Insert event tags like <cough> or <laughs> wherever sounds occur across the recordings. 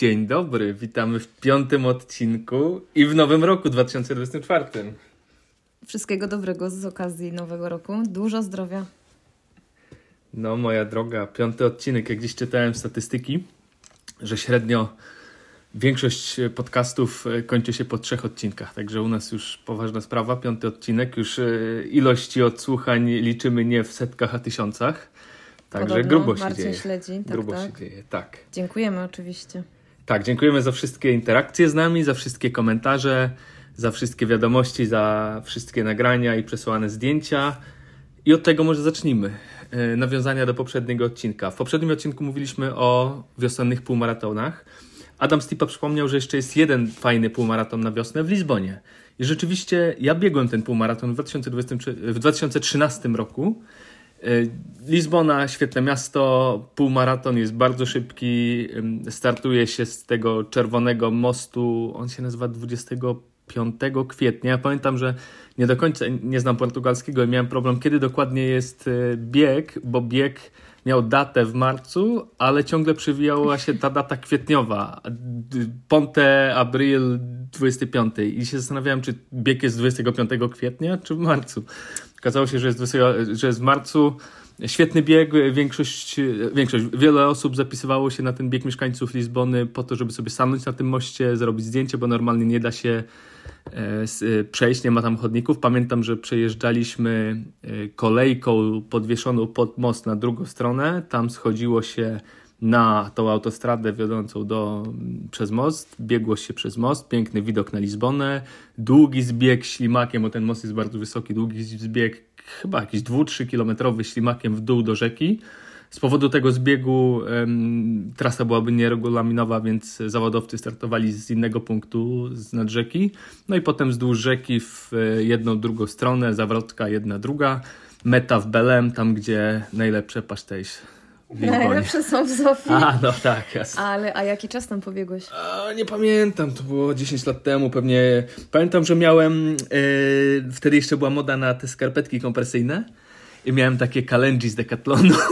Dzień dobry, witamy w piątym odcinku i w nowym roku 2024. Wszystkiego dobrego z okazji nowego roku. Dużo zdrowia. No, moja droga, piąty odcinek. Jak dziś czytałem statystyki, że średnio większość podcastów e, kończy się po trzech odcinkach. Także u nas już poważna sprawa. Piąty odcinek. Już e, ilości odsłuchań liczymy nie w setkach, a tysiącach. Także Podobno grubo się Marcin dzieje. śledzi. Tak, grubo tak. się dzieje, tak. Dziękujemy oczywiście. Tak, dziękujemy za wszystkie interakcje z nami, za wszystkie komentarze, za wszystkie wiadomości, za wszystkie nagrania i przesłane zdjęcia. I od tego może zacznijmy. E, Nawiązania do poprzedniego odcinka. W poprzednim odcinku mówiliśmy o wiosennych półmaratonach. Adam Stipa przypomniał, że jeszcze jest jeden fajny półmaraton na wiosnę w Lizbonie. I rzeczywiście ja biegłem ten półmaraton w, 2023, w 2013 roku. E, Lizbona, świetne miasto, półmaraton jest bardzo szybki. Startuje się z tego czerwonego mostu. On się nazywa 25 kwietnia. Ja pamiętam, że nie do końca nie znam portugalskiego i miałem problem, kiedy dokładnie jest e, bieg, bo bieg miał datę w marcu, ale ciągle przywijała się ta data kwietniowa. Ponte Abril 25. I się zastanawiałem, czy bieg jest 25 kwietnia, czy w marcu. Okazało się, że jest, 20, że jest w marcu. Świetny bieg, większość, większość, wiele osób zapisywało się na ten bieg mieszkańców Lizbony po to, żeby sobie stanąć na tym moście, zrobić zdjęcie, bo normalnie nie da się e, e, przejść, nie ma tam chodników. Pamiętam, że przejeżdżaliśmy e, kolejką podwieszoną pod most na drugą stronę, tam schodziło się na tą autostradę wiodącą do, przez most, biegło się przez most, piękny widok na Lizbonę, długi zbieg ślimakiem, bo ten most jest bardzo wysoki, długi zbieg, chyba jakiś 2-3 kilometrowy ślimakiem w dół do rzeki. Z powodu tego zbiegu trasa byłaby nieregulaminowa, więc zawodowcy startowali z innego punktu, z nad rzeki. No i potem wzdłuż rzeki w e, jedną, drugą stronę, zawrotka jedna, druga. Meta w Belem, tam gdzie najlepsze pasztejs. Najlepsze są w Zofii. A, no tak, jasne. Ale, a jaki czas tam pobiegłeś? A, nie pamiętam, to było 10 lat temu pewnie. Pamiętam, że miałem, e, wtedy jeszcze była moda na te skarpetki kompresyjne i miałem takie kalenji z Decathlonu. <laughs>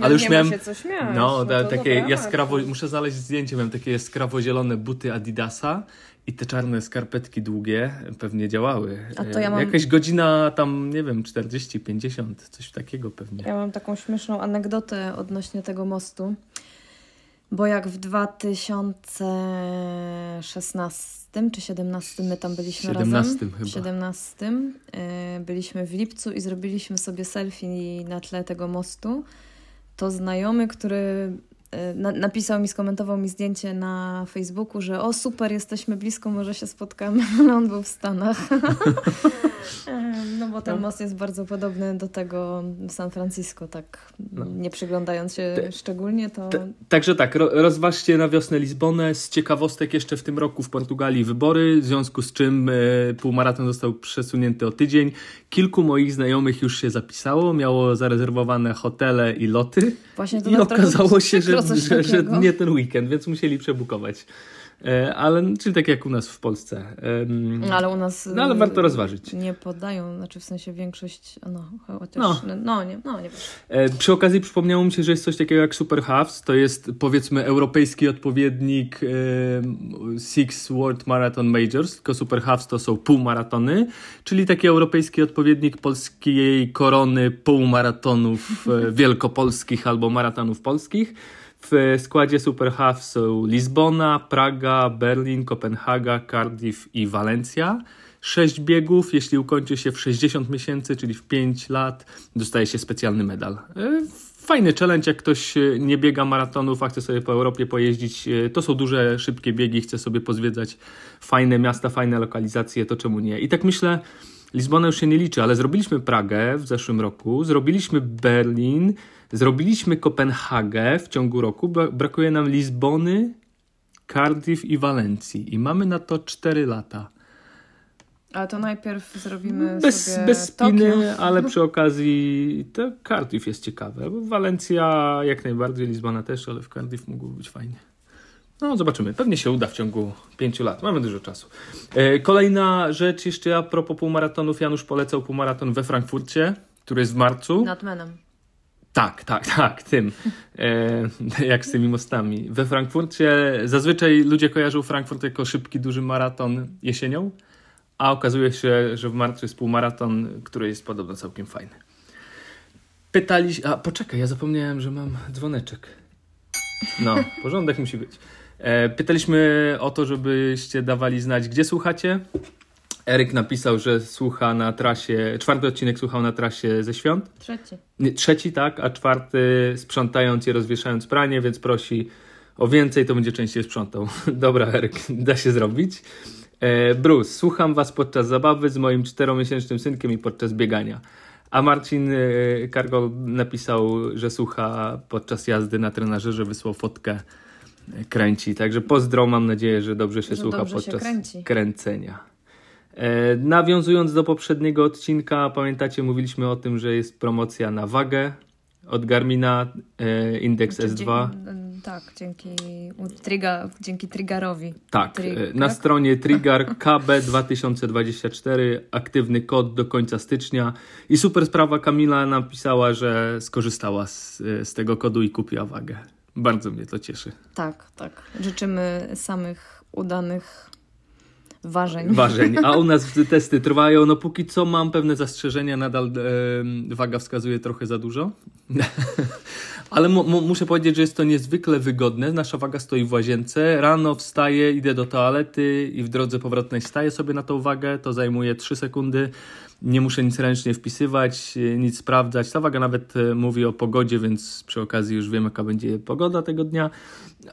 Ale już nie miałem, ma się co śmiać. no, to takie dobra jaskrawo, muszę znaleźć zdjęcie, miałem takie jaskrawo-zielone buty Adidasa i te czarne skarpetki długie pewnie działały. A to ja mam- Jakaś godzina tam, nie wiem, 40, 50, coś takiego pewnie. Ja mam taką śmieszną anegdotę odnośnie tego mostu. Bo jak w 2016 czy 17 my tam byliśmy 17 razem. chyba. W 17 y, byliśmy w lipcu i zrobiliśmy sobie selfie na tle tego mostu. To znajomy, który na, napisał mi, skomentował mi zdjęcie na Facebooku, że o super, jesteśmy blisko, może się spotkamy, ale <laughs> on był w Stanach. <laughs> No bo ten No. most jest bardzo podobny do tego w San Francisco, tak No. nie przyglądając się Te- szczególnie, to... T- Także tak, ro, rozważcie na wiosnę Lizbonę. Z ciekawostek jeszcze w tym roku w Portugalii wybory, w związku z czym e, półmaraton został przesunięty o tydzień. Kilku moich znajomych już się zapisało, miało zarezerwowane hotele i loty Właśnie to i okazało się, że, coś że, że nie ten weekend, więc musieli przebukować. E, ale, czyli tak jak u nas w Polsce. No, ale u nas... No, ale warto rozważyć. Nie podają, znaczy w sensie większość, no chociaż, No. no, no nie, no nie. E, Przy okazji przypomniało mi się, że jest coś takiego jak Super Halves. To jest powiedzmy europejski odpowiednik e, Six World Marathon Majors, tylko Super Halves to są półmaratony, czyli taki europejski odpowiednik polskiej korony półmaratonów <laughs> wielkopolskich albo maratonów polskich. W składzie Super Half są Lizbona, Praga, Berlin, Kopenhaga, Cardiff i Walencja. Sześć biegów, jeśli ukończy się w 60 miesięcy, czyli w 5 lat, dostaje się specjalny medal. E, Fajny challenge, jak ktoś e, nie biega maratonów, a chce sobie po Europie pojeździć. e, To są duże, szybkie biegi, chce sobie pozwiedzać fajne miasta, fajne lokalizacje, to czemu nie? I tak myślę, Lizbona już się nie liczy, ale zrobiliśmy Pragę w zeszłym roku, zrobiliśmy Berlin, zrobiliśmy Kopenhagę w ciągu roku. Bra- Brakuje nam Lizbony, Cardiff i Walencji. I mamy na to 4 lata. Ale to najpierw zrobimy Bez, sobie bez spiny, Tokio. ale <laughs> przy okazji to Cardiff jest ciekawe. Bo Walencja jak najbardziej, Lizbona też, ale w Cardiff mógłby być fajnie. No, zobaczymy. Pewnie się uda w ciągu pięciu lat. Mamy dużo czasu. E, Kolejna rzecz jeszcze a propos półmaratonów. Janusz polecał półmaraton we Frankfurcie, który jest w marcu. Nad menem. Tak, tak, tak, tym. E, jak z tymi mostami. We Frankfurcie zazwyczaj ludzie kojarzą Frankfurt jako szybki, duży maraton jesienią, a okazuje się, że w marcu jest półmaraton, który jest podobno całkiem fajny. Pytaliście. A poczekaj, ja zapomniałem, że mam dzwoneczek. No, porządek musi być. E, pytaliśmy o to, żebyście dawali znać, gdzie słuchacie. Eryk napisał, że słucha na trasie, czwarty odcinek słuchał na trasie ze świąt. Trzeci. Nie, trzeci, tak, a czwarty sprzątając i rozwieszając pranie, więc prosi o więcej, to będzie częściej sprzątał. <laughs> Dobra, Eryk, da się zrobić. E, Bruce, słucham was podczas zabawy z moim czteromiesięcznym synkiem i podczas biegania. A Marcin e, Kargol napisał, że słucha podczas jazdy na trenażerze, wysłał fotkę, e, kręci. Także pozdro, mam nadzieję, że dobrze się Że słucha dobrze się podczas kręci. kręcenia. E, nawiązując do poprzedniego odcinka, pamiętacie, mówiliśmy o tym, że jest promocja na wagę od Garmina e, Index Znaczy, S2. dzie- tak, dzięki, triga, dzięki Triggerowi. Tak, Trig- e, na tak? stronie Trigger KB 2024 aktywny kod do końca stycznia i super sprawa Kamila napisała, że skorzystała z, e, z tego kodu i kupiła wagę. Bardzo mnie to cieszy. Tak, tak. Życzymy samych udanych ważeń. Ważeń. A u nas <laughs> testy trwają. No póki co mam pewne zastrzeżenia, nadal e, waga wskazuje trochę za dużo. <laughs> Ale mu, mu, muszę powiedzieć, że jest to niezwykle wygodne. Nasza waga stoi w łazience. Rano wstaję, idę do toalety i w drodze powrotnej staję sobie na tą wagę. To zajmuje 3 sekundy. Nie muszę nic ręcznie wpisywać, e, nic sprawdzać. Ta waga nawet e, mówi o pogodzie, więc przy okazji już wiem, jaka będzie pogoda tego dnia.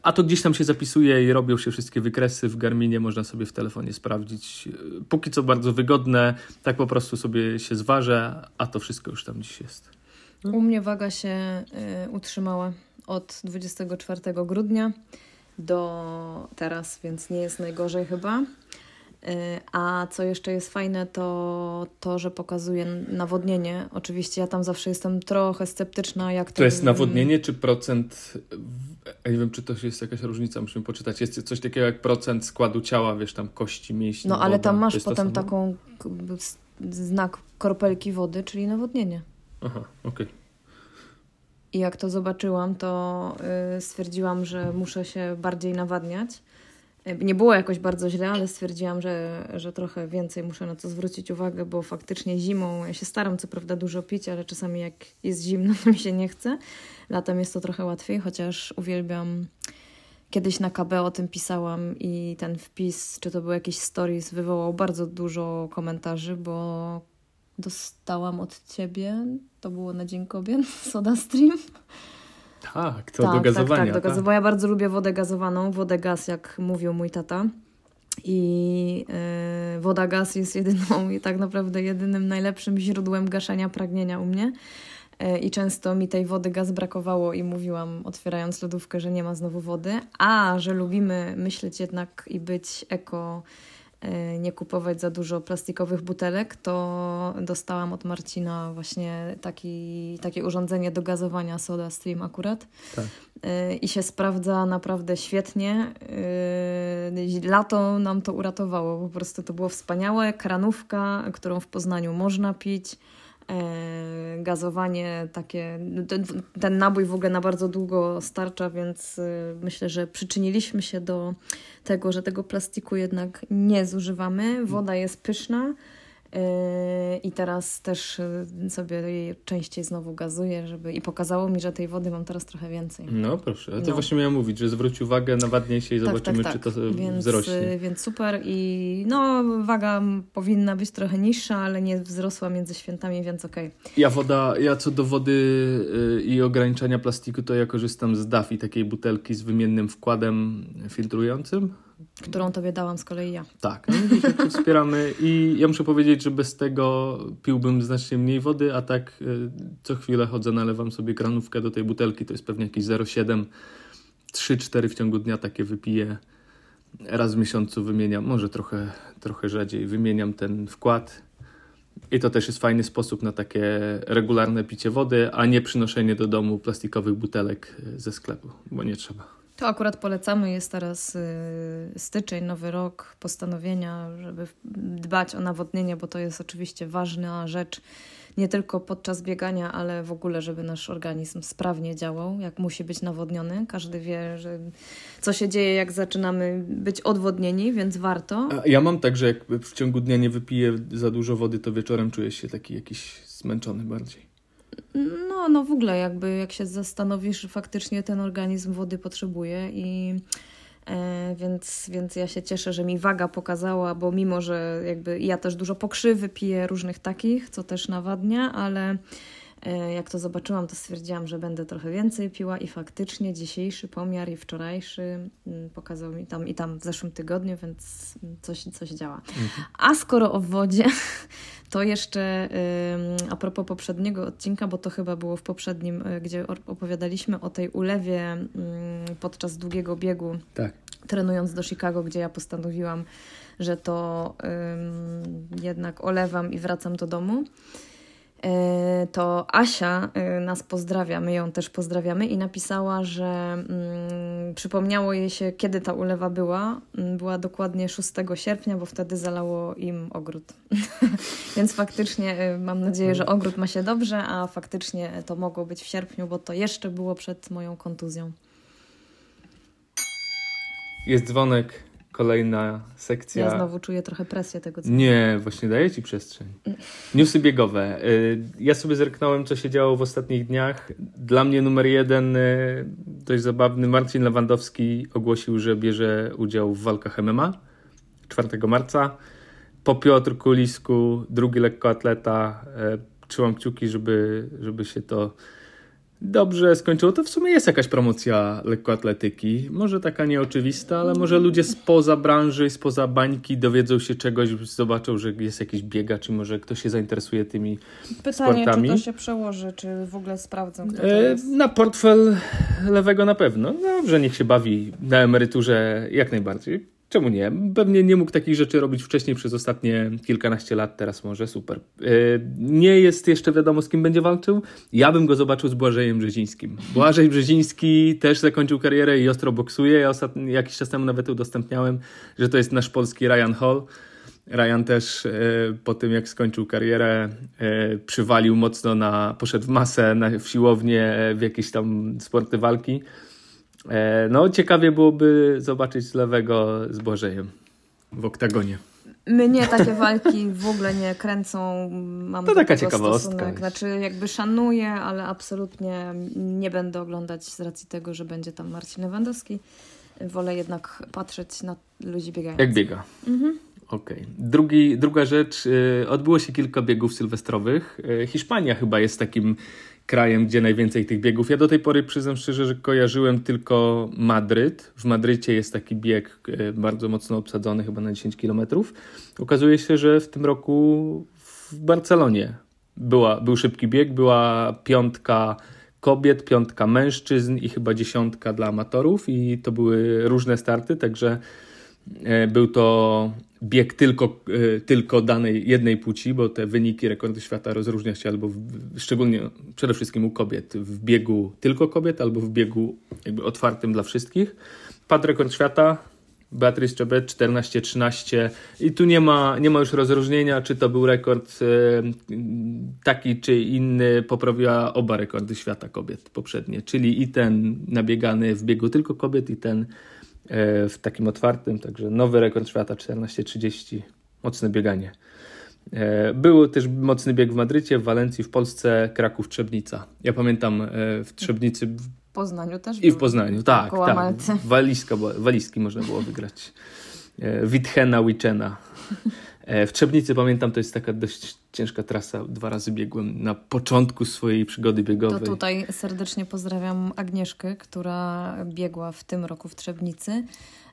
A to gdzieś tam się zapisuje i robią się wszystkie wykresy w Garminie, można sobie w telefonie sprawdzić. Póki co bardzo wygodne, tak po prostu sobie się zważę, a to wszystko już tam dziś jest. U mnie waga się y, utrzymała od 24 grudnia do teraz, więc nie jest najgorzej chyba. Y, a co jeszcze jest fajne, to to, że pokazuje nawodnienie. Oczywiście ja tam zawsze jestem trochę sceptyczna, jak to. To jest nawodnienie czy procent, ja nie wiem czy to jest jakaś różnica, musimy poczytać. Jest coś takiego jak procent składu ciała, wiesz, tam kości, mięśni, No ale woda. tam masz potem taką znak koropelki wody, czyli nawodnienie. Aha, okej. I jak to zobaczyłam, to y, stwierdziłam, że muszę się bardziej nawadniać. Nie było jakoś bardzo źle, ale stwierdziłam, że, że trochę więcej muszę na to zwrócić uwagę, bo faktycznie zimą ja się staram co prawda dużo pić, ale czasami jak jest zimno, <laughs> to mi się nie chce. Latem jest to trochę łatwiej, chociaż uwielbiam. Kiedyś na KB o tym pisałam i ten wpis, czy to był jakiś stories, wywołał bardzo dużo komentarzy, bo dostałam od ciebie, to było na Dzień Kobiet, <laughs> Soda Stream. Tak, to do gazowania. Tak, tak, do gazowania. Ja bardzo lubię wodę gazowaną, wodę gaz, jak mówił mój tata. I yy, woda gaz jest jedyną <laughs> i tak naprawdę jedynym najlepszym źródłem gaszenia pragnienia u mnie. Yy, I często mi tej wody gaz brakowało i mówiłam, otwierając lodówkę, że nie ma znowu wody. A że lubimy myśleć jednak i być eko, nie kupować za dużo plastikowych butelek, to dostałam od Marcina właśnie taki, takie urządzenie do gazowania Soda Stream akurat. Tak. Yy, I się sprawdza naprawdę świetnie. Yy, Lato nam to uratowało. Po prostu to było wspaniałe. Kranówka, którą w Poznaniu można pić. Yy, Gazowanie takie. Ten, ten nabój w ogóle na bardzo długo starcza, więc yy, myślę, że przyczyniliśmy się do tego, że tego plastiku jednak nie zużywamy. Woda jest pyszna. Yy, I teraz też yy, sobie jej częściej znowu gazuję, żeby i pokazało mi, że tej wody mam teraz trochę więcej. No proszę, to No. właśnie miałem mówić, że zwróć uwagę, nawadnij się i zobaczymy, czy to e, więc, wzrośnie. y, Więc super i no waga powinna być trochę niższa, ale nie wzrosła między świętami, więc okej. Ja woda, ja co do wody y, i ograniczania plastiku, to ja korzystam z DAFI, takiej butelki z wymiennym wkładem filtrującym. Którą tobie dałam z kolei ja. Tak, no jak się wspieramy i ja muszę powiedzieć, że bez tego piłbym znacznie mniej wody, a tak y, co chwilę chodzę, nalewam sobie granówkę do tej butelki, to jest pewnie jakieś 0,7, 3-4 w ciągu dnia takie wypiję. Raz w miesiącu wymieniam, może trochę, trochę rzadziej, wymieniam ten wkład. I to też jest fajny sposób na takie regularne picie wody, a nie przynoszenie do domu plastikowych butelek y, ze sklepu, bo nie trzeba. To akurat polecamy, jest teraz y, styczeń, nowy rok, postanowienia, żeby dbać o nawodnienie, bo to jest oczywiście ważna rzecz nie tylko podczas biegania, ale w ogóle, żeby nasz organizm sprawnie działał, jak musi być nawodniony. Każdy wie, że co się dzieje, jak zaczynamy być odwodnieni, więc warto. A ja mam tak, że jak w ciągu dnia nie wypiję za dużo wody, to wieczorem czuję się taki jakiś zmęczony bardziej. No, no w ogóle jakby jak się zastanowisz, faktycznie ten organizm wody potrzebuje i e, więc, więc ja się cieszę, że mi waga pokazała, bo mimo, że jakby ja też dużo pokrzywy piję różnych takich, co też nawadnia, ale jak to zobaczyłam, to stwierdziłam, że będę trochę więcej piła i faktycznie dzisiejszy pomiar i wczorajszy mm, pokazał mi tam i tam w zeszłym tygodniu, więc coś, coś działa. Mhm. A skoro o wodzie, <laughs> to jeszcze a propos poprzedniego odcinka, bo to chyba było w poprzednim, y, gdzie opowiadaliśmy o tej ulewie podczas długiego biegu, tak. trenując do Chicago, gdzie ja postanowiłam, że to jednak olewam i wracam do domu. E, to Asia e, nas pozdrawia, my ją też pozdrawiamy i napisała, że mm, przypomniało jej się, kiedy ta ulewa była. Mm, była dokładnie 6 sierpnia, bo wtedy zalało im ogród. <laughs> Więc faktycznie e, mam nadzieję, że ogród ma się dobrze, a faktycznie to mogło być w sierpniu, bo to jeszcze było przed moją kontuzją. Jest dzwonek kolejna sekcja. Ja znowu czuję trochę presję tego. Co nie, właśnie daję Ci przestrzeń. Newsy biegowe. Y, ja sobie zerknąłem, co się działo w ostatnich dniach. Dla mnie numer jeden, y, dość zabawny, Marcin Lewandowski ogłosił, że bierze udział w walkach MMA 4 marca. Po Piotr Kulisku, drugi lekkoatleta. Y, trzymam kciuki, żeby, żeby się to dobrze skończyło, to w sumie jest jakaś promocja lekkoatletyki. Może taka nieoczywista, ale może ludzie spoza branży, spoza bańki dowiedzą się czegoś, zobaczą, że jest jakiś biegacz, czy może ktoś się zainteresuje tymi Pytanie, sportami. czy to się przełoży, czy w ogóle sprawdzą, kto to e, jest? Na portfel lewego na pewno. Dobrze, niech się bawi na emeryturze jak najbardziej. Czemu nie? Pewnie nie mógł takich rzeczy robić wcześniej przez ostatnie kilkanaście lat, teraz może super. E, nie jest jeszcze wiadomo, z kim będzie walczył. Ja bym go zobaczył z Błażejem Brzezińskim. Błażej Brzeziński też zakończył karierę i ostro boksuje. Ja ostatni, jakiś czas temu nawet udostępniałem, że to jest nasz polski Ryan Hall. Ryan też e, po tym, jak skończył karierę, e, przywalił mocno na, poszedł w masę, na, w siłownię, w jakieś tam sporty walki. E, no, ciekawie byłoby zobaczyć lewego z Bożejem w oktagonie. Mnie takie walki w ogóle nie kręcą. Mam to taka ciekawostka. Znaczy, jakby szanuję, ale absolutnie nie będę oglądać z racji tego, że będzie tam Marcin Lewandowski. Wolę jednak patrzeć na ludzi biegających. Jak biega. Mhm. Okej. Okay. Druga rzecz. Y, odbyło się kilka biegów sylwestrowych. Y, Hiszpania chyba jest takim krajem, gdzie najwięcej tych biegów. Ja do tej pory przyznam szczerze, że kojarzyłem tylko Madryt. W Madrycie jest taki bieg e, bardzo mocno obsadzony, chyba na 10 km. Okazuje się, że w tym roku w Barcelonie była, był szybki bieg, była piątka kobiet, piątka mężczyzn i chyba dziesiątka dla amatorów i to były różne starty, także e, był to bieg tylko, e, tylko danej jednej płci, bo te wyniki rekordu świata rozróżnia się albo w, szczególnie przede wszystkim u kobiet w biegu tylko kobiet, albo w biegu jakby otwartym dla wszystkich. Padł rekord świata Beatrice Chebet 14-13 i tu nie ma, nie ma już rozróżnienia, czy to był rekord e, taki czy inny, poprawiła oba rekordy świata kobiet poprzednie, czyli i ten nabiegany w biegu tylko kobiet i ten w takim otwartym, także nowy rekord świata 14.30, mocne bieganie. E, był też mocny bieg w Madrycie, w Walencji, w Polsce, Kraków, Trzebnica. Ja pamiętam e, w Trzebnicy. W Poznaniu też. I w Poznaniu, tak. tak. Walizka, walizki można było wygrać. Witchena, Wichena. E, w Trzebnicy pamiętam, to jest taka dość ciężka trasa. Dwa razy biegłem na początku swojej przygody biegowej. To tutaj serdecznie pozdrawiam Agnieszkę, która biegła w tym roku w Trzebnicy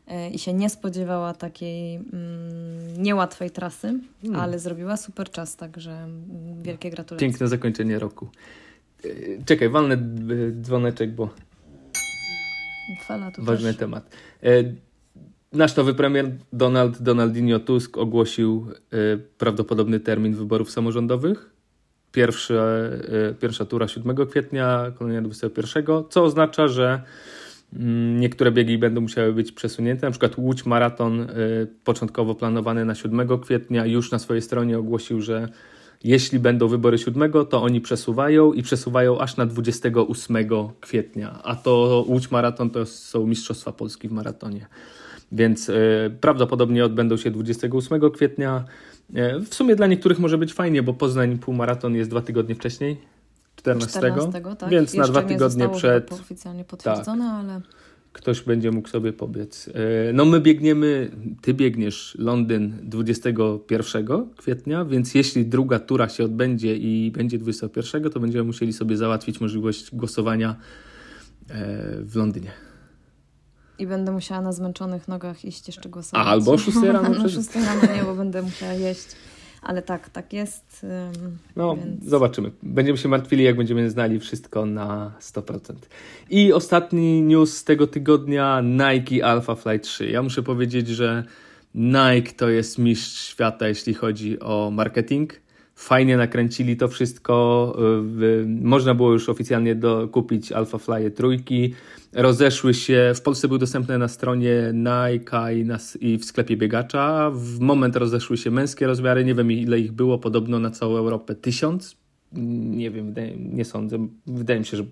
e, i się nie spodziewała takiej mm, niełatwej trasy, hmm. ale zrobiła super czas, także mm, wielkie gratulacje. Piękne zakończenie roku. E, czekaj, walnę dzwoneczek, bo Fala, ważny też. temat. Nasz nowy premier Donald Donaldinho Tusk ogłosił y, prawdopodobny termin wyborów samorządowych. Pierwsza, y, pierwsza tura 7 kwietnia, kolejna 21, co oznacza, że y, niektóre biegi będą musiały być przesunięte. Na przykład Łódź Maraton y, początkowo planowany na 7 kwietnia już na swojej stronie ogłosił, że Jeśli będą wybory 7, to oni przesuwają i przesuwają aż na 28 kwietnia. A to Łódź Maraton to są Mistrzostwa Polski w maratonie. Więc y, prawdopodobnie odbędą się 28 kwietnia. Y, w sumie dla niektórych może być fajnie, bo Poznań półmaraton jest dwa tygodnie wcześniej. 14, 14 tak? więc Jeszcze na dwa nie tygodnie przed oficjalnie potwierdzone, ale ktoś będzie mógł sobie pobiec. E, No my biegniemy, ty biegniesz Londyn 21 kwietnia, więc jeśli druga tura się odbędzie i będzie 21, to będziemy musieli sobie załatwić możliwość głosowania e, w Londynie. I będę musiała na zmęczonych nogach iść jeszcze głosować. Albo o 6 rano <laughs> No, przecież. 6 rano nie, bo będę musiała jeść. Ale tak, tak jest. No, więc... zobaczymy. Będziemy się martwili, jak będziemy znali wszystko na 100%. I ostatni news z tego tygodnia, Nike Alpha Fly 3. Ja muszę powiedzieć, że Nike to jest mistrz świata, jeśli chodzi o marketing. Fajnie nakręcili to wszystko. W- Można było już oficjalnie kupić Alpha Fly trójki. Rozeszły się, w Polsce były dostępne na stronie Nike i, na, i w sklepie biegacza. W moment rozeszły się męskie rozmiary. Nie wiem ile ich było, podobno na całą Europę tysiąc. Nie wiem, wydaje, nie sądzę. Wydaje mi się, że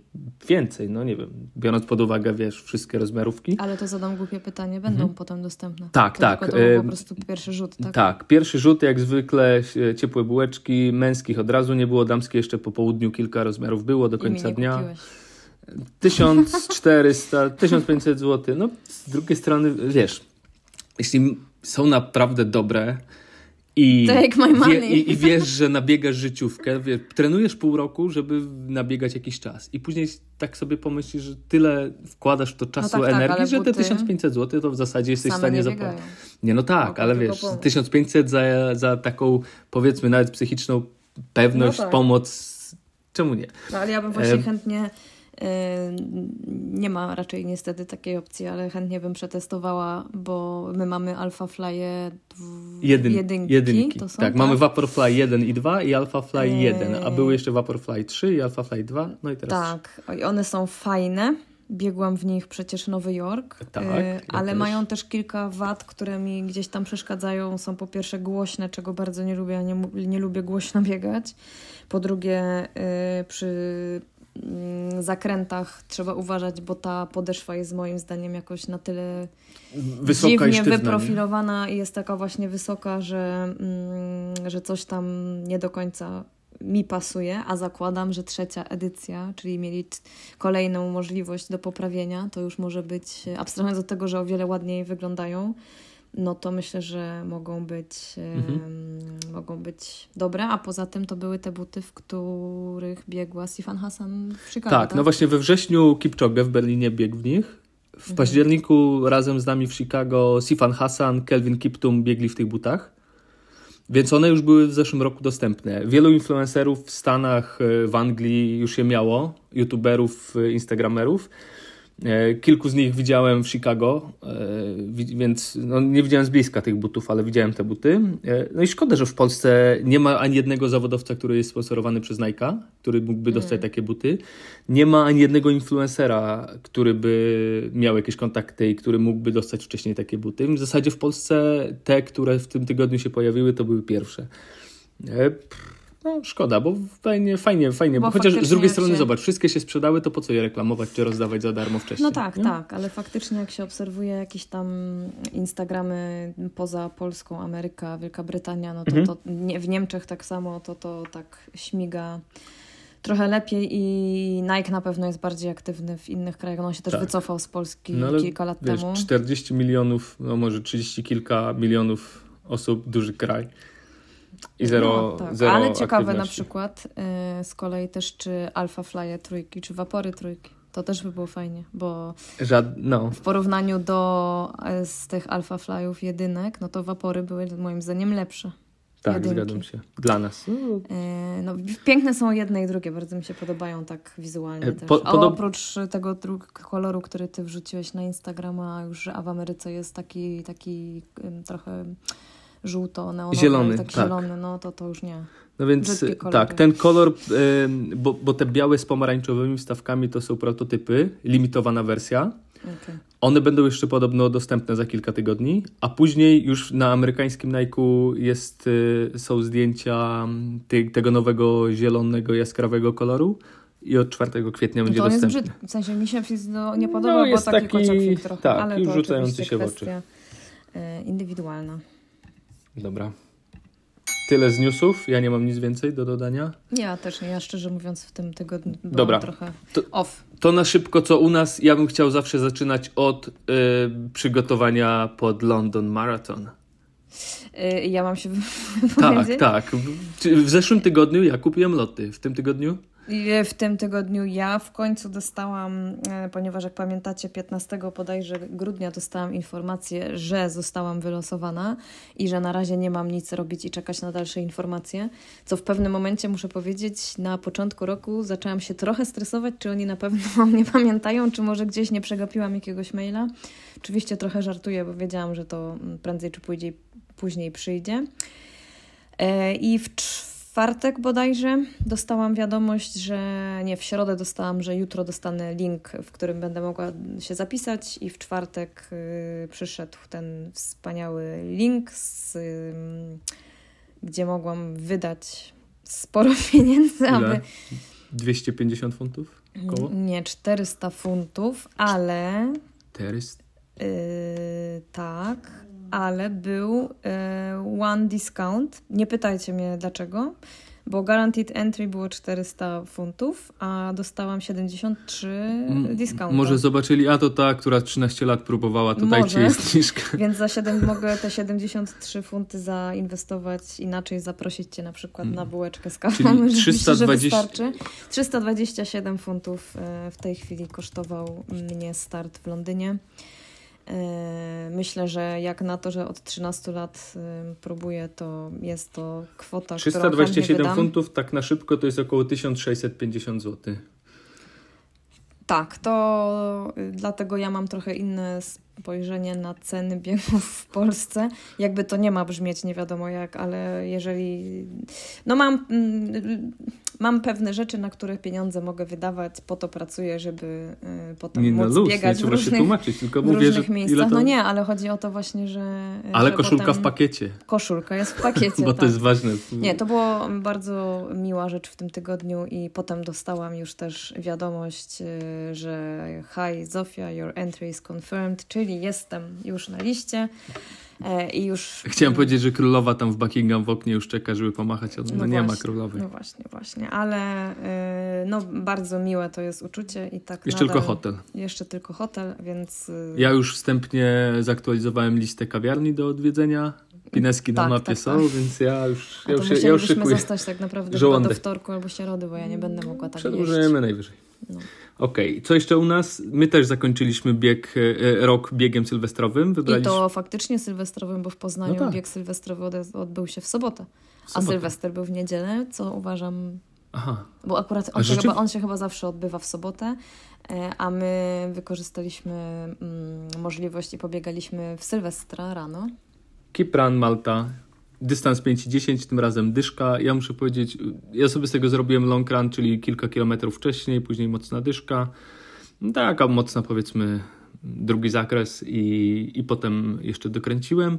więcej, no nie wiem. Biorąc pod uwagę, wiesz, wszystkie rozmiarówki. Ale to zadam głupie pytanie, będą potem dostępne. Mhm. Tak, to tak, Tylko to był po prostu pierwszy rzut, tak? Tak, pierwszy rzut jak zwykle e, ciepłe bułeczki, męskich od razu nie było, damskie jeszcze po południu kilka rozmiarów było do końca dnia. kupiłeś. 1400, 1500 zł. No, z drugiej strony, wiesz, jeśli są naprawdę dobre i, money. i, i wiesz, że nabiegasz życiówkę, wiesz, trenujesz pół roku, żeby nabiegać jakiś czas i później tak sobie pomyślisz, że tyle wkładasz w to czasu, tak, tak, energii, ale że te buty 1500 zł to w zasadzie jesteś w stanie nie zapłacić. Nie, no tak, ale wiesz, pomóc. 1500 za, za taką, powiedzmy, nawet psychiczną pewność, No tak. pomoc, czemu nie? No, ale ja bym właśnie Em. chętnie, nie ma raczej niestety takiej opcji, ale chętnie bym przetestowała, bo my mamy Alpha Fly'e dw- Jedyn, jedynki. jedynki. Są, tak, mamy Vaporfly 1 i 2 i Alphafly Eee. 1, a były jeszcze Vaporfly 3 i Alphafly 2, no i teraz Tak, i one są fajne. Biegłam w nich przecież Nowy Jork, Tak, y, ja ale też. mają też kilka wad, które mi gdzieś tam przeszkadzają. Są po pierwsze głośne, czego bardzo nie lubię, ja nie, nie lubię głośno biegać. Po drugie, przy zakrętach trzeba uważać, bo ta podeszwa jest moim zdaniem jakoś na tyle wysoka dziwnie sztywna. nie? wyprofilowana i jest taka właśnie wysoka, że, mm, że coś tam nie do końca mi pasuje, a zakładam, że trzecia edycja, czyli mieli kolejną możliwość do poprawienia, to już może być, abstrahując od tego, że o wiele ładniej wyglądają, no to myślę, że mogą być, Mhm. mogą być dobre, a poza tym to były te buty, w których biegła Sifan Hassan w Chicago. Tak, no właśnie we wrześniu Kipchoge w Berlinie biegł w nich. W Mhm. październiku razem z nami w Chicago Sifan Hassan, Kelvin Kiptum biegli w tych butach. Więc one już były w zeszłym roku dostępne. Wielu influencerów w Stanach, e, w Anglii już je miało, youtuberów, e, instagramerów. E, Kilku z nich widziałem w Chicago, e, wi- więc no, nie widziałem z bliska tych butów, ale widziałem te buty. E, No i szkoda, że w Polsce nie ma ani jednego zawodowca, który jest sponsorowany przez Nike, który mógłby dostać takie buty. Nie ma ani jednego influencera, który by miał jakieś kontakty i który mógłby dostać wcześniej takie buty. W zasadzie w Polsce te, które w tym tygodniu się pojawiły, to były pierwsze. Pff, No szkoda, bo fajnie, fajnie, fajnie. Bo Bo chociaż z drugiej strony się- zobacz, wszystkie się sprzedały, to po co je reklamować czy rozdawać za darmo wcześniej? No tak, nie? tak, ale faktycznie jak się obserwuje jakieś tam Instagramy poza Polską, Ameryka, Wielka Brytania, no to, Mhm. to nie, w Niemczech tak samo, to to tak śmiga trochę lepiej i Nike na pewno jest bardziej aktywny w innych krajach. No on się też Tak. wycofał z Polski No kilka lat Wiesz, temu. 40 milionów, no może 30 kilka milionów osób, duży kraj. I zero, no, tak. zero Ale ciekawe na przykład y, z kolei też czy Alpha Flye trójki, czy Vapory trójki. To też by było fajnie, bo Żad... No, w porównaniu do e, z tych Alpha Flyów jedynek, no to Vapory były moim zdaniem lepsze. tak, Jedynki. zgadzam się. Dla nas. E, No, piękne są jedne i drugie, bardzo mi się podobają tak wizualnie E, też. po- A podob- oprócz tego koloru, który ty wrzuciłeś na Instagrama, już a w Ameryce jest taki, taki trochę żółto, neonowy, Zielony, taki tak. zielony, no to to już nie. no więc tak, ten kolor, bo, bo te białe z pomarańczowymi wstawkami to są prototypy, limitowana wersja. Okay. One będą jeszcze podobno dostępne za kilka tygodni, a później już na amerykańskim Nike'u jest, y, są zdjęcia mm, ty, tego nowego zielonego, jaskrawego koloru i od 4 kwietnia będzie to on jest dostępny. brzydki. W sensie mi się no, nie podoba, No, bo taki, taki- kociakwik trochę, tak, ale już to rzucający się w oczy. e, indywidualna. Dobra. Tyle z newsów, ja nie mam nic więcej do dodania. Ja też nie, ja szczerze mówiąc w tym tygodniu byłam Dobra. trochę To- off. To na szybko, co u nas, ja bym chciał zawsze zaczynać od y, przygotowania pod London Marathon. Y, Ja mam się <laughs> Tak, wypowiedzieć. tak. W zeszłym tygodniu ja kupiłem loty. W tym tygodniu? W tym tygodniu ja w końcu dostałam, e, ponieważ jak pamiętacie, 15 bodajże grudnia dostałam informację, że zostałam wylosowana i że na razie nie mam nic robić i czekać na dalsze informacje. Co w pewnym momencie muszę powiedzieć, na początku roku zaczęłam się trochę stresować, czy oni na pewno <laughs> mnie pamiętają, czy może gdzieś nie przegapiłam jakiegoś maila. Oczywiście trochę żartuję, bo wiedziałam, że to mm, prędzej czy później, później przyjdzie. E, I w czwartek bodajże dostałam wiadomość, że nie, w środę dostałam, że jutro dostanę link, w którym będę mogła się zapisać i w czwartek y, przyszedł ten wspaniały link, z, ym, gdzie mogłam wydać sporo <laughs> pieniędzy, aby... Ile? 250 funtów? Koło? Nie, 400 funtów, ale... Teraz? Yy, tak, ale był yy, one discount. Nie pytajcie mnie dlaczego, bo guaranteed entry było 400 funtów, a dostałam 73 discount. Może zobaczyli, a to ta, która 13 lat próbowała, to dajcie jej zniżkę. <laughs> Więc za 7 <laughs> mogę te 73 funty zainwestować inaczej, zaprosić cię na przykład na bułeczkę z kawą. Mm. Czyli że myślę, że 320 wystarczy. 327 funtów e, w tej chwili kosztował mnie start w Londynie. E, Myślę, że jak na to, że od 13 lat e, próbuję, to jest to kwota, którą chętnie 327 wydam. funtów, tak na szybko, to jest około 1650 zł. Tak, to y, dlatego ja mam trochę inne spojrzenie na ceny biegów w Polsce. Jakby to nie ma brzmieć nie wiadomo jak, ale jeżeli. No mam, mm, mam pewne rzeczy, na które pieniądze mogę wydawać, po to pracuję, żeby y, potem Nie na móc luz, nie biegać w trzeba się różnych, tłumaczyć, tylko w mówię, różnych że miejscach. to... No nie, ale chodzi o to właśnie, że. Ale że koszulka potem... w pakiecie, Koszulka jest w pakiecie. <laughs> bo tak. to jest ważne. Nie, to było bardzo miła rzecz w tym tygodniu i potem dostałam już też wiadomość, y, że hi Zofia, your entry is confirmed, czyli jestem już na liście i już... Chciałem powiedzieć, że królowa tam w Buckingham w oknie już czeka, żeby pomachać, ale no, No nie ma królowej. No właśnie, właśnie, ale y, no bardzo miłe to jest uczucie i tak Jeszcze nadal, tylko hotel. Jeszcze tylko hotel, więc... y, Ja już wstępnie zaktualizowałem listę kawiarni do odwiedzenia. Pineski na Tak, mapie tak, są, tak. więc ja już, ja już, ja już szykuję. zostać tak naprawdę do wtorku albo środy, bo ja nie będę mogła tak jeść. Przedłużymy najwyżej. No. Okej, co jeszcze u nas? My też zakończyliśmy bieg, e, rok biegiem sylwestrowym. I Wybraliśmy to faktycznie sylwestrowym, bo w Poznaniu No tak. bieg sylwestrowy odbył się w sobotę. w A sobotę. Sylwester był w niedzielę, co uważam, Aha, bo akurat A on się, rzeczy- chyba, on się chyba zawsze odbywa w sobotę, e, a my wykorzystaliśmy mm, możliwość i pobiegaliśmy w Sylwestra rano. Keep Run Malta. Dystans 5 i 10, tym razem dyszka. Ja muszę powiedzieć, ja sobie z tego zrobiłem long run, czyli kilka kilometrów wcześniej, później mocna dyszka. No Taka mocna powiedzmy drugi zakres i, i potem jeszcze dokręciłem.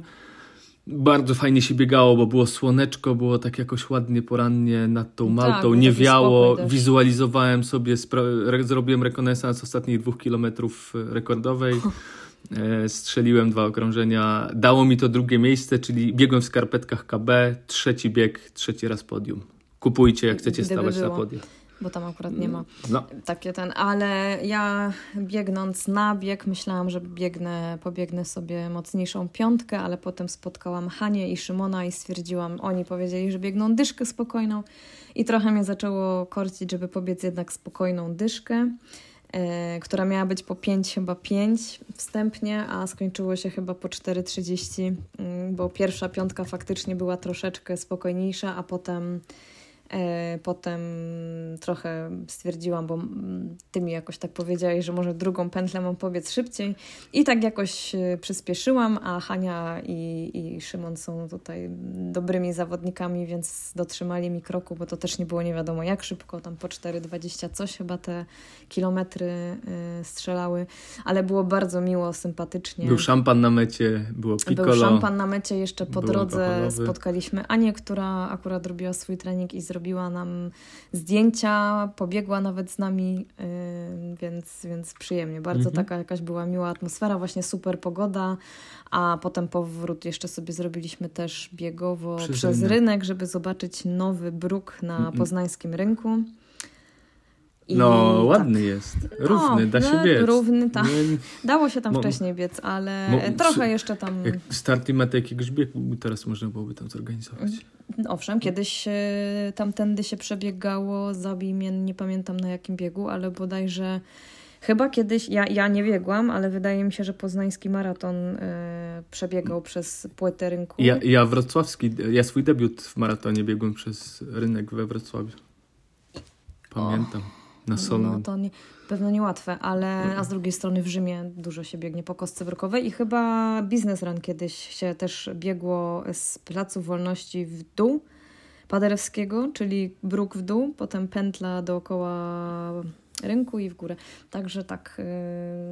Bardzo fajnie się biegało, bo było słoneczko, było tak jakoś ładnie porannie nad tą Tak, Maltą, był nie wiało, wizualizowałem sobie, zrobiłem rekonesans ostatnich dwóch kilometrów rekordowej. <laughs> E, Strzeliłem dwa okrążenia. Dało mi to drugie miejsce, czyli biegłem w skarpetkach KB, trzeci bieg, trzeci raz podium. Kupujcie, jak chcecie Gdyby stawać na było. podium. Bo tam akurat nie ma No, takie ten, ale ja biegnąc na bieg myślałam, że biegnę, pobiegnę sobie mocniejszą piątkę, ale potem spotkałam Hanię i Szymona i stwierdziłam, oni powiedzieli, że biegną dyszkę spokojną i trochę mnie zaczęło korcić, żeby pobiec jednak spokojną dyszkę, która miała być po 5 chyba 5 wstępnie, a skończyło się chyba po 4.30, mm, bo pierwsza piątka faktycznie była troszeczkę spokojniejsza, a potem potem trochę stwierdziłam, bo ty mi jakoś tak powiedziałeś, że może drugą pętlę mam powiedz szybciej. I tak jakoś e, przyspieszyłam, a Hania i, i Szymon są tutaj dobrymi zawodnikami, więc dotrzymali mi kroku, bo to też nie było nie wiadomo jak szybko, tam po 4,20 coś chyba te kilometry e, strzelały, ale było bardzo miło, sympatycznie. Był szampan na mecie, było piccolo. Był szampan na mecie, jeszcze po drodze spotkaliśmy Anię, która akurat robiła swój trening i zrobiła nam zdjęcia, pobiegła nawet z nami, więc, więc przyjemnie. Bardzo mhm. taka jakaś była miła atmosfera, właśnie super pogoda, a potem powrót jeszcze sobie zrobiliśmy też biegowo przez, przez rynek. rynek. żeby zobaczyć nowy bruk na -mm. poznańskim rynku. I no, tak. ładny jest. Równy, no, da się biec. Równy, tak. Dało się tam wcześniej biec, ale trochę jeszcze tam... Jak start i metę jakiegoś biegu teraz można byłoby tam zorganizować. Owszem, kiedyś e, tamtędy się przebiegało, zabij mnie, nie pamiętam na jakim biegu, ale bodajże chyba kiedyś, ja, ja nie biegłam, ale wydaje mi się, że poznański maraton e, przebiegał przez płytę rynku. Ja, ja wrocławski, ja swój debiut w maratonie biegłem przez rynek we Wrocławiu. Pamiętam. O na solnym. No to nie, pewno niełatwe, ale a z drugiej strony w Rzymie dużo się biegnie po kostce wrokowej i chyba Business Run kiedyś się też biegło z Placu Wolności w dół Paderewskiego, czyli bruk w dół, potem pętla dookoła rynku i w górę. Także tak,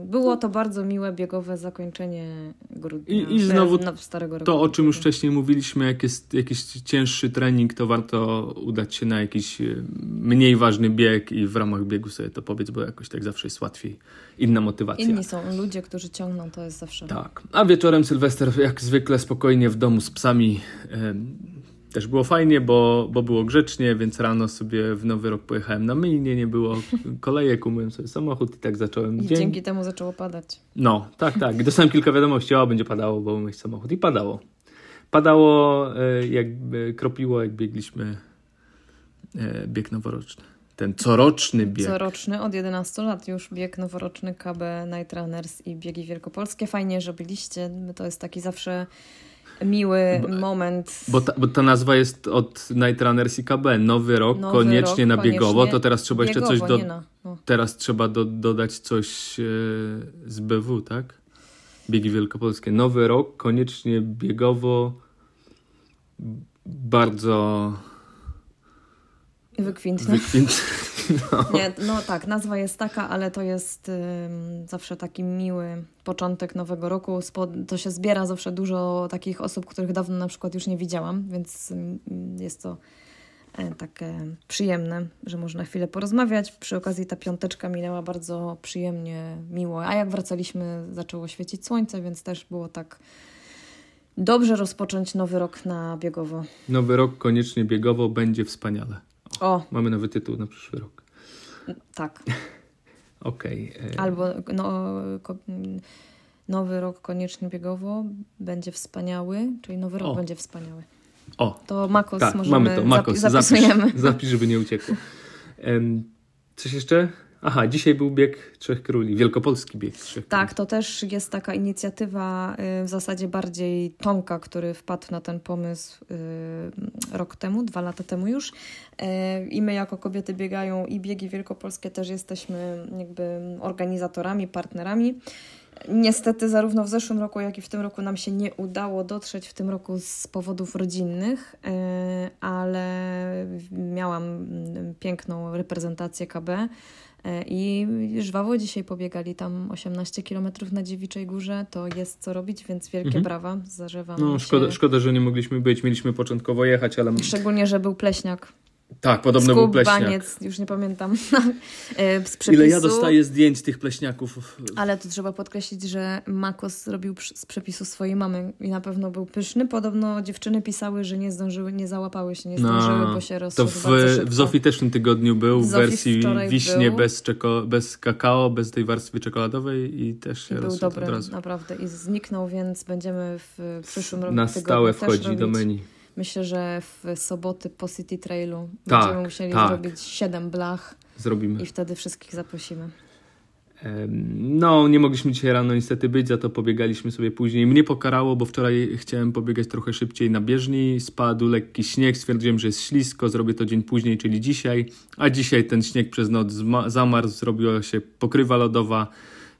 y, było to bardzo miłe biegowe zakończenie grudnia. I, i znowu no, starego roku. To, o czym już wcześniej mówiliśmy, jak jest jakiś cięższy trening, to warto udać się na jakiś y, mniej ważny bieg i w ramach biegu sobie to powiedz, bo jakoś tak zawsze jest łatwiej. Inna motywacja. Inni są ludzie, którzy ciągną, to jest zawsze. Tak. A wieczorem Sylwester jak zwykle spokojnie w domu z psami też było fajnie, bo, bo było grzecznie, więc rano sobie w nowy rok pojechałem na myjnie, nie było kolejek, umyłem sobie samochód i tak zacząłem I dzień. dzięki temu zaczęło padać. No, tak, tak. I dostałem kilka wiadomości, o, będzie padało, bo umyć samochód. I padało. Padało, e, jakby kropiło, jak biegliśmy e, bieg noworoczny. Ten coroczny bieg. Coroczny, od 11 lat już bieg noworoczny KB Night Runners i biegi wielkopolskie. Fajnie, że byliście. To jest taki zawsze miły bo, moment. Bo ta, bo ta nazwa jest od Night Runners i KB. Nowy rok, Nowy koniecznie rok, na biegowo, koniecznie to teraz trzeba biegowo, jeszcze coś do, no. Teraz trzeba do, dodać coś e, z BW, tak? Biegi wielkopolskie. Nowy rok, koniecznie biegowo. Bardzo Wykwintne. Wykwintne. <laughs> No. Nie, no tak, nazwa jest taka, ale to jest zawsze taki miły początek nowego roku. to się zbiera zawsze dużo takich osób, których dawno na przykład już nie widziałam, więc jest to e, takie przyjemne, że można chwilę porozmawiać. Przy okazji ta piąteczka minęła bardzo przyjemnie, miło. A jak wracaliśmy, zaczęło świecić słońce, więc też było tak dobrze rozpocząć nowy rok na biegowo. Nowy rok koniecznie biegowo będzie wspaniale. O. Mamy nowy tytuł na przyszły rok. Tak. <laughs> Okej. Okay. E, Albo no, nowy rok koniecznie biegowo będzie wspaniały, czyli nowy rok o. będzie wspaniały. O. To Makos tak, możemy mamy to. Makos, zapisujemy. Zapisz, zapisz, żeby nie uciekło. Coś jeszcze? Aha, dzisiaj był bieg Trzech Króli, wielkopolski bieg Trzech Tak, Króli. to też jest taka inicjatywa y, w zasadzie bardziej Tomka, który wpadł na ten pomysł y, rok temu, dwa lata temu już. Y, I my jako kobiety biegają i biegi wielkopolskie też jesteśmy jakby organizatorami, partnerami. Niestety zarówno w zeszłym roku, jak i w tym roku nam się nie udało dotrzeć w tym roku z powodów rodzinnych, ale miałam mm, piękną reprezentację KB I żwawo dzisiaj pobiegali tam 18 km na Dziewiczej Górze. To jest co robić, więc wielkie mhm. brawa. Zarzewam no, szkoda, się... szkoda, że nie mogliśmy być. Mieliśmy początkowo jechać, ale... Szczególnie, że był pleśniak. Tak, podobno był pleśniak. Baniec, już nie pamiętam. <laughs> E, z Ile ja dostaję zdjęć tych pleśniaków. Ale tu trzeba podkreślić, że Makos zrobił z przepisu swojej mamy i na pewno był pyszny. Podobno dziewczyny pisały, że nie zdążyły, nie załapały się, nie no, zdążyły, no, bo się rozszedł To w, w Zofii też w tym tygodniu był w wersji wiśnie bez, czeko, bez kakao, bez tej warstwy czekoladowej i też się I był dobry, naprawdę. I zniknął, więc będziemy w przyszłym roku Na stałe wchodzi do menu. Myślę, że w soboty po City Trailu tak, będziemy musieli tak. zrobić 7 blach. Zrobimy. I wtedy wszystkich zaprosimy. No, nie mogliśmy dzisiaj rano niestety być, za to pobiegaliśmy sobie później. Mnie pokarało, bo wczoraj chciałem pobiegać trochę szybciej na bieżni, spadł lekki śnieg, stwierdziłem, że jest ślisko, zrobię to dzień później, czyli dzisiaj, a dzisiaj ten śnieg przez noc zamarzł, zrobiła się pokrywa lodowa,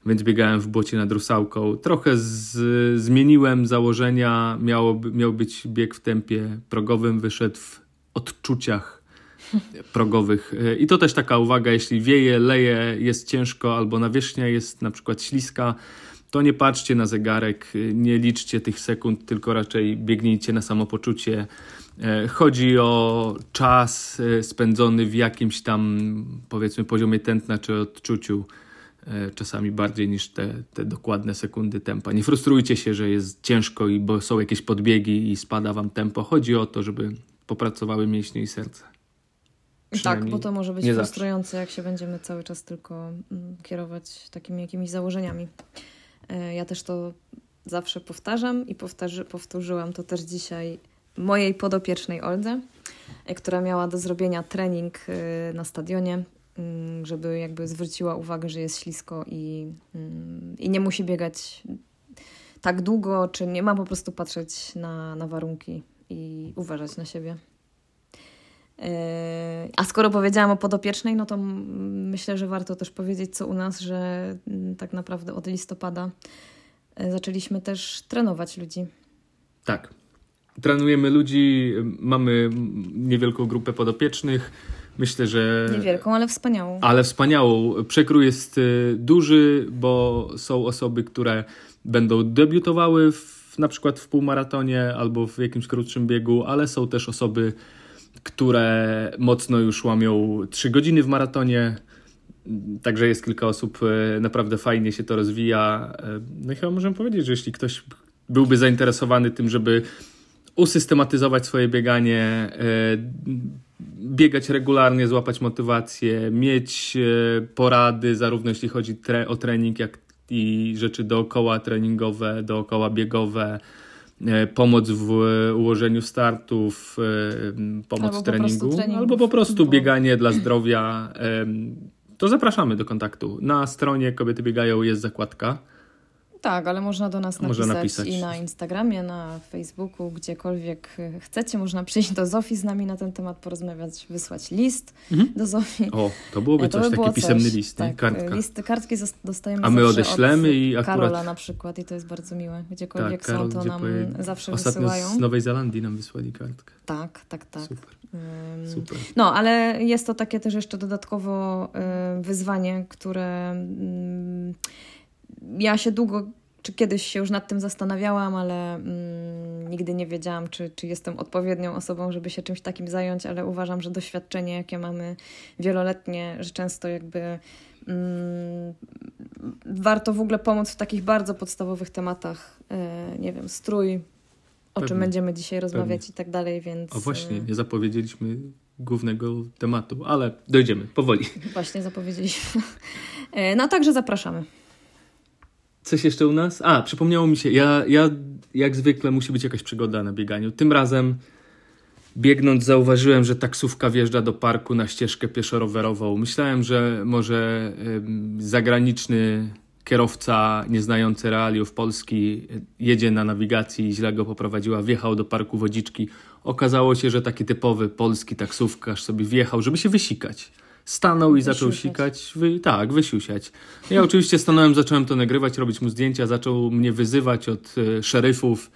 więc biegałem w błocie nad Rusałką. Trochę z, zmieniłem założenia, miało, miał być bieg w tempie progowym, wyszedł w odczuciach progowych. I to też taka uwaga, jeśli wieje, leje, jest ciężko albo nawierzchnia jest na przykład śliska, to nie patrzcie na zegarek, nie liczcie tych sekund, tylko raczej biegnijcie na samopoczucie. E, chodzi o czas e, spędzony w jakimś tam, powiedzmy, poziomie tętna czy odczuciu, e, czasami bardziej niż te, te dokładne sekundy tempa. Nie frustrujcie się, że jest ciężko i bo są jakieś podbiegi i spada wam tempo. Chodzi o to, żeby popracowały mięśnie i serce. Tak, bo to może być frustrujące, jak się będziemy cały czas tylko mm, kierować takimi jakimiś założeniami. E, ja też to zawsze powtarzam i powtarzy, powtórzyłam to też dzisiaj mojej podopiecznej Oldze, e, która miała do zrobienia trening e, na stadionie, żeby jakby zwróciła uwagę, że jest ślisko i, mm, i nie musi biegać tak długo, czy nie ma po prostu patrzeć na, na warunki i uważać na siebie. Yy, a skoro powiedziałam o podopiecznej, no to myślę, że warto też powiedzieć, co u nas, że mm, tak naprawdę od listopada yy, zaczęliśmy też trenować ludzi. Tak. Trenujemy ludzi, mamy niewielką grupę podopiecznych. Myślę, że. Niewielką, ale wspaniałą. Ale wspaniałą. Przekrój jest y, duży, bo są osoby, które będą debiutowały w, na przykład w półmaratonie albo w jakimś krótszym biegu, ale są też osoby które mocno już łamią 3 godziny w maratonie. Także jest kilka osób, e, naprawdę fajnie się to rozwija. E, no i chyba możemy powiedzieć, że jeśli ktoś byłby zainteresowany tym, żeby usystematyzować swoje bieganie, biegać regularnie, złapać motywację, mieć porady, zarówno jeśli chodzi o trening, jak i rzeczy dookoła treningowe, dookoła biegowe, E, pomoc w ułożeniu startów, e, pomoc albo w treningu, albo po prostu bieganie dla zdrowia, to zapraszamy do kontaktu. Na stronie Kobiety Biegają jest zakładka tak, ale można do nas napisać, napisać, i na Instagramie, na Facebooku, gdziekolwiek chcecie. Można przyjść do Zofii z nami na ten temat porozmawiać, wysłać list mhm. do Zofii. O, to byłoby to coś, by taki pisemny list, tak, Kartka. Listy, kartki dostajemy A my odeślemy i akurat... Karola na przykład i to jest bardzo miłe. Gdziekolwiek tak, Karol, są, to nam poje... zawsze Ostatnio wysyłają. z Nowej Zelandii nam wysłali kartkę. Tak, tak, tak. Super. Super. No, ale jest to takie też jeszcze dodatkowo y, wyzwanie, które... Ja się długo, czy kiedyś się już nad tym zastanawiałam, ale mm, nigdy nie wiedziałam, czy, czy jestem odpowiednią osobą, żeby się czymś takim zająć, ale uważam, że doświadczenie, jakie mamy wieloletnie, że często jakby mm, warto w ogóle pomóc w takich bardzo podstawowych tematach, yy, nie wiem, strój, o Pewnie. czym będziemy dzisiaj rozmawiać Pewnie. i tak dalej, więc... O właśnie, nie zapowiedzieliśmy głównego tematu, ale dojdziemy, powoli. Właśnie zapowiedzieliśmy. E, no także zapraszamy. Coś jeszcze u nas? A, przypomniało mi się, ja, ja jak zwykle musi być jakaś przygoda na bieganiu. Tym razem biegnąc zauważyłem, że taksówka wjeżdża do parku na ścieżkę pieszo-rowerową. Myślałem, że może zagraniczny kierowca nieznający realiów Polski jedzie na nawigacji i źle go poprowadziła, wjechał do parku Wodziczki. Okazało się, że taki typowy polski taksówkarz sobie wjechał, żeby się wysikać stanął i zaczął sikać. Wy, tak, wysiusiać. Ja oczywiście stanąłem, zacząłem to nagrywać, robić mu zdjęcia, zaczął mnie wyzywać od y, szeryfów.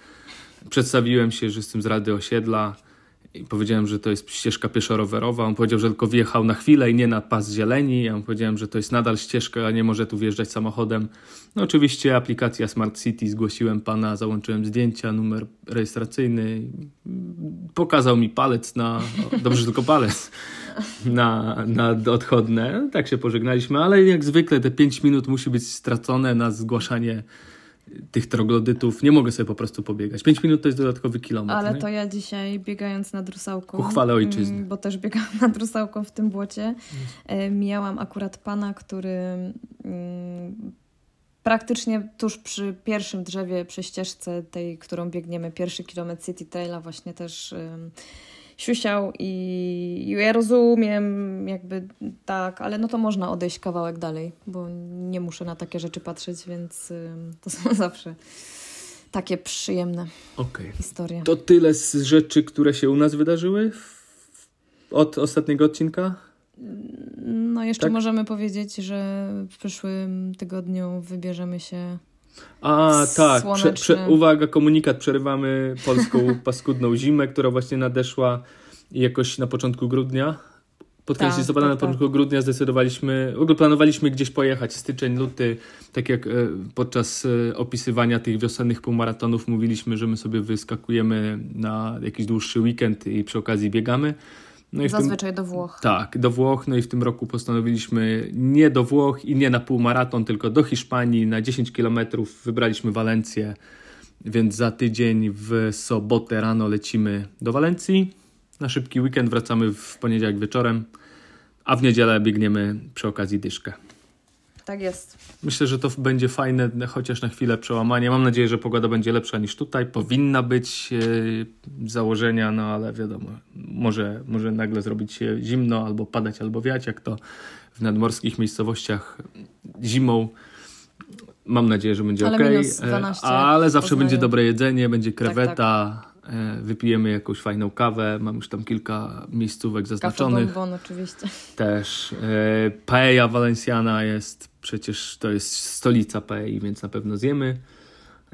Przedstawiłem się, że jestem z Rady Osiedla i powiedziałem, że to jest ścieżka pieszo-rowerowa. On powiedział, że tylko wjechał na chwilę i nie na pas zieleni. Ja mu powiedziałem, że to jest nadal ścieżka, a nie może tu wjeżdżać samochodem. No oczywiście aplikacja Smart City, zgłosiłem pana, załączyłem zdjęcia, numer rejestracyjny. Pokazał mi palec na... Dobrze, tylko palec na, na odchodne. Tak się pożegnaliśmy, ale jak zwykle te 5 minut musi być stracone na zgłaszanie tych troglodytów. Nie mogę sobie po prostu pobiegać. 5 minut to jest dodatkowy kilometr. Ale nie? to ja dzisiaj biegając nad Rusałką. Uchwalę ojczyzny. Bo też biegałam <laughs> nad Rusałką w tym błocie. Yes. Mijałam akurat pana, który mm, praktycznie tuż przy pierwszym drzewie, przy ścieżce tej, którą biegniemy, pierwszy kilometr City Traila właśnie też siusiał i, ja rozumiem jakby tak, ale no to można odejść kawałek dalej, bo nie muszę na takie rzeczy patrzeć, więc to <laughs> są zawsze takie przyjemne Okej. historie. To tyle z rzeczy, które się u nas wydarzyły od ostatniego odcinka? No jeszcze Tak? możemy powiedzieć, że w przyszłym tygodniu wybierzemy się A, tak. Prze, prze, uwaga, komunikat. Przerywamy polską <laughs> paskudną zimę, która właśnie nadeszła jakoś na początku grudnia. Pod koniec Tak, listopada, tak, na początku grudnia zdecydowaliśmy, w ogóle planowaliśmy gdzieś pojechać, styczeń, luty, tak jak e, podczas e, opisywania tych wiosennych półmaratonów mówiliśmy, że my sobie wyskakujemy na jakiś dłuższy weekend i przy okazji biegamy. No i w tym, zazwyczaj do Włoch. tak, do Włoch. No i w tym roku postanowiliśmy nie do Włoch i nie na półmaraton, tylko do Hiszpanii na 10 kilometrów. Wybraliśmy Walencję, więc za tydzień w sobotę rano lecimy do Walencji. Na szybki weekend wracamy w poniedziałek wieczorem, a w niedzielę biegniemy przy okazji dyszkę. Tak jest. Myślę, że to będzie fajne, chociaż na chwilę przełamanie. Mam nadzieję, że pogoda będzie lepsza niż tutaj. Powinna być e, z założenia, no ale wiadomo, może, może nagle zrobić się zimno, albo padać, albo wiać, jak to w nadmorskich miejscowościach zimą. Mam nadzieję, że będzie Ale ok. minus 12 Ale zawsze będzie dobre jedzenie, będzie Tak, kreweta. e, Wypijemy jakąś fajną kawę. Mam już tam kilka miejscówek Kafe zaznaczonych bonbon oczywiście. też. E, paella Valenciana jest, przecież to jest stolica paei, więc na pewno zjemy.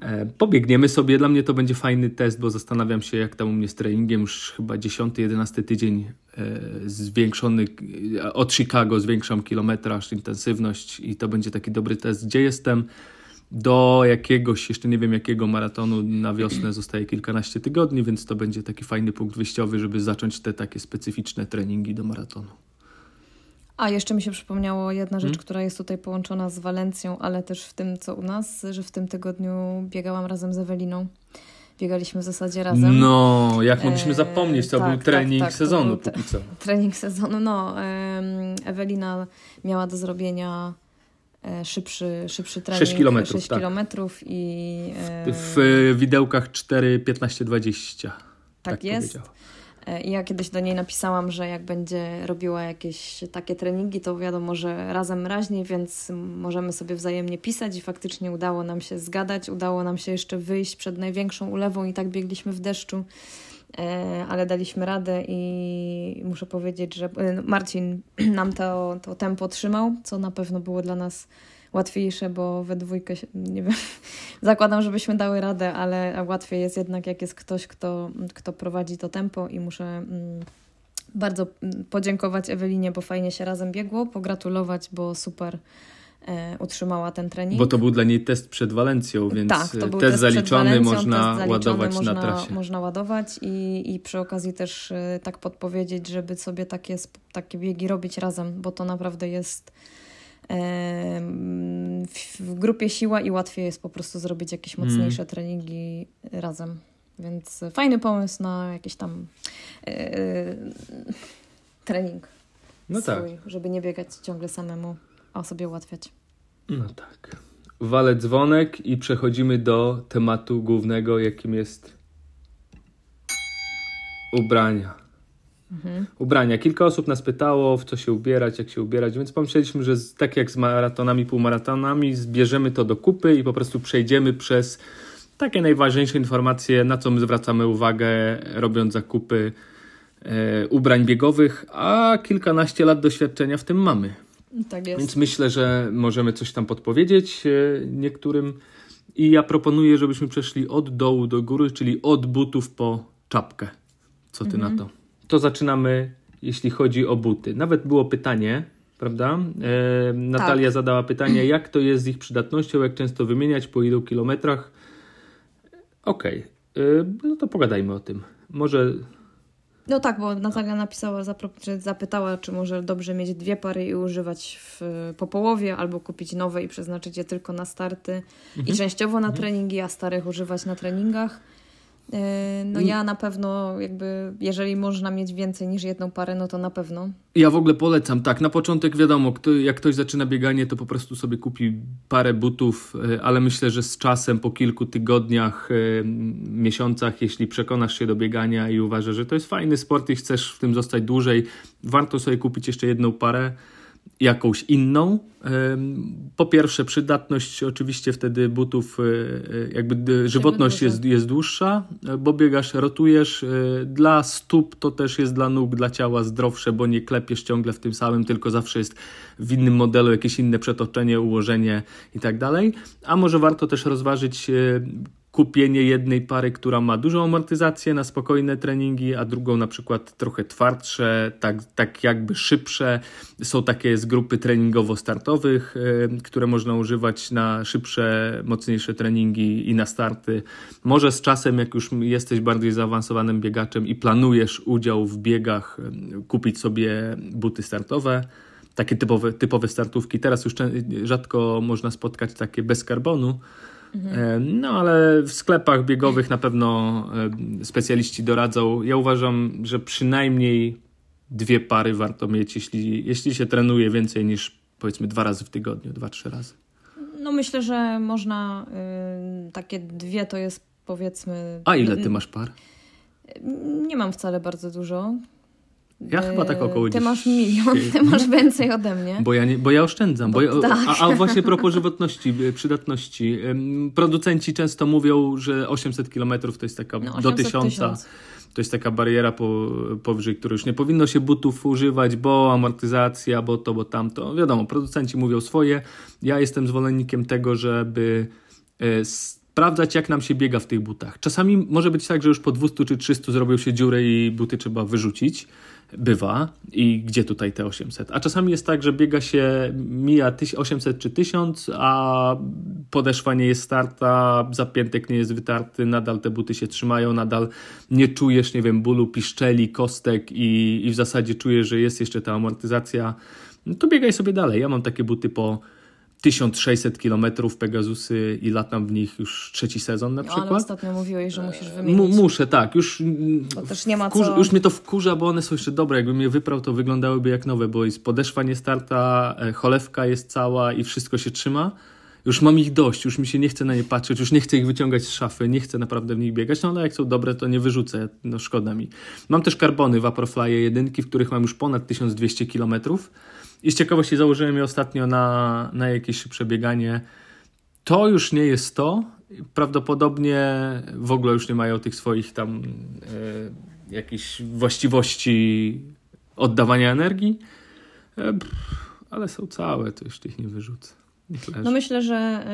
E, pobiegniemy sobie, dla mnie to będzie fajny test, bo zastanawiam się jak tam u mnie z treningiem, już chyba 10-11 tydzień e, zwiększony, e, od Chicago zwiększam kilometraż, intensywność i to będzie taki dobry test, gdzie jestem. Do jakiegoś, jeszcze nie wiem jakiego maratonu na wiosnę <clears throat> zostaje kilkanaście tygodni, więc to będzie taki fajny punkt wyjściowy, żeby zacząć te takie specyficzne treningi do maratonu. A jeszcze mi się przypomniało jedna rzecz, Hmm? która jest tutaj połączona z Walencją, ale też w tym, co u nas, że w tym tygodniu biegałam razem z Eweliną. Biegaliśmy w zasadzie razem. No, jak E, mogliśmy zapomnieć, to tak, był tak, trening tak, to sezonu był te- póki co. <laughs> Trening sezonu. No, Ewelina miała do zrobienia e, szybszy, szybszy trening. Sześć kilometrów, 6 tak. kilometrów i... e, W e, widełkach 4, 15, 20. Tak jest. powiedziała. E, I ja kiedyś do niej napisałam, że jak będzie robiła jakieś takie treningi, to wiadomo, że razem raźniej, więc możemy sobie wzajemnie pisać i faktycznie udało nam się zgadać, udało nam się jeszcze wyjść przed największą ulewą i tak biegliśmy w deszczu, e, ale daliśmy radę i muszę powiedzieć, że e, Marcin nam to, to tempo trzymał, co na pewno było dla nas łatwiejsze, bo we dwójkę, się, nie wiem, <laughs> zakładam, żebyśmy dały radę, ale łatwiej jest jednak, jak jest ktoś, kto, kto prowadzi to tempo i muszę mm, bardzo mm, podziękować Ewelinie, bo fajnie się razem biegło, pogratulować, bo super e, utrzymała ten trening. Bo to był dla niej test przed Walencją, więc tak, to był test test zaliczony można test zaliczony, ładować można, na trasie. Można ładować i, i przy okazji też e, tak podpowiedzieć, żeby sobie takie, takie biegi robić razem, bo to naprawdę jest w, grupie siła i łatwiej jest po prostu zrobić jakieś Mm. mocniejsze treningi razem. Więc fajny pomysł na jakiś tam e, trening No tak. swój, żeby nie biegać ciągle samemu, a sobie ułatwiać. No tak. Walę dzwonek i przechodzimy do tematu głównego, jakim jest ubrania. Mhm. Ubrania. Kilka osób nas pytało, w co się ubierać, jak się ubierać, więc pomyśleliśmy, że z, tak jak z maratonami, półmaratonami, zbierzemy to do kupy i po prostu przejdziemy przez takie najważniejsze informacje, na co my zwracamy uwagę, robiąc zakupy e, ubrań biegowych, a kilkanaście lat doświadczenia w tym mamy. Tak jest. Więc myślę, że możemy coś tam podpowiedzieć e, niektórym. I ja proponuję, żebyśmy przeszli od dołu do góry, czyli od butów po czapkę. Co ty Mhm. na to? To zaczynamy, jeśli chodzi o buty. Nawet było pytanie, prawda? E, Natalia Tak. zadała pytanie, <clears throat> jak to jest z ich przydatnością, jak często wymieniać, po ilu kilometrach. Okej, E, no to pogadajmy o tym. Może No tak, bo Natalia napisała, zapytała, czy może dobrze mieć dwie pary i używać w, po połowie, albo kupić nowe i przeznaczyć je tylko na starty i częściowo na treningi, a starych używać na treningach. E, no ja na pewno jakby, jeżeli można mieć więcej niż jedną parę, no to na pewno. Ja w ogóle polecam, tak, na początek wiadomo, kto, jak ktoś zaczyna bieganie, to po prostu sobie kupi parę butów, e, ale myślę, że z czasem, po kilku tygodniach, e, miesiącach, jeśli przekonasz się do biegania i uważasz, że to jest fajny sport i chcesz w tym zostać dłużej, warto sobie kupić jeszcze jedną parę jakąś inną. Po pierwsze, przydatność oczywiście wtedy butów, e, e, jakby żywotność jest, jest dłuższa, bo biegasz, rotujesz. E, dla stóp to też jest dla nóg, dla ciała zdrowsze, bo nie klepiesz ciągle w tym samym, tylko zawsze jest w innym modelu jakieś inne przetoczenie, ułożenie i tak dalej. A może warto też rozważyć kupienie jednej pary, która ma dużą amortyzację na spokojne treningi, a drugą na przykład trochę twardsze, tak, tak jakby szybsze. Są takie z grupy treningowo-startowych, yy, które można używać na szybsze, mocniejsze treningi i na starty. Może z czasem, jak już jesteś bardziej zaawansowanym biegaczem i planujesz udział w biegach, yy, kupić sobie buty startowe takie typowe, typowe startówki. Teraz już rzadko można spotkać takie bez karbonu, Mhm. No ale w sklepach biegowych na pewno specjaliści doradzą. Ja uważam, że przynajmniej dwie pary warto mieć, jeśli, jeśli się trenuje więcej niż powiedzmy dwa razy w tygodniu, dwa, trzy razy. No myślę, że można y, takie dwie to jest powiedzmy. A ile ty masz par? Nie mam wcale bardzo dużo. Ja chyba tak około Ty masz milion, ty masz więcej ode mnie. Bo ja, nie, bo ja oszczędzam. Bo, bo ja, tak. a, a, właśnie propos żywotności, y, przydatności. Producenci często mówią, że 800 km to jest taka no, do 1000. To jest taka bariera po, powyżej której już nie powinno się butów używać, bo amortyzacja, bo to, bo tamto. Wiadomo, producenci mówią swoje. Ja jestem zwolennikiem tego, żeby e, sprawdzać, jak nam się biega w tych butach. Czasami może być tak, że już po 200 czy 300 zrobią się dziurę i buty trzeba wyrzucić bywa i gdzie tutaj te 800. A czasami jest tak, że biega się, mija 800 czy 1000, a podeszwa nie jest starta, zapiętek nie jest wytarty, nadal te buty się trzymają, nadal nie czujesz, nie wiem, bólu, piszczeli, kostek i, i w zasadzie czujesz, że jest jeszcze ta amortyzacja. No to biegaj sobie dalej. Ja mam takie buty po 1600 km Pegasusy i latam w nich już trzeci sezon na przykład. No, ale ostatnio mówiłeś, że musisz wymienić. muszę, tak. Już, bo też nie ma co... już mnie to wkurza, bo one są jeszcze dobre. Jakbym je wyprał, to wyglądałyby jak nowe, bo jest podeszwa nie starta, e, cholewka jest cała i wszystko się trzyma. Już mam ich dość, już mi się nie chce na nie patrzeć, już nie chcę ich wyciągać z szafy, nie chcę naprawdę w nich biegać, no ale jak są dobre, to nie wyrzucę, no szkoda mi. Mam też karbony Vaporfly jedynki, w których mam już ponad 1200 kilometrów i z ciekawości założyłem je ostatnio na, na jakieś szybsze bieganie. To już nie jest to. Prawdopodobnie w ogóle już nie mają tych swoich tam e, jakichś właściwości oddawania energii. E, ale są całe, to już ich nie wyrzucę. No myślę, że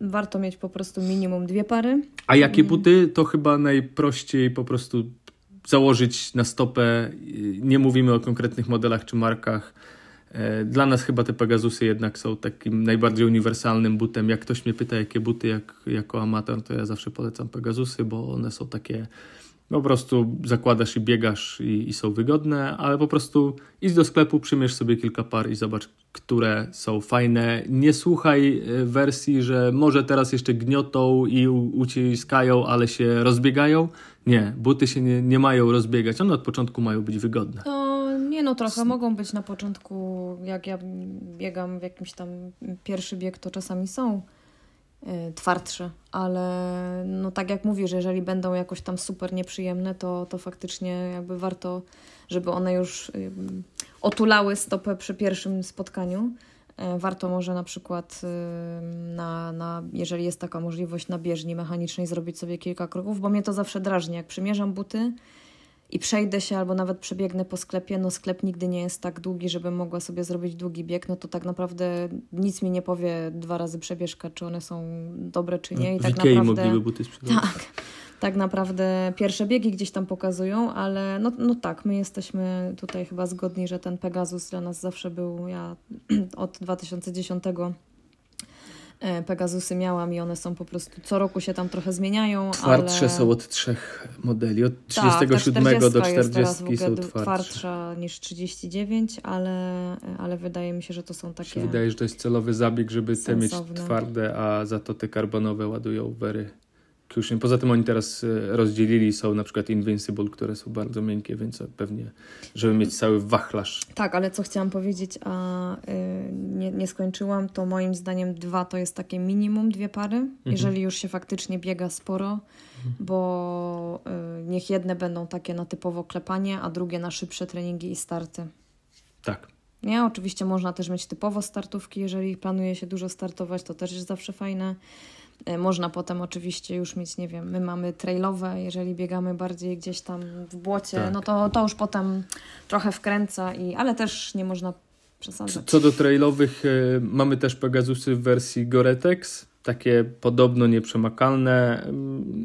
y, warto mieć po prostu minimum dwie pary. A jakie buty? To chyba najprościej po prostu założyć na stopę. Nie mówimy o konkretnych modelach czy markach. E, dla nas chyba te Pegasusy jednak są takim najbardziej uniwersalnym butem. Jak ktoś mnie pyta, jakie buty jak, jako amator, to ja zawsze polecam Pegasusy, bo one są takie po prostu zakładasz i biegasz i, i, są wygodne, ale po prostu idź do sklepu, przymierz sobie kilka par i zobacz, które są fajne. Nie słuchaj e, wersji, że może teraz jeszcze gniotą i uciskają, ale się rozbiegają. Nie, buty się nie, nie mają rozbiegać, one od początku mają być wygodne. No nie no, trochę mogą być na początku, jak ja biegam w jakimś tam pierwszy bieg, to czasami są Y, twardsze, ale no tak jak mówisz, że jeżeli będą jakoś tam super nieprzyjemne, to, to faktycznie jakby warto, żeby one już otulały stopę przy pierwszym spotkaniu. Y, warto może na przykład na, na, jeżeli jest taka możliwość na bieżni mechanicznej zrobić sobie kilka kroków, bo mnie to zawsze drażni. Jak przymierzam buty, i przejdę się albo nawet przebiegnę po sklepie, no sklep nigdy nie jest tak długi, żebym mogła sobie zrobić długi bieg, no to tak naprawdę nic mi nie powie dwa razy przebieżka, czy one są dobre, czy nie. I w tak Ikei naprawdę. mogliby buty sprzedawać. Tak. Tak naprawdę pierwsze biegi gdzieś tam pokazują, ale no, no tak, my jesteśmy tutaj chyba zgodni, że ten Pegasus dla nas zawsze był, ja <clears throat> od 2010 E, Pegasusy miałam i one są po prostu co roku się tam trochę zmieniają. Twardsze ale... są od trzech modeli. Od 37 tak, do 40 jest są twardsze. twardsza niż 39, ale, ale wydaje mi się, że to są takie. Wydaje, że to jest celowy zabieg, żeby te mieć twarde, a za to te karbonowe ładują wery kushing. Poza tym oni teraz e, rozdzielili, są na przykład Invincible, które są bardzo miękkie, więc pewnie, żeby mieć cały wachlarz. Tak, ale co chciałam powiedzieć, a y, nie, nie skończyłam, to moim zdaniem dwa to jest takie minimum, dwie pary, mhm. jeżeli już się faktycznie biega sporo, mhm. bo y, niech jedne będą takie na typowo klepanie, a drugie na szybsze treningi i starty. Tak. Nie, oczywiście można też mieć typowo startówki, jeżeli planuje się dużo startować, to też jest zawsze fajne. E, można potem oczywiście już mieć, nie wiem, my mamy trailowe, jeżeli biegamy bardziej gdzieś tam w błocie, tak. no to, to już potem trochę wkręca, i, ale też nie można przesadzać. Co do trailowych, e, mamy też Pegasusy w wersji Goretex, takie podobno nieprzemakalne.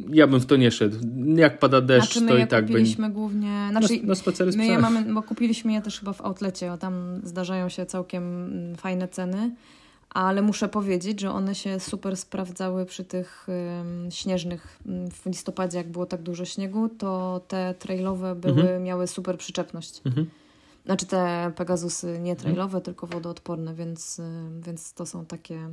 Ja bym w to nie szedł. Jak pada deszcz, znaczy, to i tak kupiliśmy będzie... głównie. Znaczy, na, na spacery my je mamy, bo kupiliśmy je też chyba w outlecie, tam zdarzają się całkiem mm, fajne ceny ale muszę powiedzieć, że one się super sprawdzały przy tych um, śnieżnych. Mm, w listopadzie, jak było tak dużo śniegu, to te trailowe były, mhm. miały super przyczepność. Mhm. Znaczy te Pegasusy nie mhm. trailowe, mhm. tylko wodoodporne, więc, więc to są takie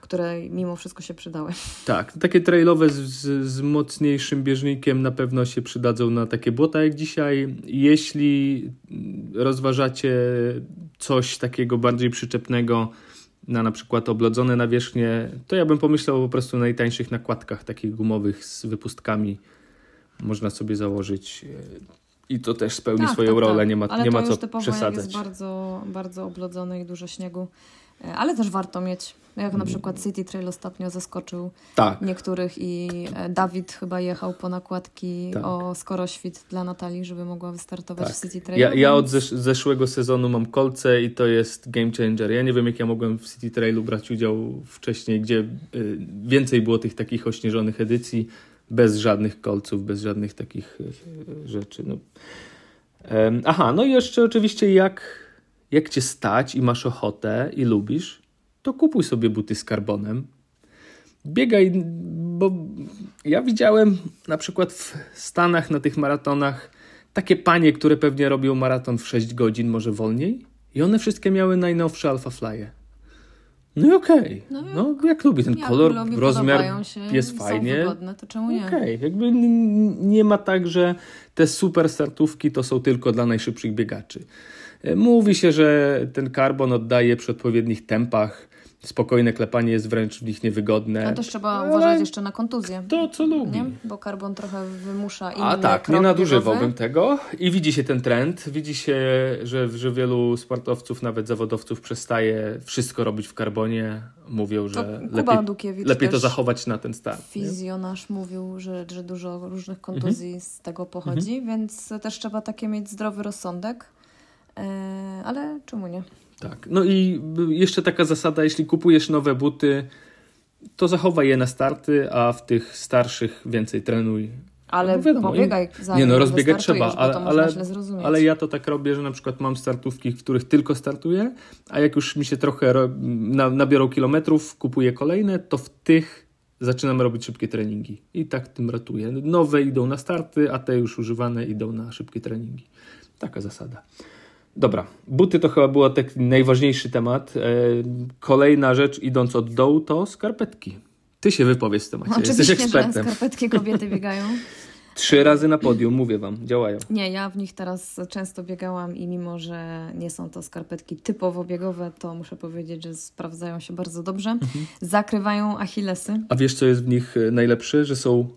które mimo wszystko się przydały. Tak, takie trailowe z, z, z, mocniejszym bieżnikiem na pewno się przydadzą na takie błota jak dzisiaj. Jeśli rozważacie coś takiego bardziej przyczepnego, na na przykład oblodzone nawierzchnie, to ja bym pomyślał po prostu o najtańszych nakładkach takich gumowych z wypustkami. Można sobie założyć e, i to też spełni tak, swoją tak, rolę, tak. nie ma, Ale nie ma co typowo, przesadzać. jest bardzo, bardzo oblodzone i dużo śniegu, e, ale też warto mieć. Jak na przykład City Trail ostatnio zaskoczył tak. niektórych i e, Dawid chyba jechał po nakładki tak. o skoroświt dla Natalii, żeby mogła wystartować tak. w City Trail. Ja, ja od zesz zeszłego sezonu mam kolce i to jest game changer. Ja nie wiem, jak ja mogłem w City Trailu brać udział wcześniej, gdzie y, więcej było tych takich ośnieżonych edycji, bez żadnych kolców, bez żadnych takich y, rzeczy. No. aha, no i jeszcze oczywiście jak, jak cię stać i masz ochotę i lubisz, to kupuj sobie buty z karbonem. Biegaj, bo ja widziałem na przykład w Stanach na tych maratonach takie panie, które pewnie robią maraton w 6 godzin, może wolniej, i one wszystkie miały najnowsze Alpha Flye. No i okej. Okay. No, no, jak lubi ten kolor, lubi, rozmiar się, jest fajnie. Wygodne, to czemu nie? Okej, okay. jakby nie ma tak, że te super startówki to są tylko dla najszybszych biegaczy. E, mówi się, że ten karbon oddaje przy odpowiednich tempach spokojne klepanie jest wręcz w nich niewygodne. No też trzeba ale uważać jeszcze na kontuzję. To, co lubi. Nie? Bo karbon trochę wymusza inny A tak, nie nadużywałbym tego. I widzi się ten trend. Widzi się, że, że wielu sportowców, nawet zawodowców przestaje wszystko robić w karbonie. Mówią, że lepiej, lepiej to zachować na ten start. Fizjonasz mówił, że, że dużo różnych kontuzji mhm. z tego pochodzi, mhm. więc też trzeba takie mieć zdrowy rozsądek. E, ale czemu nie? Tak. No i jeszcze taka zasada, jeśli kupujesz nowe buty, to zachowaj je na starty, a w tych starszych więcej trenuj. Ale no wiadomo, pobiegaj Nie no, rozbiegać trzeba, ale, ale, ale ja to tak robię, że na przykład mam startówki, w których tylko startuję, a jak już mi się trochę nabiorą kilometrów, kupuję kolejne, to w tych zaczynam robić szybkie treningi. I tak tym ratuję. Nowe idą na starty, a te już używane idą na szybkie treningi. Taka zasada. Dobra, buty to chyba był taki najważniejszy temat. E, kolejna rzecz, idąc od dołu, to skarpetki. Ty się wypowiedz w temacie, Oczywiście, jesteś ekspertem. Że skarpetki kobiety biegają. <laughs> Trzy razy na podium, mówię wam, działają. Nie, ja w nich teraz często biegałam i mimo, że nie są to skarpetki typowo biegowe, to muszę powiedzieć, że sprawdzają się bardzo dobrze. Mhm. Zakrywają achillesy. A wiesz, co jest w nich e, najlepsze? Że są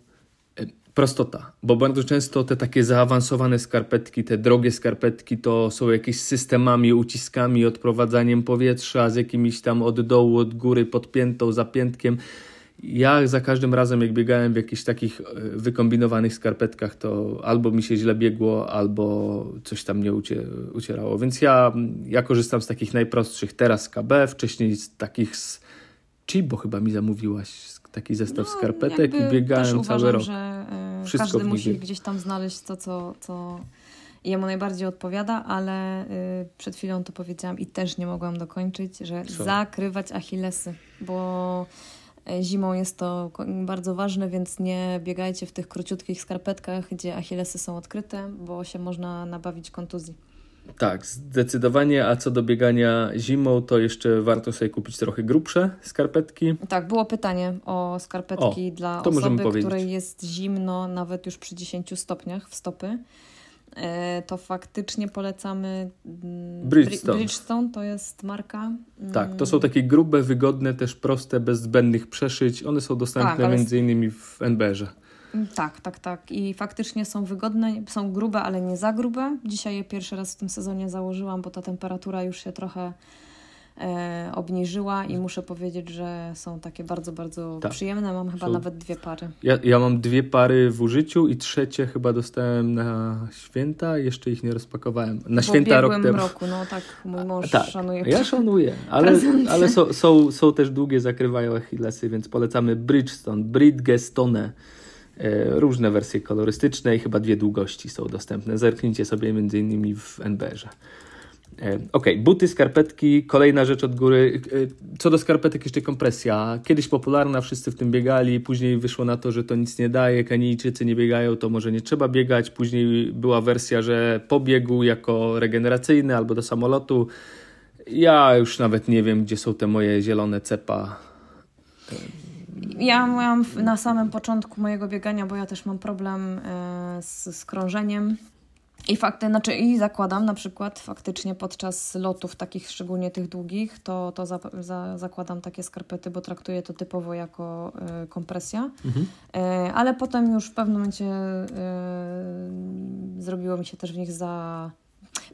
prostota, bo bardzo często te takie zaawansowane skarpetki, te drogie skarpetki to są jakieś systemami, uciskami, odprowadzaniem powietrza z jakimiś tam od dołu, od góry, podpiętą, zapiętkiem. Ja za każdym razem, jak biegałem w jakichś takich e, wykombinowanych skarpetkach, to albo mi się źle biegło, albo coś tam nie ucierało. Więc ja, ja korzystam z takich najprostszych teraz KB, wcześniej z takich z Chibo chyba mi zamówiłaś taki zestaw no, skarpetek i biegałem cały uważam, rok. że y, Wszystko każdy musi gdzieś tam znaleźć to, co, co jemu najbardziej odpowiada, ale y, przed chwilą to powiedziałam i też nie mogłam dokończyć, że co? zakrywać achillesy, bo y, zimą jest to bardzo ważne, więc nie biegajcie w tych króciutkich skarpetkach, gdzie achillesy są odkryte, bo się można nabawić kontuzji. Tak, zdecydowanie. A co do biegania zimą, to jeszcze warto sobie kupić trochę grubsze skarpetki. Tak, było pytanie o skarpetki o, dla osoby, której jest zimno nawet już przy 10 stopniach w stopy. E, to faktycznie polecamy mm, Bridgestone. Bridgestone to jest marka. Tak, to są takie grube, wygodne, też proste, bez zbędnych przeszyć. One są dostępne tak, między innymi w NBR-ze. Tak, tak, tak. I faktycznie są wygodne, są grube, ale nie za grube. Dzisiaj je pierwszy raz w tym sezonie założyłam, bo ta temperatura już się trochę e, obniżyła i muszę powiedzieć, że są takie bardzo, bardzo tak. przyjemne. Mam chyba są... nawet dwie pary. Ja, ja mam dwie pary w użyciu i trzecie chyba dostałem na święta, jeszcze ich nie rozpakowałem. Na w święta rok temu. roku, no tak, mój mąż tak, szanuje. Ja szanuję, ale, ale są, są, są też długie, zakrywają achillesy, więc polecamy Bridgestone, Bridgestone. E, różne wersje kolorystyczne i chyba dwie długości są dostępne. Zerknijcie sobie między innymi w NBR-ze. E, ok, buty, skarpetki, kolejna rzecz od góry. E, co do skarpetek, jeszcze kompresja. Kiedyś popularna, wszyscy w tym biegali, później wyszło na to, że to nic nie daje, Kenijczycy nie biegają, to może nie trzeba biegać. Później była wersja, że pobiegł jako regeneracyjny albo do samolotu. Ja już nawet nie wiem, gdzie są te moje zielone cepa. Ja miałam na samym początku mojego biegania, bo ja też mam problem e, z, z krążeniem. I fakty, znaczy i zakładam na przykład faktycznie podczas lotów takich szczególnie tych długich, to, to za, za, zakładam takie skarpety, bo traktuję to typowo jako y, kompresja. Mhm. Y, ale potem już w pewnym momencie y, zrobiło mi się też w nich za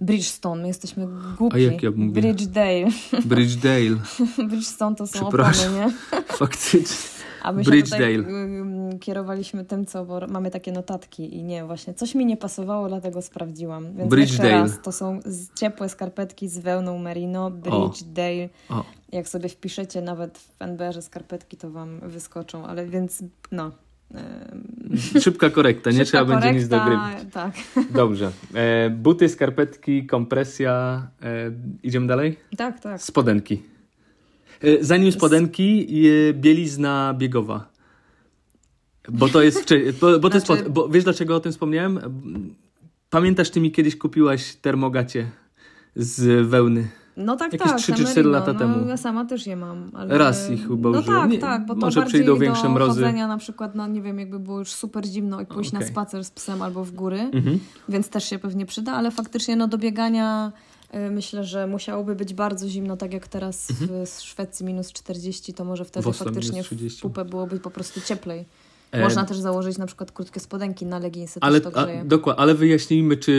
Bridgestone, my jesteśmy głupi. A jak ja mówię? Bridgedale. Bridgedale. <laughs> Bridgestone to są opony, nie? <laughs> Faktycznie. A my się tutaj mm, kierowaliśmy tym, co, bo mamy takie notatki i nie, właśnie coś mi nie pasowało, dlatego sprawdziłam. Więc Bridgedale. raz, to są ciepłe skarpetki z wełną merino, Bridgedale. O. O. Jak sobie wpiszecie nawet w NBR skarpetki, to wam wyskoczą, ale więc no, Szybka korekta, nie Szybka trzeba korekta, będzie nic dogrywać. Tak. Dobrze. E, buty, skarpetki, kompresja. E, idziemy dalej? Tak, tak. Spodenki. E, zanim spodenki, bielizna biegowa. Bo to jest. Bo, bo to znaczy... jest bo wiesz dlaczego o tym wspomniałem? Pamiętasz, ty mi kiedyś kupiłaś termogacie z wełny. No tak, Jakieś tak. 3 czy 4 lata no, temu. Ja sama też je mam. Ale... Raz ich chyba No użyłem. tak, nie, tak, bo to może przyjdą większe do mrozy. chodzenia na przykład, no nie wiem, jakby było już super zimno i pójść okay. na spacer z psem albo w góry, mhm. więc też się pewnie przyda, ale faktycznie no do biegania y, myślę, że musiałoby być bardzo zimno, tak jak teraz mhm. w Szwecji minus 40, to może wtedy faktycznie w pupę byłoby po prostu cieplej. E, Można też założyć na przykład krótkie spodenki na leginsy, ale, też to grzeje. dokładnie, ale wyjaśnijmy, czy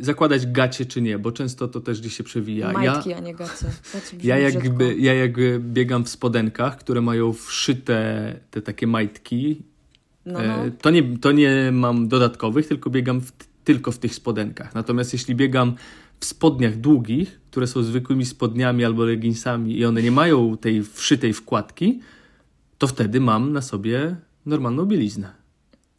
y, zakładać gacie, czy nie, bo często to też gdzieś się przewija. Majtki, ja, a nie gacie. Ja jakby, ja jak biegam w spodenkach, które mają wszyte te takie majtki, no, e, no. To, nie, to nie mam dodatkowych, tylko biegam w, tylko w tych spodenkach. Natomiast jeśli biegam w spodniach długich, które są zwykłymi spodniami albo leginsami i one nie mają tej wszytej wkładki, to wtedy mam na sobie normalną bieliznę.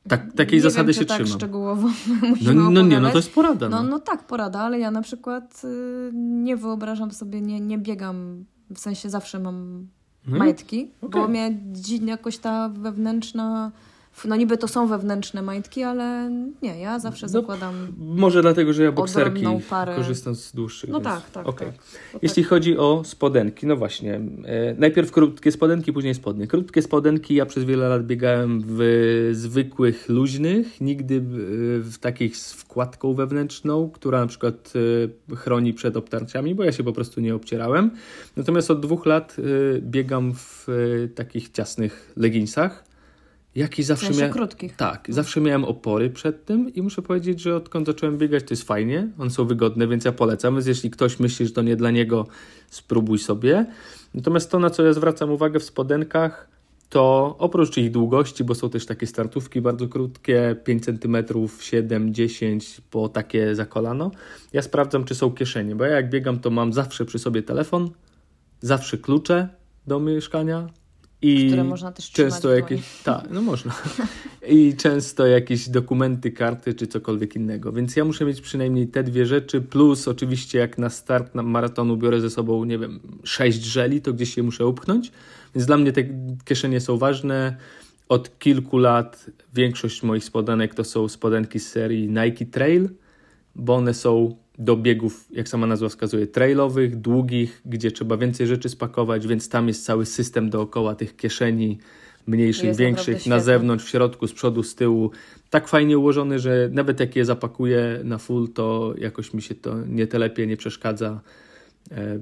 Tak, takiej nie zasady wiem, się tak trzymam. szczegółowo <laughs> no, no nie, no to jest porada. No, no, no tak, porada, ale ja na przykład y, nie wyobrażam sobie, nie, nie biegam, w sensie zawsze mam hmm? majtki, okay. bo mnie jakoś ta wewnętrzna no niby to są wewnętrzne majtki, ale nie, ja zawsze no, zakładam. Może dlatego, że ja bokserki parę... korzystam z dłuższych. No więc... tak, tak. Okay. tak. Jeśli tak. chodzi o spodenki, no właśnie. E, najpierw krótkie spodenki, później spodnie. Krótkie spodenki ja przez wiele lat biegałem w zwykłych, luźnych, nigdy w takich z wkładką wewnętrzną, która na przykład e, chroni przed obtarciami, bo ja się po prostu nie obcierałem. Natomiast od dwóch lat e, biegam w e, takich ciasnych leginsach jak i zawsze miałem. krótkich. Tak, zawsze miałem opory przed tym i muszę powiedzieć, że odkąd zacząłem biegać, to jest fajnie. One są wygodne, więc ja polecam. Więc jeśli ktoś myśli, że to nie dla niego, spróbuj sobie. Natomiast to, na co ja zwracam uwagę w spodenkach, to oprócz ich długości, bo są też takie startówki bardzo krótkie, 5 cm, 7, 10, po takie za kolano, ja sprawdzam, czy są kieszenie, bo ja jak biegam, to mam zawsze przy sobie telefon, zawsze klucze do mieszkania, i które można też często jakieś, <laughs> tak, no można. I często jakieś dokumenty, karty czy cokolwiek innego. Więc ja muszę mieć przynajmniej te dwie rzeczy, plus oczywiście jak na start na maratonu biorę ze sobą, nie wiem, sześć żeli, to gdzieś je muszę upchnąć. Więc dla mnie te kieszenie są ważne. Od kilku lat większość moich spodenek to są spodenki z serii Nike Trail, bo one są do biegów, jak sama nazwa wskazuje, trailowych, długich, gdzie trzeba więcej rzeczy spakować, więc tam jest cały system dookoła tych kieszeni, mniejszych, Jest większych, na zewnątrz, w środku, z przodu, z tyłu. Tak fajnie ułożony, że nawet jak je zapakuję na full, to jakoś mi się to nie telepie, nie przeszkadza. E,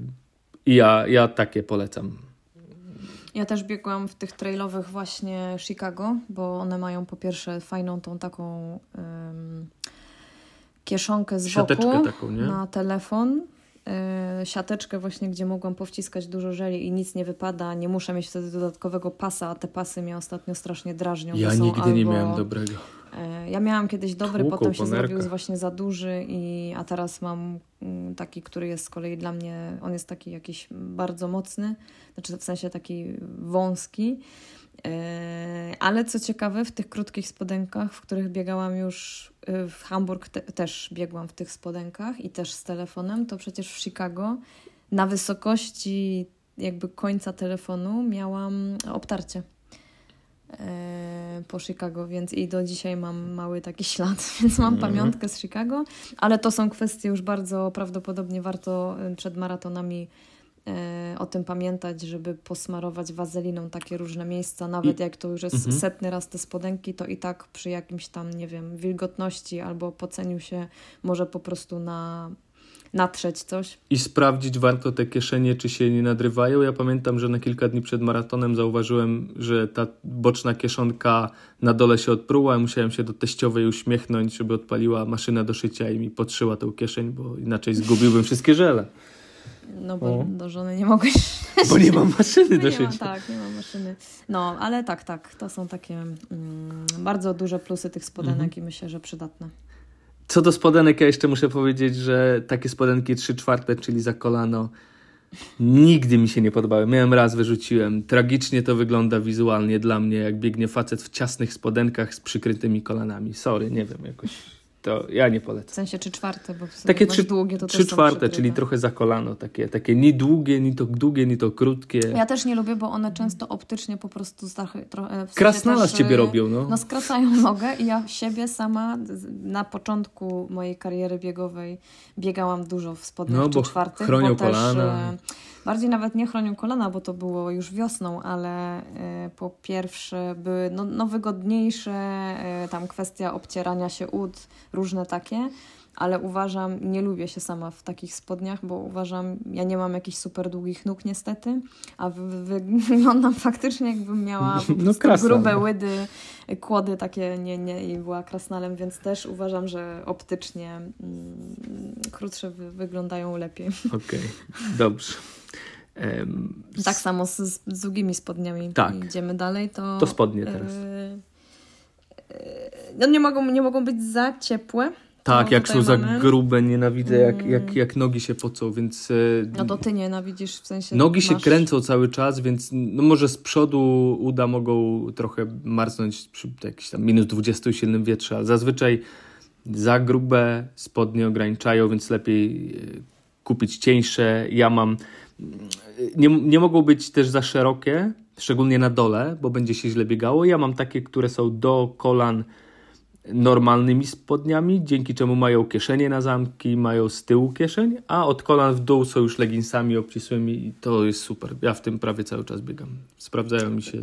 I ja, ja takie polecam. Ja też biegłam w tych trailowych właśnie Chicago, bo one mają po pierwsze fajną tą taką em, kieszonkę z Siateczkę boku taką, nie? na telefon. e, siateczkę właśnie, gdzie mogłam powciskać dużo żeli i nic nie wypada. Nie muszę mieć wtedy dodatkowego pasa, a te pasy mnie ostatnio strasznie drażnią. Ja nigdy nie albo- miałem dobrego. E, Ja miałam kiedyś dobry, potem się zrobił właśnie za duży, i, a teraz mam mm, taki, który jest z kolei dla mnie, on jest taki jakiś bardzo mocny, znaczy w sensie taki wąski. E, Ale co ciekawe, w tych krótkich spodenkach, w których biegałam już e, w Hamburg, te, też biegłam w tych spodenkach i też z telefonem, to przecież w Chicago na wysokości jakby końca telefonu miałam obtarcie e, po Chicago, więc i do dzisiaj mam mały taki ślad, <laughs> więc mam Mhm. pamiątkę z Chicago, ale to są kwestie już bardzo prawdopodobnie warto przed maratonami o tym pamiętać, żeby posmarować wazeliną takie różne miejsca, nawet jak to już jest Mhm. setny raz te spodenki, to i tak przy jakimś tam, nie wiem, wilgotności albo poceniu się może po prostu na natrzeć coś. I sprawdzić warto te kieszenie, czy się nie nadrywają. Ja pamiętam, że na kilka dni przed maratonem zauważyłem, że ta boczna kieszonka na dole się odpruła. Musiałem się do teściowej uśmiechnąć, żeby odpaliła maszynę do szycia i mi podszyła tą kieszeń, bo inaczej zgubiłbym wszystkie żele. No bo O. do żony nie mogłeś <laughs> Bo nie mam maszyny do No ma, szycia. tak, nie ma maszyny. No, ale tak, tak, to są takie mm, bardzo duże plusy tych spodenek Mhm. i myślę, że przydatne. Co do spodenek, ja jeszcze muszę powiedzieć, że takie spodenki 3 czwarte, czyli za kolano, nigdy mi się nie podobały. Miałem raz, wyrzuciłem. Tragicznie to wygląda wizualnie dla mnie, jak biegnie facet w ciasnych spodenkach z przykrytymi kolanami. Sorry, nie wiem, jakoś to ja nie W polecam. sensie trzy czwarte, bo w Takie trzy, długie to trzy czwarte, czyli trochę za kolano, takie, takie ni długie, ni to długie, ni to krótkie. Ja też nie lubię, bo one często optycznie po prostu trochę... trochę w Krasnala z ciebie y, robią, no. No skracają <laughs> nogę i ja siebie sama na początku mojej kariery biegowej biegałam dużo w spodniach No, no, bo czwartych. chronią bo też, kolana. Bardziej nawet nie chronią kolana, bo to było już wiosną, ale e, po pierwsze były no, no wygodniejsze, e, tam kwestia obcierania się ud, różne takie. Ale uważam, nie lubię się sama w takich spodniach, bo uważam, ja nie mam jakichś super długich nóg niestety, a wy, wy, <laughs> wyglądam faktycznie jakbym miała No, krasnal. grube łydy, kłody takie nie, nie i była krasnalem, więc też uważam, że optycznie mm, krótsze wy, wyglądają lepiej. Okej, dobrze. Tak samo z, z długimi spodniami. Tak. Idziemy dalej, to... To spodnie teraz. e, e, No nie mogą, nie mogą być za ciepłe. Tak, To jak są za mamy. grube, nienawidzę, jak, Mm. jak, jak nogi się pocą, więc e, No to ty nienawidzisz w sensie... nogi się masz- kręcą cały czas, więc no może z przodu uda mogą trochę marznąć przy jakiś tam minus 20 i silnym wietrze, ale zazwyczaj za grube spodnie ograniczają, więc lepiej e, kupić cieńsze. Ja mam... Nie, nie mogą być też za szerokie, szczególnie na dole, bo będzie się źle biegało. Ja mam takie, które są do kolan normalnymi spodniami, dzięki czemu mają kieszenie na zamki, mają z tyłu kieszeń, a od kolan w dół są już leginsami obcisłymi i to jest super. Ja w tym prawie cały czas biegam. Sprawdzają mi się.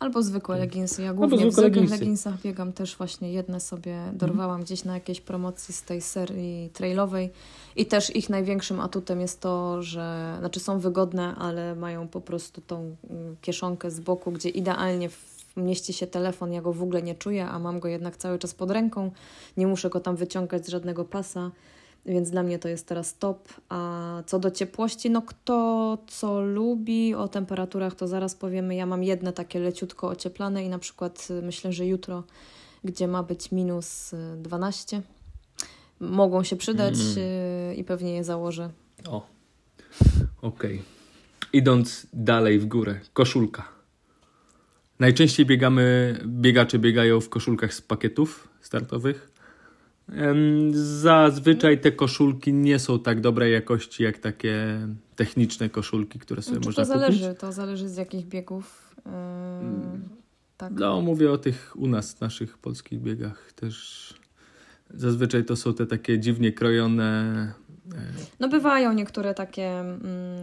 Albo zwykłe leginsy. Ja głównie w zwykłe zwykłych leginsy. leginsach biegam też właśnie jedne sobie dorwałam gdzieś na jakiejś promocji z tej serii trailowej i też ich największym atutem jest to, że znaczy są wygodne, ale mają po prostu tą mm, kieszonkę z boku, gdzie idealnie w- mieści się telefon, ja go w ogóle nie czuję, a mam go jednak cały czas pod ręką, nie muszę go tam wyciągać z żadnego pasa. Więc dla mnie to jest teraz top. A co do ciepłości, no kto co lubi, o temperaturach to zaraz powiemy. Ja mam jedne takie leciutko ocieplane i na przykład y, myślę, że jutro, gdzie ma być minus y, 12, mogą się przydać y, i pewnie je założę. O, okej. Idąc dalej w górę, koszulka. Najczęściej biegamy, biegacze biegają w koszulkach z pakietów startowych. Zazwyczaj te koszulki nie są tak dobrej jakości jak takie techniczne koszulki, które sobie Znaczy, można to kupić. zależy, to zależy z jakich biegów. y, tak. No, mówię o tych u nas, naszych polskich biegach też. Zazwyczaj to są te takie dziwnie krojone. e, No bywają niektóre takie, mm,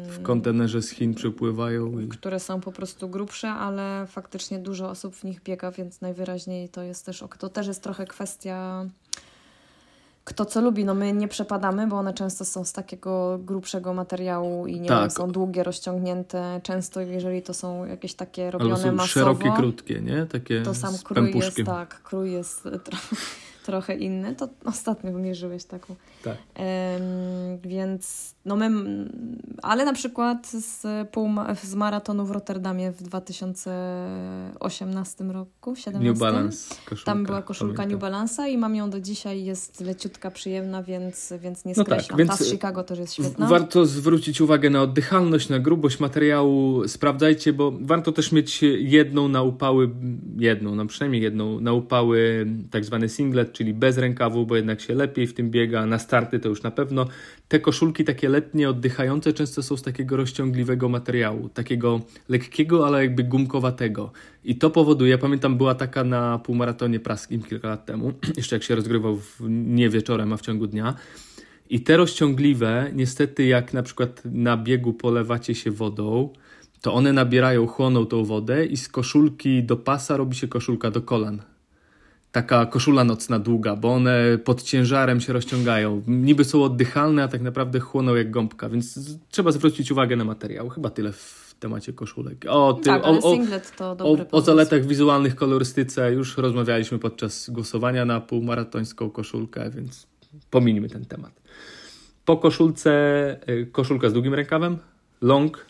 W kontenerze z Chin przypływają i które są po prostu grubsze, ale faktycznie dużo osób w nich biega, więc najwyraźniej to jest też, to też jest trochę kwestia kto co lubi. No my nie przepadamy, bo one często są z takiego grubszego materiału i nie Tak. wiem, są długie, rozciągnięte. Często jeżeli to są jakieś takie robione albo są masowo, szerokie, krótkie, nie? Takie to sam krój jest, pępuszkiem. tak, krój jest <laughs> trochę inny. To ostatnio mierzyłeś taką. Tak. Więc no my, ale na przykład z, półma, z maratonu w Rotterdamie w 2018 roku, 17, New Balance koszulka. tam była koszulka pamiętam. New Balance'a i mam ją do dzisiaj, jest leciutka, przyjemna, więc, więc nie No tak, skreślam. więc- Ta z Chicago też jest świetna. Warto zwrócić uwagę na oddychalność, na grubość materiału. Sprawdzajcie, bo warto też mieć jedną na upały, jedną, no przynajmniej jedną na upały, tak zwany singlet, czyli bez rękawu, bo jednak się lepiej w tym biega. Na starty to już na pewno. Te koszulki takie letnie, oddychające często są z takiego rozciągliwego materiału, takiego lekkiego, ale jakby gumkowatego. I to powoduje, pamiętam, była taka na półmaratonie praskim kilka lat temu, <clears throat> jeszcze jak się rozgrywał w, nie wieczorem, a w ciągu dnia. I te rozciągliwe, niestety, jak na przykład na biegu polewacie się wodą, to one nabierają, chłoną tą wodę i z koszulki do pasa robi się koszulka do kolan. Taka koszula nocna długa, bo one pod ciężarem się rozciągają. Niby są oddychalne, a tak naprawdę chłoną jak gąbka, więc trzeba zwrócić uwagę na materiał. Chyba tyle w temacie koszulek. O, ty, tak, o, o, singlet to o, o zaletach wizualnych, kolorystyce już rozmawialiśmy podczas głosowania na półmaratońską koszulkę, więc pomińmy ten temat. Po koszulce, y, koszulka z długim rękawem, long,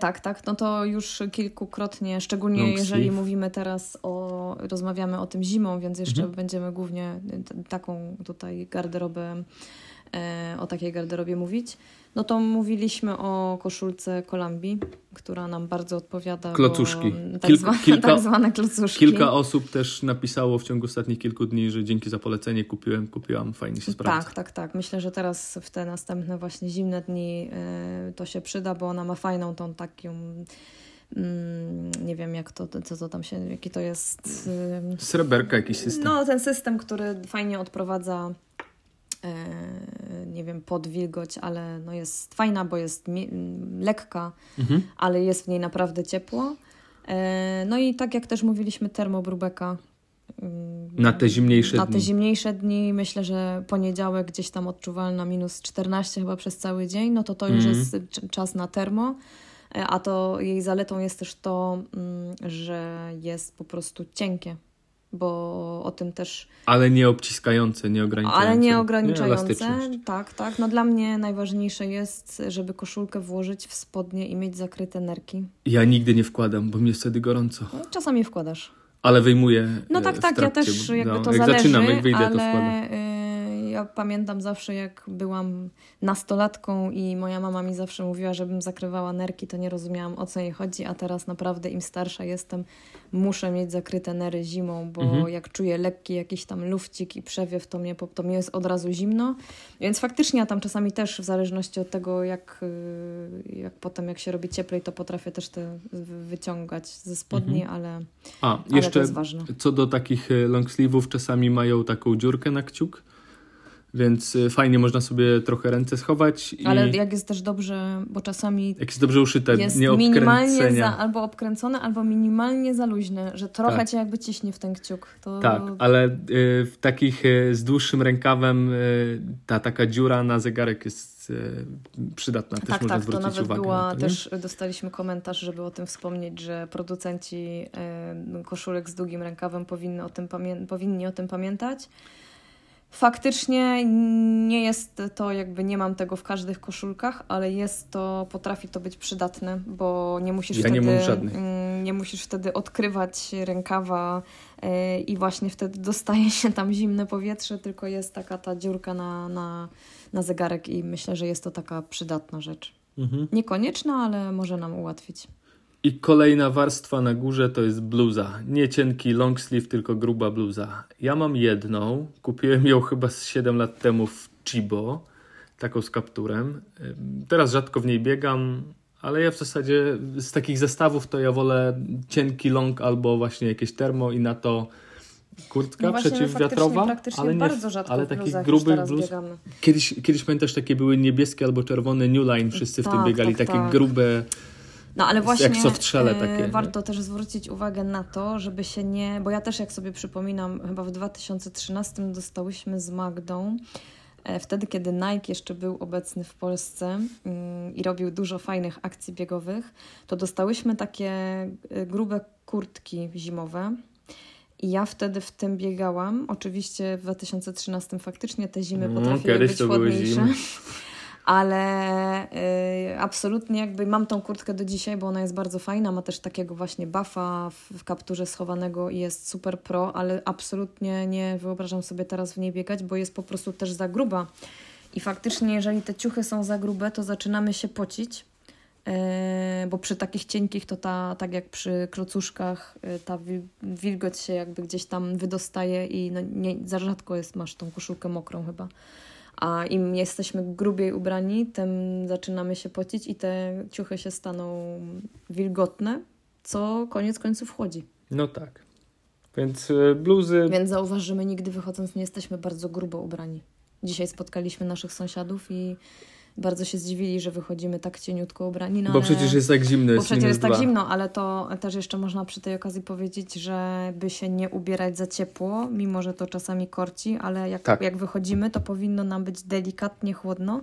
Tak, tak. No to już kilkukrotnie, szczególnie Long jeżeli sleeve. mówimy teraz o, rozmawiamy o tym zimą, więc jeszcze Mhm. będziemy głównie taką tutaj garderobę, e, o takiej garderobie mówić. No to mówiliśmy o koszulce Kolambi, która nam bardzo odpowiada. Klocuszki. Bo, <laughs> tak, Kilka- zwane, kilka- tak zwane klocuszki. Kilka osób też napisało w ciągu ostatnich kilku dni, że dzięki za polecenie kupiłem, kupiłam, fajnie się sprawdza. Tak, tak, tak. Myślę, że teraz w te następne właśnie zimne dni y, to się przyda, bo ona ma fajną tą taką. mm, nie wiem, jak to, co to tam się, jaki to jest. y, Sreberka jakiś system. No, ten system, który fajnie odprowadza, e, nie wiem, pod wilgoć, ale no jest fajna, bo jest mi- m, lekka, Mhm. ale jest w niej naprawdę ciepło. E, no i tak jak też mówiliśmy, termobrubeka. mm, Na te zimniejsze na dni. te zimniejsze dni myślę, że poniedziałek gdzieś tam odczuwalna minus 14 chyba przez cały dzień, no to to już Mhm. jest cz- czas na termo. E, A to jej zaletą jest też to, mm, że jest po prostu cienkie, bo o tym też, Ale nie obciskające, nie ograniczające. ale nie Nie, ograniczające. elastyczność. tak, tak. No dla mnie najważniejsze jest, żeby koszulkę włożyć w spodnie i mieć zakryte nerki. Ja nigdy nie wkładam, bo mi jest wtedy gorąco. No, czasami wkładasz. Ale wyjmuję. No e, tak, w tak, ja też jakby no, to jak zależy, zaczynam, jak wyjdę, to wkładam. Y, ja pamiętam zawsze jak byłam nastolatką i moja mama mi zawsze mówiła, żebym zakrywała nerki, to nie rozumiałam o co jej chodzi, a teraz naprawdę im starsza jestem, muszę mieć zakryte nery zimą, bo Mhm. jak czuję lekki jakiś tam lufcik i przewiew, to mnie, to mnie jest od razu zimno, więc faktycznie ja tam czasami też w zależności od tego jak, y, jak potem jak się robi cieplej, to potrafię też te wy- wyciągać ze spodni, Mhm. ale, A, ale to jeszcze jest ważne. co do takich e, long sleeve'ów, czasami mają taką dziurkę na kciuk, więc e, fajnie można sobie trochę ręce schować i Ale jak jest też dobrze, bo czasami jak jest dobrze uszyte, jest nie minimalnie za, albo obkręcone, albo minimalnie za luźne, że trochę Tak. cię jakby ciśnie w ten kciuk. To... Tak, ale e, w takich e, z dłuższym rękawem e, ta taka dziura na zegarek jest e, przydatna. Też tak, można tak, to zwrócić nawet uwagę była, na to, też dostaliśmy komentarz, żeby o tym wspomnieć, że producenci e, koszulek z długim rękawem powinny o tym, powinni o tym pamiętać. Faktycznie nie jest to jakby, nie mam tego w każdych koszulkach, ale jest to, potrafi to być przydatne, bo nie musisz Ja nie wtedy, mam żadnej. mm, nie musisz wtedy odkrywać rękawa e, i właśnie wtedy dostaje się tam zimne powietrze, tylko jest taka ta dziurka na, na, na zegarek i myślę, że jest to taka przydatna rzecz. Mhm. Niekonieczna, ale może nam ułatwić. I kolejna warstwa na górze to jest bluza. Nie cienki long sleeve, tylko gruba bluza. Ja mam jedną, kupiłem ją chyba z 7 lat temu w Chibo, taką z kapturem. Teraz rzadko w niej biegam, ale ja w zasadzie z takich zestawów to ja wolę cienki long albo właśnie jakieś termo i na to kurtka No my przeciwwiatrowa, praktycznie ale, nie, bardzo rzadko ale w taki bluzach już gruby teraz bluz. biegamy. Kiedyś, kiedyś pamiętasz, takie były niebieskie albo czerwone New Line, wszyscy w tym Tak, biegali, tak, takie tak. grube. No ale Jak właśnie softrzele e, takie, nie? warto też zwrócić uwagę na to, żeby się nie... Bo ja też jak sobie przypominam, chyba w 2013 dostałyśmy z Magdą, e, wtedy kiedy Nike jeszcze był obecny w Polsce mm, i robił dużo fajnych akcji biegowych, to dostałyśmy takie e, grube kurtki zimowe. I ja wtedy w tym biegałam. Oczywiście w 2013 faktycznie te zimy Mm, potrafiły kiedyś być to były chłodniejsze. zimy. <laughs> Ale y, absolutnie jakby mam tą kurtkę do dzisiaj, bo ona jest bardzo fajna. Ma też takiego właśnie buffa w, w kapturze schowanego i jest super pro, ale absolutnie nie wyobrażam sobie teraz w niej biegać, bo jest po prostu też za gruba. I faktycznie, jeżeli te ciuchy są za grube, to zaczynamy się pocić. y, Bo przy takich cienkich to ta, tak jak przy klocuszkach, y, ta wil- wilgoć się jakby gdzieś tam wydostaje i no nie, za rzadko jest, masz tą koszulkę mokrą chyba. A im jesteśmy grubiej ubrani, tym zaczynamy się pocić i te ciuchy się staną wilgotne, co koniec końców chłodzi. No tak. Więc e, bluzy. Więc zauważ, że my nigdy wychodząc nie jesteśmy bardzo grubo ubrani. Dzisiaj spotkaliśmy naszych sąsiadów i bardzo się zdziwili, że wychodzimy tak cieniutko ubrani. No bo ale... przecież jest tak zimno, Bo jest przecież minus jest tak dwa. zimno, ale to też jeszcze można przy tej okazji powiedzieć, że by się nie ubierać za ciepło, mimo że to czasami korci, ale jak, Tak. jak wychodzimy, to powinno nam być delikatnie chłodno,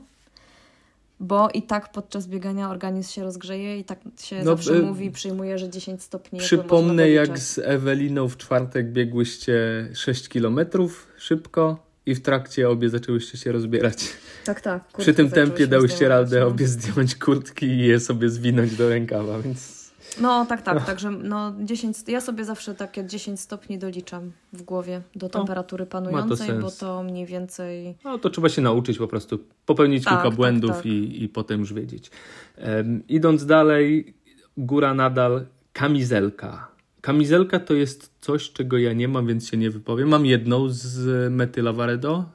bo i tak podczas biegania organizm się rozgrzeje i tak się No, zawsze y, mówi, przyjmuje, że 10 stopni. Przypomnę, jak z Eweliną w czwartek biegłyście 6 kilometrów szybko i w trakcie obie zaczęłyście się rozbierać. Tak, tak. Przy tym tempie dałyście radę no. obie zdjąć kurtki i je sobie zwinąć do rękawa, więc No tak, tak, także no 10, ja sobie zawsze takie 10 stopni doliczam w głowie do temperatury panującej, bo sens. to mniej więcej no, to trzeba się nauczyć po prostu, popełnić Tak, kilka tak, błędów tak. I, i potem już wiedzieć. Em, idąc dalej, góra nadal, kamizelka. Kamizelka to jest coś, czego ja nie mam, więc się nie wypowiem. Mam jedną z Mety Lavaredo,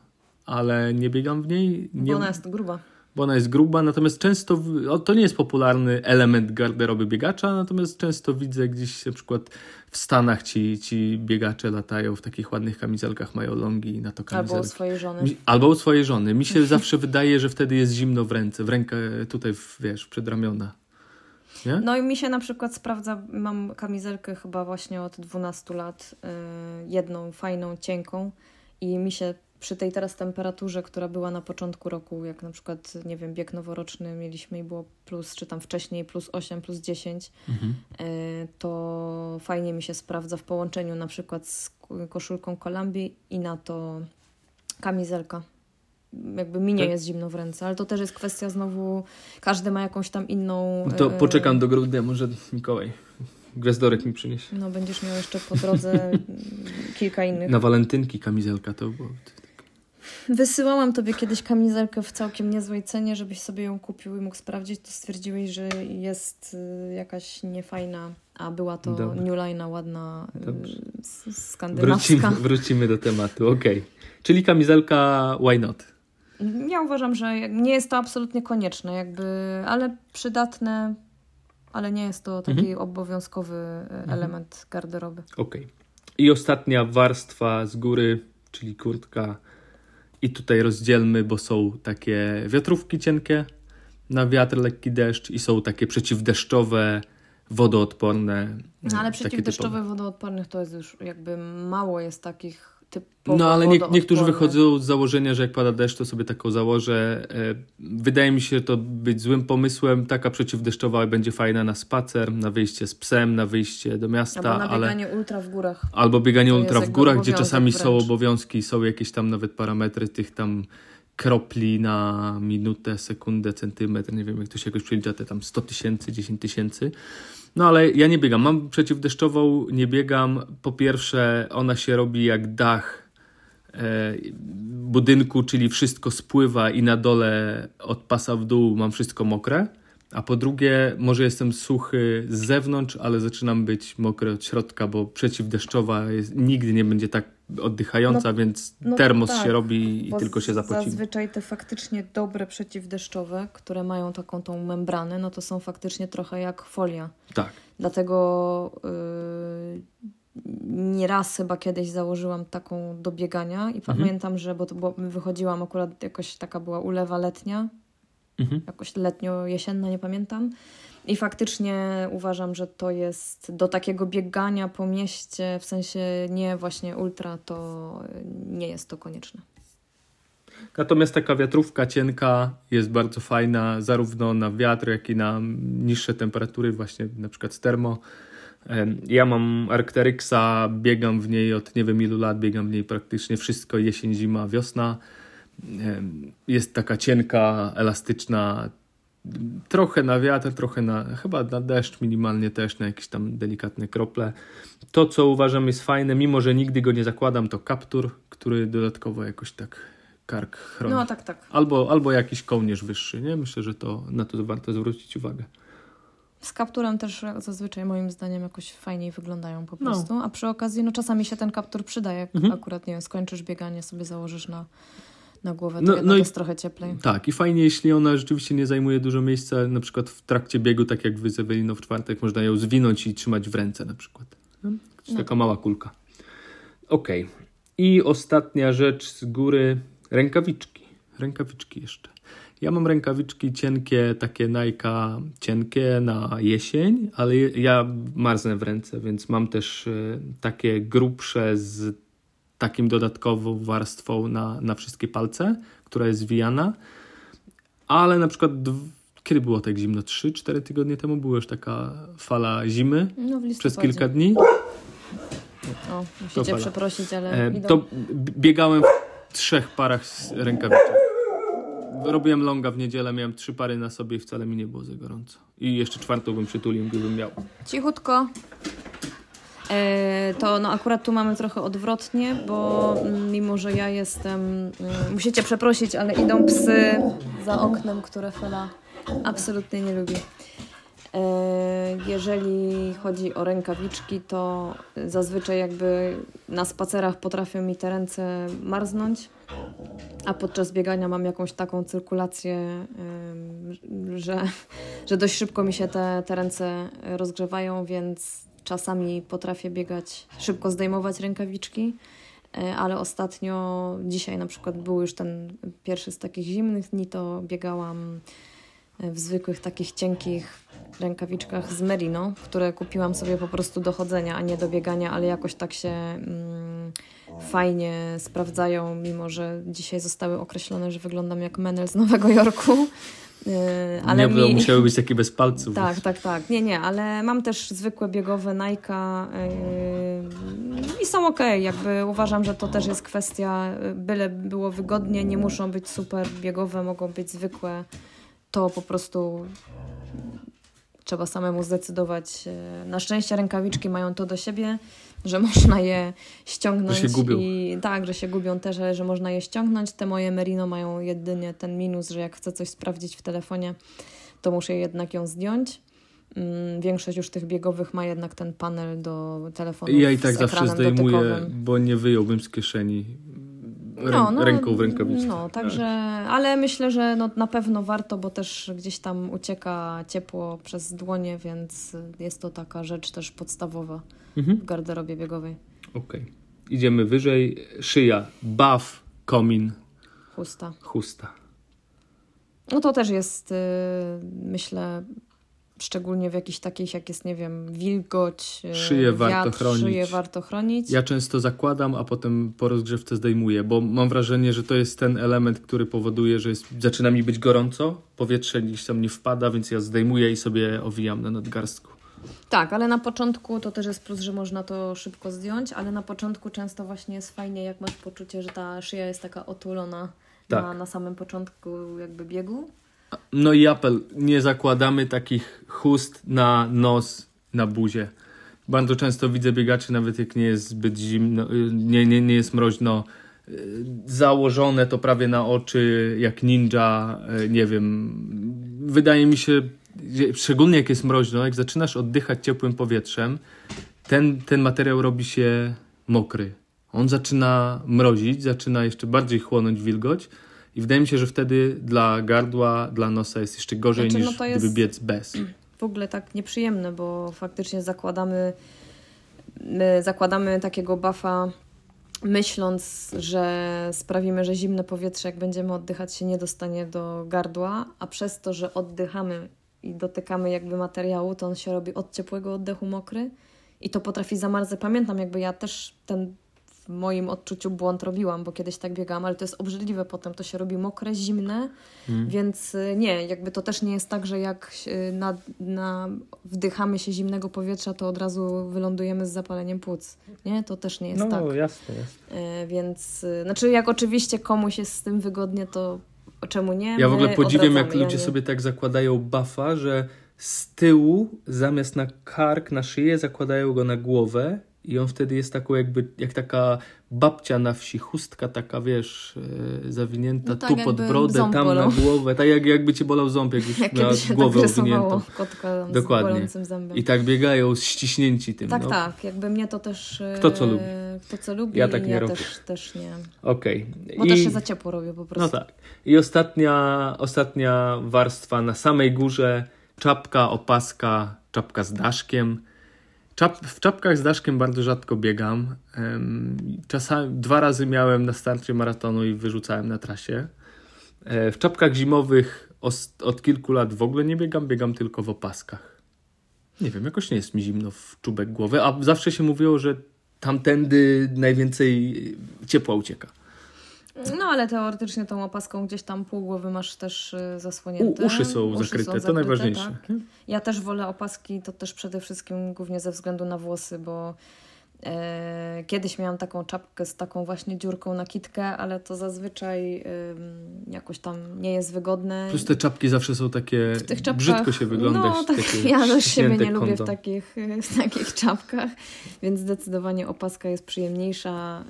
ale nie biegam w niej. Nie, bo ona jest gruba. bo ona jest gruba, natomiast często, o, to nie jest popularny element garderoby biegacza, natomiast często widzę gdzieś na przykład w Stanach ci, ci biegacze latają w takich ładnych kamizelkach, mają longi na to Albo kamizelki. u swojej żony. Mi- Albo u swojej żony. Mi się zawsze wydaje, że wtedy jest zimno w ręce, w rękę tutaj, w, wiesz, przedramiona. Nie? No i mi się na przykład sprawdza, mam kamizelkę chyba właśnie od 12 lat, yy, jedną fajną, cienką i mi się przy tej teraz temperaturze, która była na początku roku, jak na przykład, nie wiem, bieg noworoczny mieliśmy i było plus, czy tam wcześniej plus 8, plus 10, Mhm. yy, to fajnie mi się sprawdza w połączeniu na przykład z koszulką Kolumbii i na to kamizelka. Jakby mi nie Tak. jest zimno w ręce, ale to też jest kwestia znowu, każdy ma jakąś tam inną... To yy, poczekam do grudnia, może Mikołaj gwiazdorek mi przyniesie. No, będziesz miał jeszcze po drodze <laughs> kilka innych. Na walentynki kamizelka to było. Wysyłałam tobie kiedyś kamizelkę w całkiem niezłej cenie, żebyś sobie ją kupił i mógł sprawdzić. To stwierdziłeś, że jest y, jakaś niefajna, a była to Dobra. New Line'a ładna, y, Dobrze. skandynawska. Wrócimy, wrócimy do tematu, okej. Czyli kamizelka why not? Ja uważam, że nie jest to absolutnie konieczne, jakby, ale przydatne, ale nie jest to taki Mhm. obowiązkowy y, element garderoby. Okej. I ostatnia warstwa z góry, czyli kurtka. I tutaj rozdzielmy, bo są takie wiatrówki cienkie na wiatr, lekki deszcz i są takie przeciwdeszczowe, wodoodporne. No ale przeciwdeszczowe typowe. wodoodpornych to jest już jakby mało jest takich typowo No ale nie, niektórzy wychodzą z założenia, że jak pada deszcz, to sobie taką założę. E, Wydaje mi się to być złym pomysłem. Taka przeciwdeszczowa będzie fajna na spacer, na wyjście z psem, na wyjście do miasta, Albo na ale... bieganie ultra w górach. Albo bieganie ultra w górach, gdzie czasami są wręcz. obowiązki, są jakieś tam nawet parametry tych tam kropli na minutę, sekundę, centymetr, nie wiem jak to się jakoś przelicza, te tam 100 tysięcy, 10 tysięcy. No ale ja nie biegam. Mam przeciwdeszczową, nie biegam. Po pierwsze, ona się robi jak dach e, budynku, czyli wszystko spływa i na dole od pasa w dół mam wszystko mokre. A po drugie, może jestem suchy z zewnątrz, ale zaczynam być mokry od środka, bo przeciwdeszczowa jest, nigdy nie będzie tak oddychająca, więc no termos tak, się robi i tylko się zapocimy. Zazwyczaj te faktycznie dobre przeciwdeszczowe, które mają taką tą membranę, no to są faktycznie trochę jak folia. Tak. Dlatego nieraz chyba kiedyś założyłam taką do biegania i Mhm. pamiętam, że bo, to było, wychodziłam akurat jakoś taka była ulewa letnia, Mhm. jakoś letnio-jesienna, nie pamiętam. I faktycznie uważam, że to jest do takiego biegania po mieście, w sensie nie właśnie ultra, to nie jest to konieczne. Natomiast taka wiatrówka cienka jest bardzo fajna, zarówno na wiatr, jak i na niższe temperatury, właśnie na przykład z termo. Ja mam Arcteryxa, biegam w niej od nie wiem ilu lat, biegam w niej praktycznie wszystko, jesień, zima, wiosna. Jest taka cienka, elastyczna, trochę na wiatr, trochę na, chyba na deszcz minimalnie też, na jakieś tam delikatne krople. To, co uważam jest fajne, mimo że nigdy go nie zakładam, to kaptur, który dodatkowo jakoś tak kark chroni. No tak, tak. Albo, albo jakiś kołnierz wyższy, nie? Myślę, że to na to warto zwrócić uwagę. Z kapturem też zazwyczaj moim zdaniem jakoś fajniej wyglądają po No. prostu. A przy okazji, no czasami się ten kaptur przydaje. Jak Mhm. akurat, nie wiem, skończysz bieganie, sobie założysz na, na głowę, to No- jednak no i- jest trochę cieplej. Tak, i fajnie, jeśli ona rzeczywiście nie zajmuje dużo miejsca, na przykład w trakcie biegu, tak jak wy z Eweliną w czwartek, można ją zwinąć i trzymać w ręce na przykład. No, No. Taka mała kulka. Okej. I ostatnia rzecz z góry, rękawiczki. Rękawiczki jeszcze. Ja mam rękawiczki cienkie, takie Nike cienkie na jesień, ale ja marznę w ręce, więc mam też e, takie grubsze z takim dodatkową warstwą na, na wszystkie palce, która jest zwijana. Ale na przykład, kiedy było tak zimno? 3-4 tygodnie temu była już taka fala zimy No, przez kilka dni. O, musicie przeprosić, ale E, idą. to biegałem w trzech parach z rękawiczek. Robiłem longa w niedzielę, miałem trzy pary na sobie i wcale mi nie było za gorąco. I jeszcze czwartą bym przytulił, gdybym miał. Cichutko. E, to no akurat tu mamy trochę odwrotnie, bo mm, mimo, że ja jestem... mm, Musicie przeprosić, ale idą psy za oknem, które Fela absolutnie nie lubi. E, Jeżeli chodzi o rękawiczki, to zazwyczaj jakby na spacerach potrafią mi te ręce marznąć, a podczas biegania mam jakąś taką cyrkulację, że, że dość szybko mi się te, te ręce rozgrzewają, więc czasami potrafię biegać, szybko zdejmować rękawiczki. E, Ale ostatnio, dzisiaj na przykład był już ten pierwszy z takich zimnych dni, to biegałam e, w zwykłych takich cienkich rękawiczkach z Merino, które kupiłam sobie po prostu do chodzenia, a nie do biegania, ale jakoś tak się mm, fajnie sprawdzają, mimo że dzisiaj zostały określone, że wyglądam jak Menel z Nowego Jorku. E, Ale nie, to mi... musiały być takie bez palców. Tak, tak, tak. Nie, nie, ale mam też zwykłe biegowe Nike yy, i są ok. Jakby uważam, że to też jest kwestia, yy, byle było wygodnie, nie muszą być super biegowe, mogą być zwykłe. To po prostu trzeba samemu zdecydować. Yy, Na szczęście rękawiczki mają to do siebie, że można je ściągnąć. Że się gubią. I, tak, że się gubią też, ale że można je ściągnąć. Te moje Merino mają jedynie ten minus, że jak chcę coś sprawdzić w telefonie, to muszę jednak ją zdjąć. Mm, Większość już tych biegowych ma jednak ten panel do telefonu. Ja i tak zawsze zdejmuję, dotykowym. bo nie wyjąłbym z kieszeni rę, ręką w rękawiczce. No, także, ale myślę, że no, na pewno warto, bo też gdzieś tam ucieka ciepło przez dłonie, więc jest to taka rzecz też podstawowa Mhm. w garderobie biegowej. Okej. Idziemy wyżej. Szyja, baw, komin, Chusta. chusta. No to też jest, y, myślę, szczególnie w jakichś takich, jak jest, nie wiem, wilgoć, y, Szyję warto wiatr, chronić. szyję warto chronić. Ja często zakładam, a potem po rozgrzewce zdejmuję, bo mam wrażenie, że to jest ten element, który powoduje, że jest, zaczyna mi być gorąco, powietrze gdzieś tam nie wpada, więc ja zdejmuję i sobie owijam na nadgarstku. Tak, ale na początku to też jest plus, że można to szybko zdjąć, ale na początku często właśnie jest fajnie, jak masz poczucie, że ta szyja jest taka otulona Tak. na, na samym początku jakby biegu. No i apel, nie zakładamy takich chust na nos, na buzię. Bardzo często widzę biegaczy, nawet jak nie jest zbyt zimno, y, nie, nie, nie jest mroźno, y, założone to prawie na oczy, jak ninja, y, nie wiem. Wydaje mi się, szczególnie jak jest mroźno, jak zaczynasz oddychać ciepłym powietrzem, ten, ten materiał robi się mokry. On zaczyna mrozić, zaczyna jeszcze bardziej chłonąć wilgoć i wydaje mi się, że wtedy dla gardła, dla nosa jest jeszcze gorzej Znaczy, no niż to gdyby biec bez. <clears throat> W ogóle tak nieprzyjemne, bo faktycznie zakładamy my zakładamy takiego buffa myśląc, że sprawimy, że zimne powietrze, jak będziemy oddychać, się nie dostanie do gardła, a przez to, że oddychamy i dotykamy jakby materiału, to on się robi od ciepłego oddechu mokry i to potrafi zamarzać. Pamiętam, jakby ja też ten w moim odczuciu błąd robiłam, bo kiedyś tak biegałam, ale to jest obrzydliwe potem, to się robi mokre, zimne, mm. więc y, nie, jakby to też nie jest tak, że jak na, na wdychamy się zimnego powietrza, to od razu wylądujemy z zapaleniem płuc, nie? To też nie jest no, tak. No, jasne, jasne. Y, więc, y, znaczy jak oczywiście komuś jest z tym wygodnie, to czemu nie? Ja w ogóle podziwiam, jak ludzie sobie tak zakładają buffa, że z tyłu zamiast na kark, na szyję zakładają go na głowę i on wtedy jest taką jakby, jak taka babcia na wsi, chustka taka, wiesz, e, zawinięta no tak, tu pod brodę, tam na głowę, tak jak, jakby cię bolał ząb, jakbyś <laughs> jak miała głowę tak owiniętą. kotka Dokładnie. I tak biegają ściśnięci tym. Tak, no. tak, jakby mnie to też... E, kto co lubi. Kto co lubi, ja tak nie ja robię. Też, też nie. Okej. Okay. Bo I... też się za ciepło robię po prostu. No tak. I ostatnia, ostatnia warstwa na samej górze, czapka, opaska, czapka z daszkiem, Czap, w czapkach z daszkiem bardzo rzadko biegam. Czasami dwa razy miałem na starcie maratonu i wyrzucałem na trasie. E, w czapkach zimowych od kilku lat w ogóle nie biegam, biegam tylko w opaskach. Nie wiem, jakoś nie jest mi zimno w czubek głowy, a zawsze się mówiło, że tamtędy najwięcej ciepła ucieka. No ale teoretycznie tą opaską gdzieś tam pół głowy masz też y, zasłonięte. U, uszy są uszy zakryte, są zakryte to najważniejsze. Tak. Ja też wolę opaski, to też przede wszystkim głównie ze względu na włosy, bo kiedyś miałam taką czapkę z taką właśnie dziurką na kitkę, ale to zazwyczaj jakoś tam nie jest wygodne. Plus te czapki zawsze są takie, w tych czapkach, brzydko się wygląda. No, tak, ja też siebie nie lubię w takich, w takich czapkach, więc zdecydowanie opaska jest przyjemniejsza,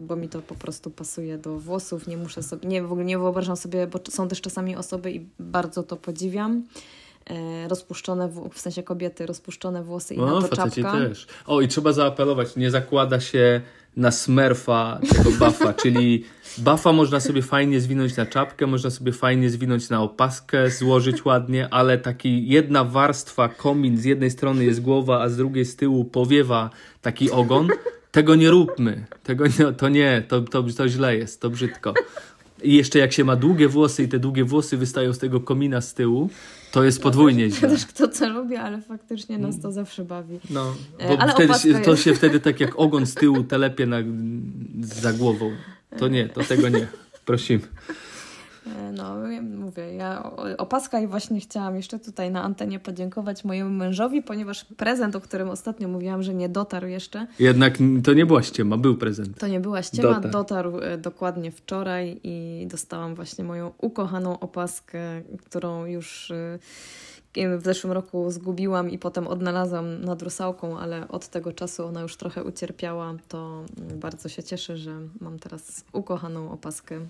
bo mi to po prostu pasuje do włosów. Nie muszę sobie, nie, w ogóle nie wyobrażam sobie, bo są też czasami osoby i bardzo to podziwiam E, rozpuszczone, w, w sensie kobiety, rozpuszczone włosy i no, na to czapka. też. O, i trzeba zaapelować, nie zakłada się na smurfa tego buffa, <laughs> czyli buffa można sobie fajnie zwinąć na czapkę, można sobie fajnie zwinąć na opaskę, złożyć ładnie, ale taki jedna warstwa, komin, z jednej strony jest głowa, a z drugiej z tyłu powiewa taki ogon, tego nie róbmy. Tego nie, to nie, to, to, to źle jest, to brzydko. I jeszcze jak się ma długie włosy i te długie włosy wystają z tego komina z tyłu, to jest podwójnie źle. Też kto co lubi, ale faktycznie nas to zawsze bawi. No, e, bo ale wtedy to się wtedy <laughs> tak jak ogon z tyłu telepie na, za głową. To nie, to tego nie. Prosimy. No, mówię, ja opaska i właśnie chciałam jeszcze tutaj na antenie podziękować mojemu mężowi, ponieważ prezent, o którym ostatnio mówiłam, że nie dotarł jeszcze. Jednak to nie była ściema, był prezent. To nie była ściema, dotarł, dotarł e, dokładnie wczoraj i dostałam właśnie moją ukochaną opaskę, którą już e, w zeszłym roku zgubiłam i potem odnalazłam nad rusałką, ale od tego czasu ona już trochę ucierpiała. To mm, bardzo się cieszę, że mam teraz ukochaną opaskę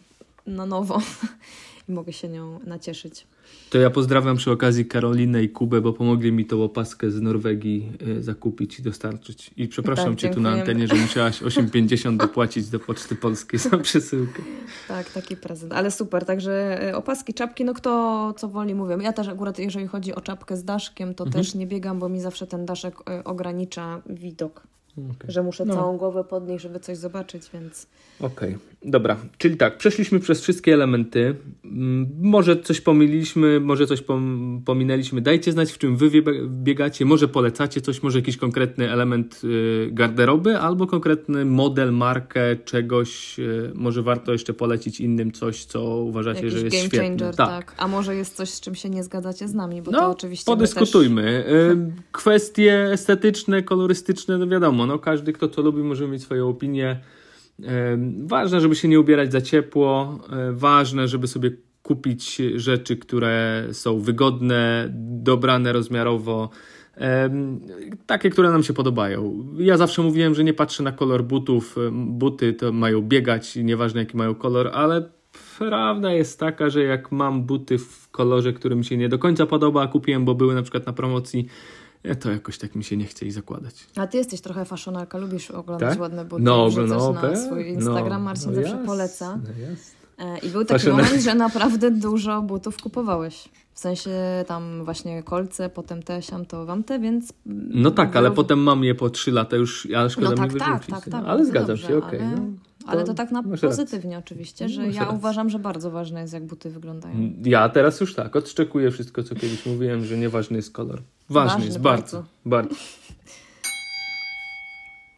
na nowo <laughs> i mogę się nią nacieszyć. To ja pozdrawiam przy okazji Karolinę i Kubę, bo pomogli mi tą opaskę z Norwegii y, zakupić i dostarczyć. I przepraszam tak, Cię tu na antenie, że musiałaś 8,50 dopłacić do Poczty Polskiej za przesyłkę. Tak, taki prezent. Ale super, także y, opaski, czapki, no kto co woli mówią. Ja też akurat, jeżeli chodzi o czapkę z daszkiem, to mhm. też nie biegam, bo mi zawsze ten daszek y, ogranicza widok. Okay. Że muszę no. całą głowę podnieść, żeby coś zobaczyć, więc. Okej, okay. Dobra. Czyli tak, przeszliśmy przez wszystkie elementy. Mm, może coś pomyliliśmy, może coś pom pominęliśmy. Dajcie znać, w czym wy biegacie. Może polecacie coś, może jakiś konkretny element y, garderoby, albo konkretny model, markę czegoś. Y, może warto jeszcze polecić innym coś, co uważacie, jakiś że jest game świetne. Changer, tak. tak. A może jest coś, z czym się nie zgadzacie z nami, bo no, to oczywiście. Podyskutujmy. Też... <laughs> Kwestie estetyczne, kolorystyczne, no wiadomo no każdy, kto to lubi, może mieć swoją opinię. Ważne, żeby się nie ubierać za ciepło, ważne, żeby sobie kupić rzeczy, które są wygodne, dobrane rozmiarowo, takie, które nam się podobają. Ja zawsze mówiłem, że nie patrzę na kolor butów. Buty to mają biegać, nieważne jaki mają kolor, ale prawda jest taka, że jak mam buty w kolorze, który mi się nie do końca podoba, a kupiłem, bo były na przykład na promocji, to jakoś tak mi się nie chce ich zakładać. A ty jesteś trochę faszonarka, lubisz oglądać tak? ładne buty, no, no, na swój Instagram, no, Marcin no zawsze poleca. No. E, I był taki moment, że naprawdę dużo butów kupowałeś. W sensie tam właśnie kolce, potem te, siam to, wam te, więc... No tak, ale potem mam je po 3 lata już, ale szkoda No mi tak, wyrzucić. tak, tak, tak. no, ale bardzo zgadzam dobrze, się, okej. Ale, no, ale to tak na pozytywnie oczywiście, że Masz ja rację. uważam, że bardzo ważne jest, jak buty wyglądają. Ja teraz już tak, odszczekuję wszystko, co kiedyś mówiłem, że nieważny jest kolor. Ważny, Ważny jest bardzo, bardzo. bardzo.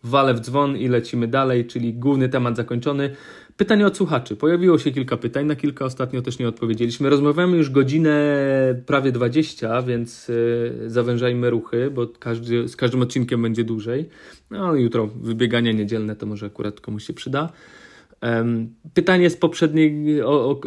Walę w dzwon i lecimy dalej, czyli główny temat zakończony. Pytanie od słuchaczy. Pojawiło się kilka pytań, na kilka ostatnio też nie odpowiedzieliśmy. Rozmawiamy już godzinę prawie 20, więc y, zawężajmy ruchy, bo każdy, z każdym odcinkiem będzie dłużej. No jutro wybieganie niedzielne to może akurat komuś się przyda. Pytanie z poprzedniej, o, o,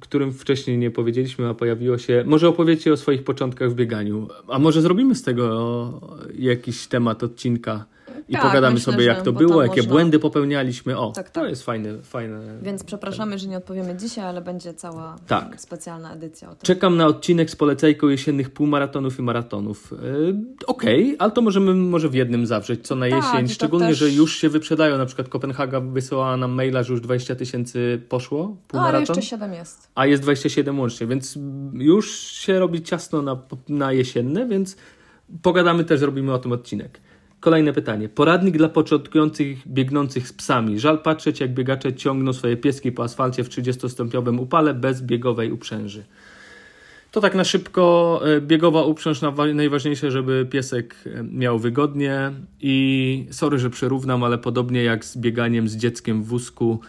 którym wcześniej nie powiedzieliśmy, a pojawiło się. Może opowiedzcie o swoich początkach w bieganiu, a może zrobimy z tego jakiś temat odcinka i Tak, pogadamy myślę, sobie, jak to było, jakie można- błędy popełnialiśmy. O, Tak, to tak. jest fajne, fajne. Więc przepraszamy, że nie odpowiemy dzisiaj, ale będzie cała Tak. specjalna edycja o tym. Czekam na odcinek z polecajką jesiennych półmaratonów i maratonów. Yy, Okej, ale to możemy może w jednym zawrzeć, co na Tak, jesień. to Szczególnie, też- że już się wyprzedają. Na przykład Kopenhaga wysyłała nam maila, że już 20 tysięcy poszło, No, ale półmaraton. jeszcze siedem jest. A jest 27 łącznie, więc już się robi ciasno na, na jesienne, więc pogadamy też, zrobimy o tym odcinek. Kolejne pytanie. Poradnik dla początkujących biegnących z psami. Żal patrzeć, jak biegacze ciągną swoje pieski po asfalcie w 30-stopniowym upale bez biegowej uprzęży. To tak na szybko. e, Biegowa uprząż na- najważniejsze, żeby piesek e, miał wygodnie i sorry, że przerównam, ale podobnie jak z bieganiem z dzieckiem w wózku,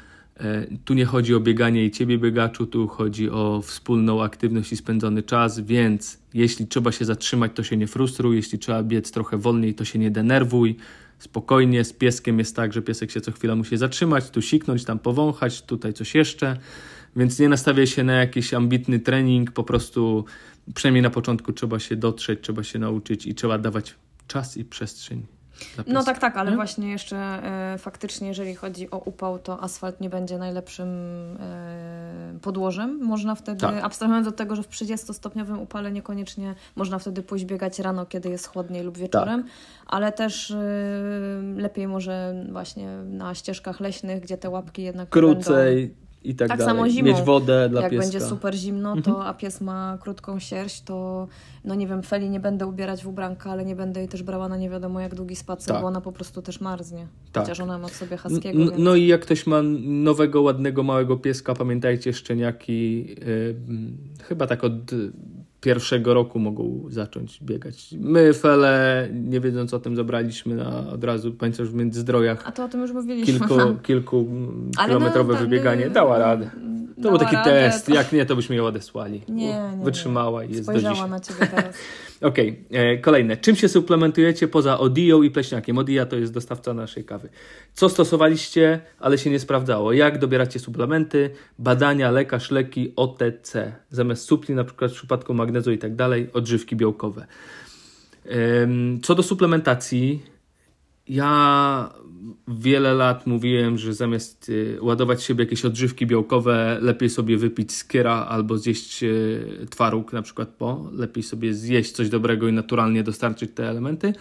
tu nie chodzi o bieganie i ciebie biegaczu, tu chodzi o wspólną aktywność i spędzony czas, więc jeśli trzeba się zatrzymać, to się nie frustruj, jeśli trzeba biec trochę wolniej, to się nie denerwuj. Spokojnie, z pieskiem jest tak, że piesek się co chwila musi zatrzymać, tu siknąć, tam powąchać, tutaj coś jeszcze. Więc nie nastawiaj się na jakiś ambitny trening, po prostu przynajmniej na początku trzeba się dotrzeć, trzeba się nauczyć i trzeba dawać czas i przestrzeń. No tak, tak, ale Nie? właśnie jeszcze e, faktycznie, jeżeli chodzi o upał, to asfalt nie będzie najlepszym e, podłożem. Można wtedy, Tak. abstrahując od tego, że w 30-stopniowym upale niekoniecznie można wtedy pójść biegać rano, kiedy jest chłodniej lub wieczorem, Tak. ale też e, lepiej może właśnie na ścieżkach leśnych, gdzie te łapki jednak Krócej i tak, Tak dalej. samo zimą. Mieć wodę dla jak pieska. będzie super zimno, Mhm. to a pies ma krótką sierść, to no nie wiem, Feli nie będę ubierać w ubranka, ale nie będę jej też brała na nie wiadomo jak długi spacer, Tak. bo ona po prostu też marznie. Tak. Chociaż ona ma w sobie haskiego. n-. No i jak ktoś ma nowego, ładnego, małego pieska, pamiętajcie, szczeniaki y, mm, chyba tak od pierwszego roku mogą zacząć biegać. My, Fele, nie wiedząc o tym, zabraliśmy na, od razu, pamiętasz, w Międzyzdrojach A to o tym już mówiliśmy. kilku, <laughs> kilku no, kilometrowe ta- wybieganie. Dała radę. To był taki radę, test. to- Jak nie, to byśmy ją odesłali. Nie, nie. Wytrzymała i jest do Spojrzała dzisiaj. na ciebie teraz. <laughs> Okej, e, kolejne. Czym się suplementujecie poza Odią i Pleśniakiem? Odia to jest dostawca naszej kawy. Co stosowaliście, ale się nie sprawdzało? Jak dobieracie suplementy? Badania, lekarz, leki, OTC. Zamiast supli, na przykład w przypadku magnezu i tak dalej, odżywki białkowe. Co do suplementacji, ja wiele lat mówiłem, że zamiast y, ładować siebie jakieś odżywki białkowe, lepiej sobie wypić skiera albo zjeść y, twaróg na przykład po. Lepiej sobie zjeść coś dobrego i naturalnie dostarczyć te elementy.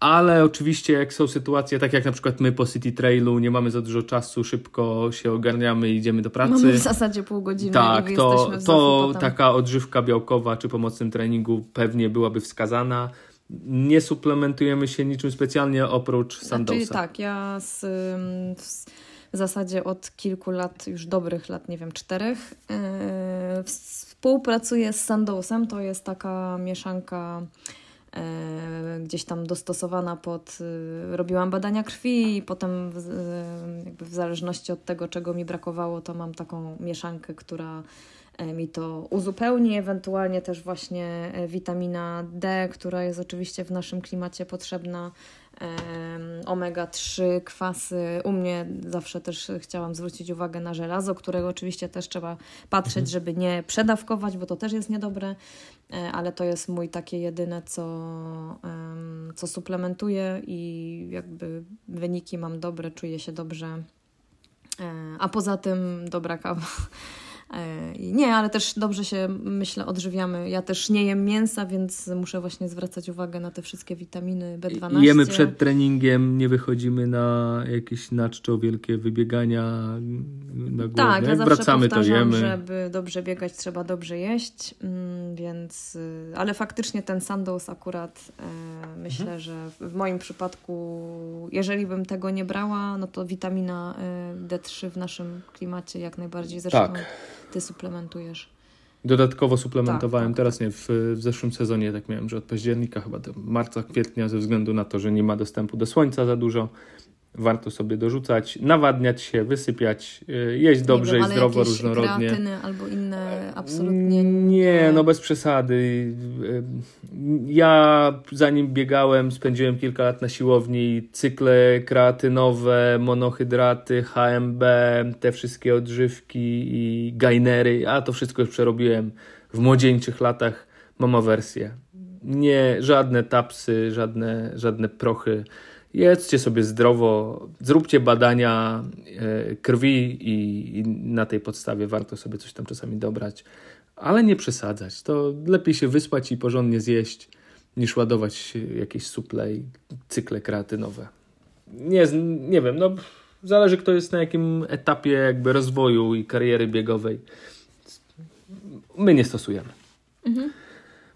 Ale oczywiście jak są sytuacje, tak jak na przykład my po City Trailu, nie mamy za dużo czasu, szybko się ogarniamy i idziemy do pracy. Mamy w zasadzie pół godziny Tak, to, to potem. taka odżywka białkowa czy pomocnym treningu pewnie byłaby wskazana. Nie suplementujemy się niczym specjalnie oprócz Sandowsa. Znaczy, tak, ja z, w, zasadzie od kilku lat, już dobrych lat, nie wiem, czterech, yy, współpracuję z Sandowsem. To jest taka mieszanka yy, gdzieś tam dostosowana pod... Yy, robiłam badania krwi i potem w, jakby w zależności od tego, czego mi brakowało, to mam taką mieszankę, która e, mi to uzupełni, ewentualnie też właśnie e, witamina D, która jest oczywiście w naszym klimacie potrzebna, omega-3, kwasy. U mnie zawsze też chciałam zwrócić uwagę na żelazo, którego oczywiście też trzeba patrzeć, żeby nie przedawkować, bo to też jest niedobre, e, ale to jest mój takie jedyne, co, co suplementuję i jakby wyniki mam dobre, czuję się dobrze. E, A poza tym dobra kawa. E, nie, ale też dobrze się, myślę, odżywiamy. Ja też nie jem mięsa, więc muszę właśnie zwracać uwagę na te wszystkie witaminy B12. Jemy przed treningiem, nie wychodzimy na jakieś naczczo wielkie wybiegania na głowę. Tak, ja zawsze Wracamy, to jemy. żeby dobrze biegać, trzeba dobrze jeść, mm, więc... Y, ale faktycznie ten Sandoz akurat e, myślę, mhm. że w moim przypadku, jeżeli bym tego nie brała, no to witamina e, D3 w naszym klimacie jak najbardziej. Zresztą tak ty suplementujesz. Dodatkowo suplementowałem, tak, tak. teraz nie, w, w zeszłym sezonie tak miałem, że od października chyba do marca, kwietnia ze względu na to, że nie ma dostępu do słońca za dużo, warto sobie dorzucać, nawadniać się, wysypiać, y, jeść dobrze wiem, i zdrowo, różnorodnie. Kreatyny albo inne absolutnie nie. Nie, no bez przesady. Y, ja zanim biegałem, spędziłem kilka lat na siłowni, cykle kreatynowe, monohydraty, HMB, te wszystkie odżywki i gainery, a to wszystko już przerobiłem w młodzieńczych latach. Mama wersję. Nie, żadne tapsy, żadne, żadne prochy jedzcie sobie zdrowo, zróbcie badania e, krwi i, i, na tej podstawie warto sobie coś tam czasami dobrać, ale nie przesadzać. To lepiej się wyspać i porządnie zjeść, niż ładować jakieś suple i cykle kreatynowe. Nie, nie wiem, no zależy kto jest na jakim etapie jakby rozwoju i kariery biegowej. My nie stosujemy. Mhm.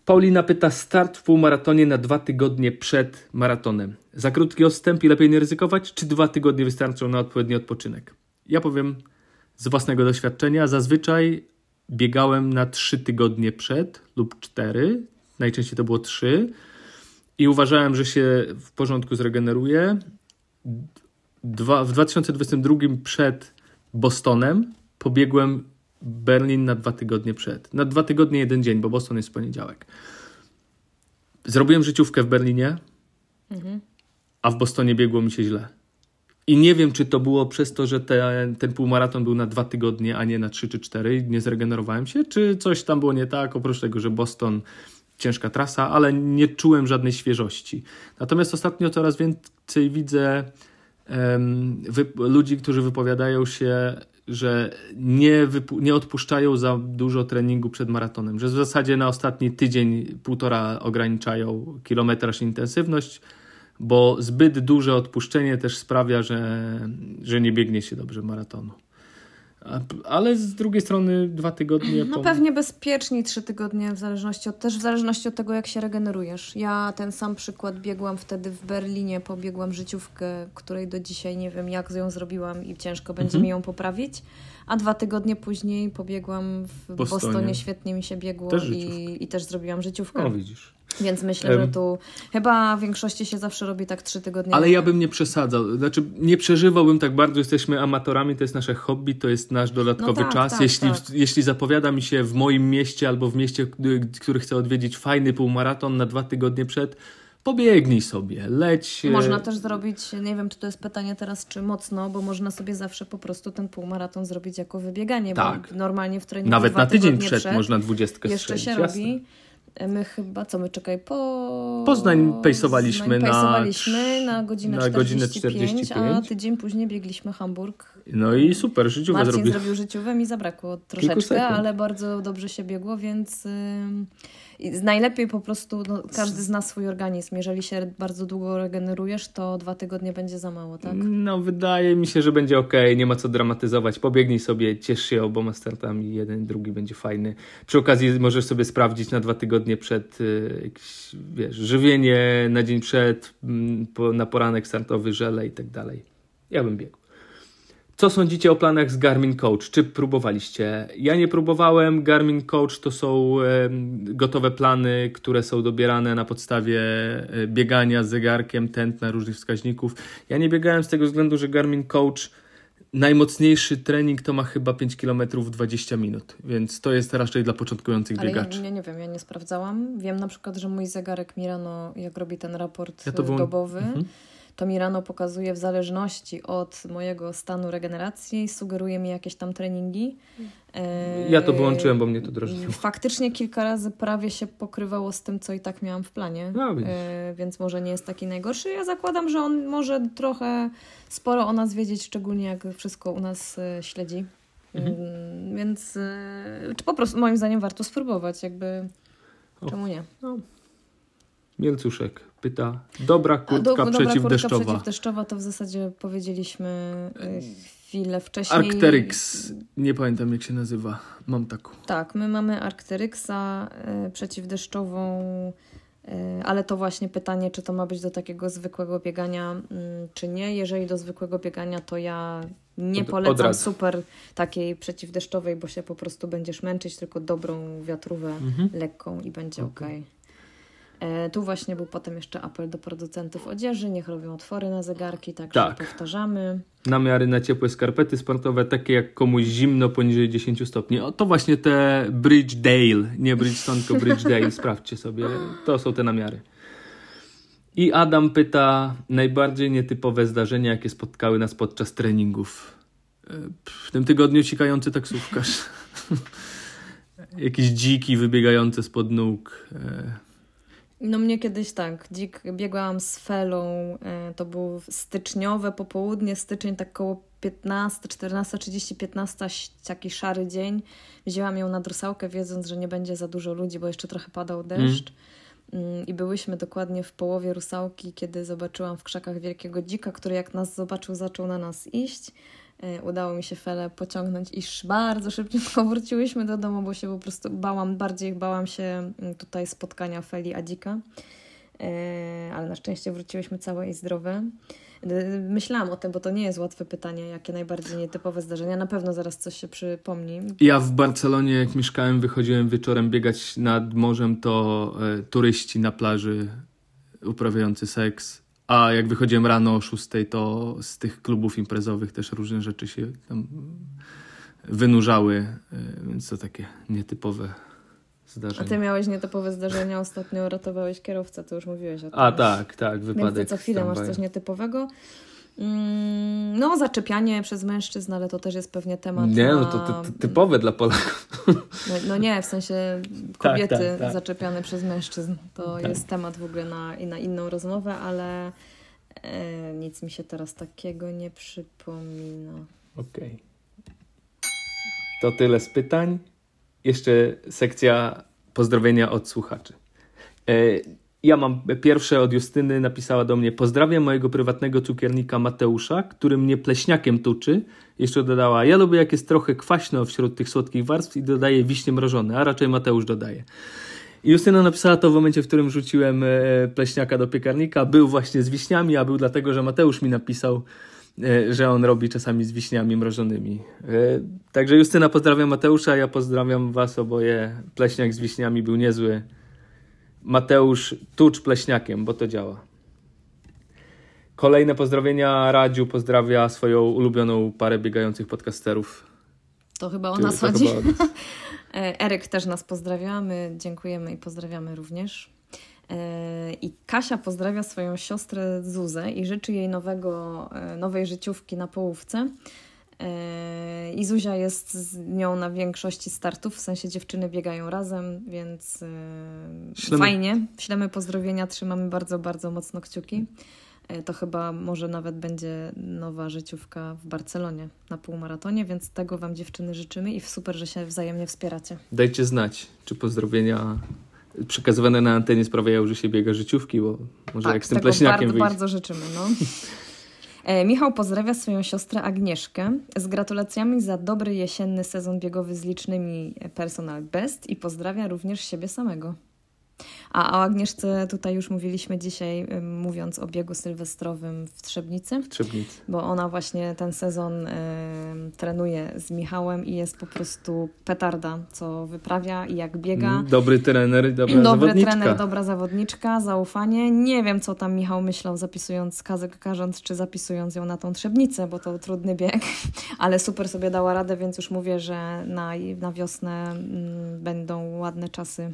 Paulina pyta start w półmaratonie na dwa tygodnie przed maratonem. Za krótki odstęp i lepiej nie ryzykować, czy dwa tygodnie wystarczą na odpowiedni odpoczynek? Ja powiem z własnego doświadczenia, zazwyczaj biegałem na trzy tygodnie przed lub cztery, najczęściej to było trzy i uważałem, że się w porządku zregeneruje. Dwa, w 2022 przed Bostonem pobiegłem Berlin na dwa tygodnie przed. Na dwa tygodnie jeden dzień, bo Boston jest w poniedziałek. Zrobiłem życiówkę w Berlinie, mhm. A w Bostonie biegło mi się źle. I nie wiem, czy to było przez to, że te, ten półmaraton był na dwa tygodnie, a nie na trzy czy cztery, nie zregenerowałem się, czy coś tam było nie tak, oprócz tego, że Boston ciężka trasa, ale nie czułem żadnej świeżości. Natomiast ostatnio coraz więcej widzę um, ludzi, którzy wypowiadają się że nie, nie odpuszczają za dużo treningu przed maratonem, że w zasadzie na ostatni tydzień, półtora ograniczają kilometraż intensywność, bo zbyt duże odpuszczenie też sprawia, że, że nie biegnie się dobrze maratonu. Ale z drugiej strony dwa tygodnie. No pewnie bezpieczniej trzy tygodnie, w zależności od, też w zależności od tego, jak się regenerujesz. Ja ten sam przykład biegłam wtedy w Berlinie, pobiegłam życiówkę, której do dzisiaj nie wiem, jak ją zrobiłam i ciężko będzie mhm. mi ją poprawić. A dwa tygodnie później pobiegłam w Bostonie, Bostonie świetnie mi się biegło też i, i też zrobiłam życiówkę. No widzisz. Więc myślę, że tu chyba w większości się zawsze robi tak trzy tygodnie. Ale ja bym nie przesadzał. Znaczy, nie przeżywałbym tak bardzo. Jesteśmy amatorami, to jest nasze hobby, to jest nasz dodatkowy no tak, czas. Tak, jeśli, tak. jeśli zapowiada mi się w moim mieście albo w mieście, który chcę odwiedzić, fajny półmaraton na dwa tygodnie przed, pobiegnij sobie, leć. E, można też zrobić, nie wiem, czy to jest pytanie teraz, czy mocno, bo można sobie zawsze po prostu ten półmaraton zrobić jako wybieganie. Tak. Bo normalnie w treningu Nawet na tydzień przed, przed, można dwudziestkę Jeszcze strzelić, się jasne. robi. My chyba, co my czekaj, po... Poznań pejsowaliśmy, pejsowaliśmy na, na godzinę, na 45, godzinę 45, a tydzień później biegliśmy Hamburg. No i super, Marcin zrobił. zrobił życiówę, mi zabrakło troszeczkę, ale bardzo dobrze się biegło, więc... Yy najlepiej po prostu, no, każdy zna swój organizm. Jeżeli się bardzo długo regenerujesz, to dwa tygodnie będzie za mało, tak? No, wydaje mi się, że będzie ok, nie ma co dramatyzować. Pobiegnij sobie, ciesz się oboma startami, jeden, drugi będzie fajny. Przy okazji możesz sobie sprawdzić na dwa tygodnie przed y, jakieś, wiesz, żywienie, na dzień przed, mm, po, na poranek startowy, żele i tak dalej. Ja bym biegł. Co sądzicie o planach z Garmin Coach? Czy próbowaliście? Ja nie próbowałem. Garmin Coach to są gotowe plany, które są dobierane na podstawie e, biegania z zegarkiem, tętna różnych wskaźników. Ja nie biegałem z tego względu, że Garmin Coach najmocniejszy trening to ma chyba 5 km 20 minut, więc to jest raczej dla początkujących Ale biegaczy. Ja, ja nie wiem, ja nie sprawdzałam. Wiem na przykład, że mój zegarek mi rano, jak robi ten raport ja dobowy, mhm to mi rano pokazuje w zależności od mojego stanu regeneracji, sugeruje mi jakieś tam treningi. E, ja to wyłączyłem, bo mnie to drażniło. Faktycznie kilka razy prawie się pokrywało z tym, co i tak miałam w planie, no, e, więc może nie jest taki najgorszy. Ja zakładam, że on może trochę sporo o nas wiedzieć, szczególnie jak wszystko u nas e, śledzi. Mhm. Mm, więc czy po prostu moim zdaniem warto spróbować, jakby o. czemu nie? No. Mielcuszek pyta, dobra kurtka do, dobra przeciwdeszczowa. Kurtka przeciwdeszczowa to w zasadzie powiedzieliśmy y, chwilę wcześniej. Arcteryx, nie pamiętam jak się nazywa, mam taką. Tak, my mamy Arcteryxa y, przeciwdeszczową, y, ale to właśnie pytanie, czy to ma być do takiego zwykłego biegania, y, czy nie. Jeżeli do zwykłego biegania, to ja nie od, polecam od super takiej przeciwdeszczowej, bo się po prostu będziesz męczyć, tylko dobrą wiatrówę mhm. lekką i będzie okay. ok. E, tu właśnie był potem jeszcze apel do producentów odzieży, niech robią otwory na zegarki, także tak. powtarzamy. Namiary na ciepłe skarpety sportowe, takie jak komuś zimno poniżej 10 stopni. O, to właśnie te Bridgedale, nie Bridgestone, tylko Bridgedale, <laughs> sprawdźcie sobie. To są te namiary. I Adam pyta, najbardziej nietypowe zdarzenia, jakie spotkały nas podczas treningów. E, w tym tygodniu cikający taksówkarz. <laughs> Jakieś dziki wybiegające spod nóg. No mnie kiedyś tak, dzik biegłam z Felą, e, to był styczniowe popołudnie, styczeń tak koło 15, 14, 30, 15, taki szary dzień. Wzięłam ją na drusałkę, wiedząc, że nie będzie za dużo ludzi, bo jeszcze trochę padał deszcz. Mm. I byłyśmy dokładnie w połowie rusałki, kiedy zobaczyłam w krzakach wielkiego dzika, który jak nas zobaczył, zaczął na nas iść. E, udało mi się Felę pociągnąć i bardzo szybko <laughs> wróciłyśmy do domu, bo się po prostu bałam, bardziej bałam się mm, tutaj spotkania Feli Adzika. E, ale na szczęście wróciłyśmy całe i zdrowe. Myślałam o tym, bo to nie jest łatwe pytanie, jakie najbardziej nietypowe zdarzenia. Na pewno zaraz coś się przypomni. Ja w Barcelonie, jak mieszkałem, wychodziłem wieczorem biegać nad morzem, to e, turyści na plaży uprawiający seks a jak wychodziłem rano o 6, to z tych klubów imprezowych też różne rzeczy się tam wynurzały, e, więc to takie nietypowe zdarzenia. A ty miałeś nietypowe zdarzenia, ostatnio ratowałeś kierowcę, to już mówiłeś o tym. A tak, tak, wypadek. Więc co chwilę masz coś nietypowego. Mm, no, zaczepianie przez mężczyzn, ale to też jest pewnie temat. Nie, no to, to, to typowe dla Polaków. No, no, nie, w sensie <laughs> kobiety tak, tak, tak. zaczepiane przez mężczyzn. To tak. jest temat w ogóle na, na inną rozmowę, ale e, nic mi się teraz takiego nie przypomina. Okej. Okay. To tyle z pytań. Jeszcze sekcja pozdrowienia od słuchaczy. E, ja mam pierwsze od Justyny, napisała do mnie: Pozdrawiam mojego prywatnego cukiernika Mateusza, który mnie pleśniakiem tuczy. Jeszcze dodała: Ja lubię, jak jest trochę kwaśno wśród tych słodkich warstw i dodaję wiśnie mrożone, a raczej Mateusz dodaje. Justyna napisała to w momencie, w którym rzuciłem e, pleśniaka do piekarnika. Był właśnie z wiśniami, a był dlatego, że Mateusz mi napisał, e, że on robi czasami z wiśniami mrożonymi. E, także Justyna pozdrawia Mateusza, ja pozdrawiam Was oboje. Pleśniak z wiśniami był niezły. Mateusz tucz pleśniakiem, bo to działa. Kolejne pozdrowienia. Radziu pozdrawia swoją ulubioną parę biegających podcasterów. To chyba o nas chodzi. <laughs> E, Eryk też nas pozdrawia. My dziękujemy i pozdrawiamy również. E, I Kasia pozdrawia swoją siostrę Zuzę i życzy jej nowego, e, nowej życiówki na połówce. I Zuzia jest z nią na większości startów, w sensie dziewczyny biegają razem, więc e, Ślemy. fajnie. Ślemy pozdrowienia, trzymamy bardzo, bardzo mocno kciuki. E, to chyba może nawet będzie nowa życiówka w Barcelonie na półmaratonie, więc tego Wam dziewczyny życzymy i super, że się wzajemnie wspieracie. Dajcie znać, czy pozdrowienia przekazywane na antenie sprawiają, że się biega życiówki, bo może tak, jak z tym pleśniakiem bardzo, bardzo życzymy. No. <laughs> E, Michał pozdrawia swoją siostrę Agnieszkę z gratulacjami za dobry jesienny sezon biegowy z licznymi personal best i pozdrawia również siebie samego. A o Agnieszce tutaj już mówiliśmy dzisiaj, mówiąc o biegu sylwestrowym w Trzebnicy. W Trzebnicy. Bo ona właśnie ten sezon y, trenuje z Michałem i jest po prostu petarda, co wyprawia i jak biega. Mm, dobry trener, dobra Dobry zawodniczka. trener, dobra zawodniczka, zaufanie. Nie wiem, co tam Michał myślał, zapisując kazek karząc, czy zapisując ją na tą Trzebnicę, bo to trudny bieg, <laughs> ale super sobie dała radę, więc już mówię, że na, na wiosnę mm, będą ładne czasy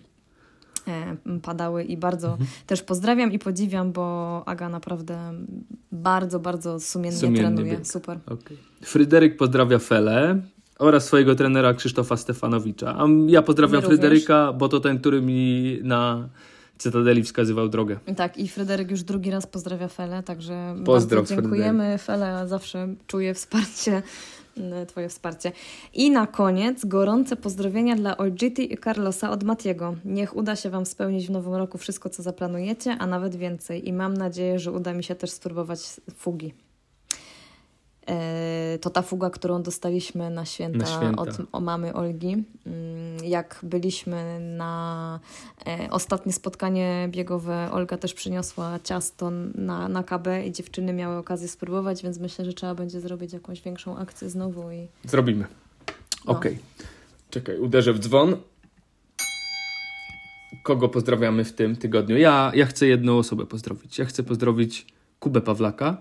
padały i bardzo mhm. też pozdrawiam i podziwiam, bo Aga naprawdę bardzo, bardzo sumiennie, trenuje. Bieg. Super. Okay. Fryderyk pozdrawia Fele oraz swojego trenera Krzysztofa Stefanowicza. A ja pozdrawiam Fryderyka, bo to ten, który mi na Cytadeli wskazywał drogę. Tak, i Fryderyk już drugi raz pozdrawia Felę, także bardzo dziękujemy. Fryderyk. Fele zawsze czuje wsparcie e, Twoje wsparcie. I na koniec gorące pozdrowienia dla Olgity i Carlosa od Matiego. Niech uda się Wam spełnić w nowym roku wszystko, co zaplanujecie, a nawet więcej. I mam nadzieję, że uda mi się też spróbować fugi. E, to ta fuga, którą dostaliśmy na święta, Na święta. od mamy Olgi. Mm, Jak byliśmy na e, ostatnie spotkanie biegowe, Olga też przyniosła ciasto na, na KB i dziewczyny miały okazję spróbować, więc myślę, że trzeba będzie zrobić jakąś większą akcję znowu i Zrobimy. No. Okej. Czekaj, uderzę w dzwon. Kogo pozdrawiamy w tym tygodniu? Ja, ja chcę jedną osobę pozdrowić. Ja chcę pozdrowić Kubę Pawlaka,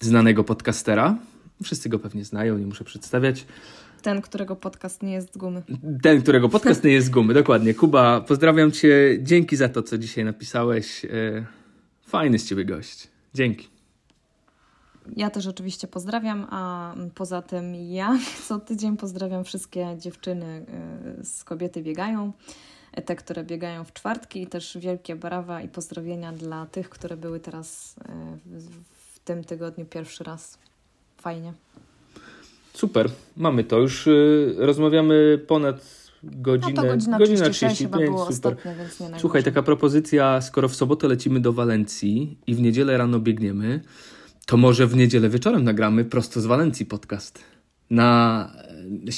znanego podcastera. Wszyscy go pewnie znają, nie muszę przedstawiać. ten, którego podcast nie jest z gumy. Ten, którego podcast nie jest z gumy, dokładnie. Kuba, pozdrawiam Cię. Dzięki za to, co dzisiaj napisałeś. E, Fajny z Ciebie gość. Dzięki. Ja też oczywiście pozdrawiam, a poza tym ja <laughs> co tydzień pozdrawiam wszystkie dziewczyny y, z Kobiety Biegają, y, te, które biegają w czwartki i też wielkie brawa i pozdrowienia dla tych, które były teraz w tym tygodniu pierwszy raz. Fajnie. Super, mamy to. Już y, rozmawiamy ponad No godzinę. to godzina, godzina 36 chyba 35, było super. ostatnie, więc nie Słuchaj, taka propozycja, skoro w sobotę lecimy do Walencji i w niedzielę rano biegniemy, to może w niedzielę wieczorem nagramy prosto z Walencji podcast. Na,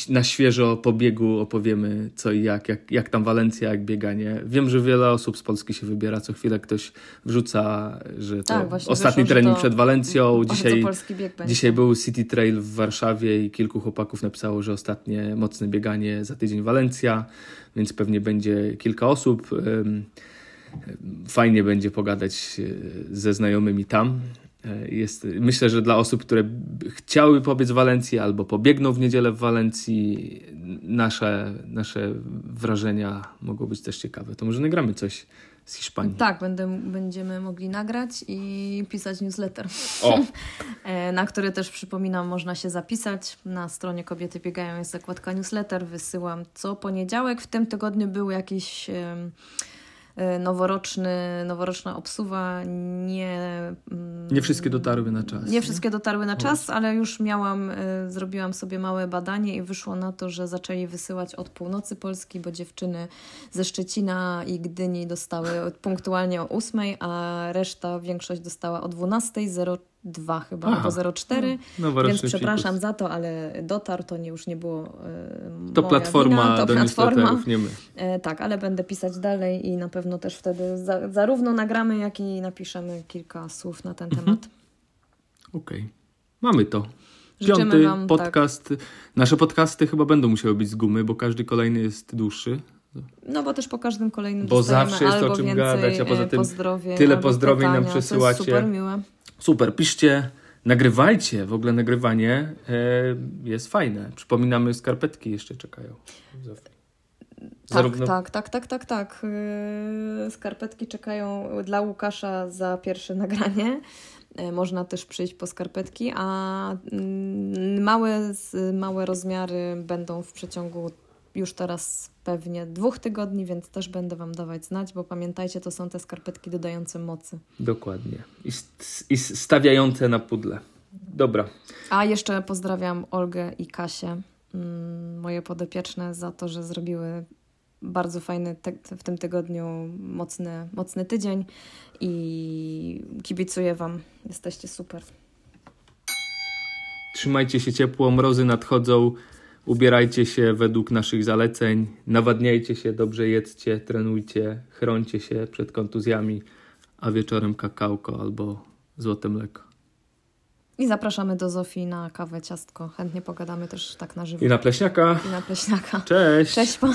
na świeżo po biegu opowiemy co i jak, jak, jak tam Walencja, jak bieganie. Wiem, że wiele osób z Polski się wybiera, co chwilę ktoś wrzuca, że to Tak, ostatni wyszło, trening to przed Walencją, dzisiaj. Dzisiaj był City Trail w Warszawie i kilku chłopaków napisało, że ostatnie mocne bieganie za tydzień Walencja, więc pewnie będzie kilka osób. Fajnie będzie pogadać e, ze znajomymi tam. E, Jest, myślę, że dla osób, które chciały pobiec w Walencji albo pobiegną w niedzielę w Walencji, nasze, nasze wrażenia mogą być też ciekawe. To może nagramy coś z Hiszpanii. Tak, będę, będziemy mogli nagrać i pisać newsletter. O, <laughs> E, na który też przypominam, można się zapisać. Na stronie Kobiety Biegają jest zakładka newsletter. Wysyłam co poniedziałek. W tym tygodniu był jakiś noworoczny, noworoczna obsuwa. Nie, mm, nie wszystkie dotarły na czas. nie wszystkie dotarły na czas, ale już miałam, y, zrobiłam sobie małe badanie i wyszło na to, że zaczęli wysyłać od północy Polski, bo dziewczyny ze Szczecina i Gdyni dostały punktualnie o 8, a reszta, większość dostała o 12.02 chyba, Aha. albo 04. Noworoczny Więc przepraszam za to, ale dotarł, to nie, już nie było y, To platforma wina, to do platforma. nie my. E, tak, ale będę pisać dalej i na pewno też wtedy za, zarówno nagramy, jak i napiszemy kilka słów na ten Mhm. temat. Okej. Mamy to. Życzymy Piąty wam, tak. podcast. Nasze podcasty chyba będą musiały być z gumy, bo każdy kolejny jest dłuższy. No bo też po każdym kolejnym Bo zawsze jest o albo czym więcej gadać, a poza e, tym pozdrowień, tyle pozdrowień nam pytania, To przesyłacie. jest super miłe. Super, piszcie, nagrywajcie. W ogóle nagrywanie e, jest fajne. Przypominamy, skarpetki jeszcze czekają. Tak, tak, tak, tak, tak, tak. Yy, Skarpetki czekają dla Łukasza za pierwsze <laughs> nagranie. Yy, Można też przyjść po skarpetki, a mm, małe, małe rozmiary będą w przeciągu już teraz pewnie dwóch tygodni, więc też będę Wam dawać znać, bo pamiętajcie, to są te skarpetki dodające mocy. Dokładnie. I, I stawiające na pudle. Dobra. A jeszcze pozdrawiam Olgę i Kasię, mm, moje podopieczne, za to, że zrobiły bardzo fajny w tym tygodniu mocny, mocny tydzień i kibicuję Wam. Jesteście super. Trzymajcie się ciepło, mrozy nadchodzą. Ubierajcie się według naszych zaleceń, nawadniajcie się, dobrze jedzcie, trenujcie, chroncie się przed kontuzjami, a wieczorem kakałko albo złote mleko. I zapraszamy do Zofii na kawę, ciastko. Chętnie pogadamy też tak na żywo. I na pleśniaka. I na pleśniaka. Cześć! Cześć, pa.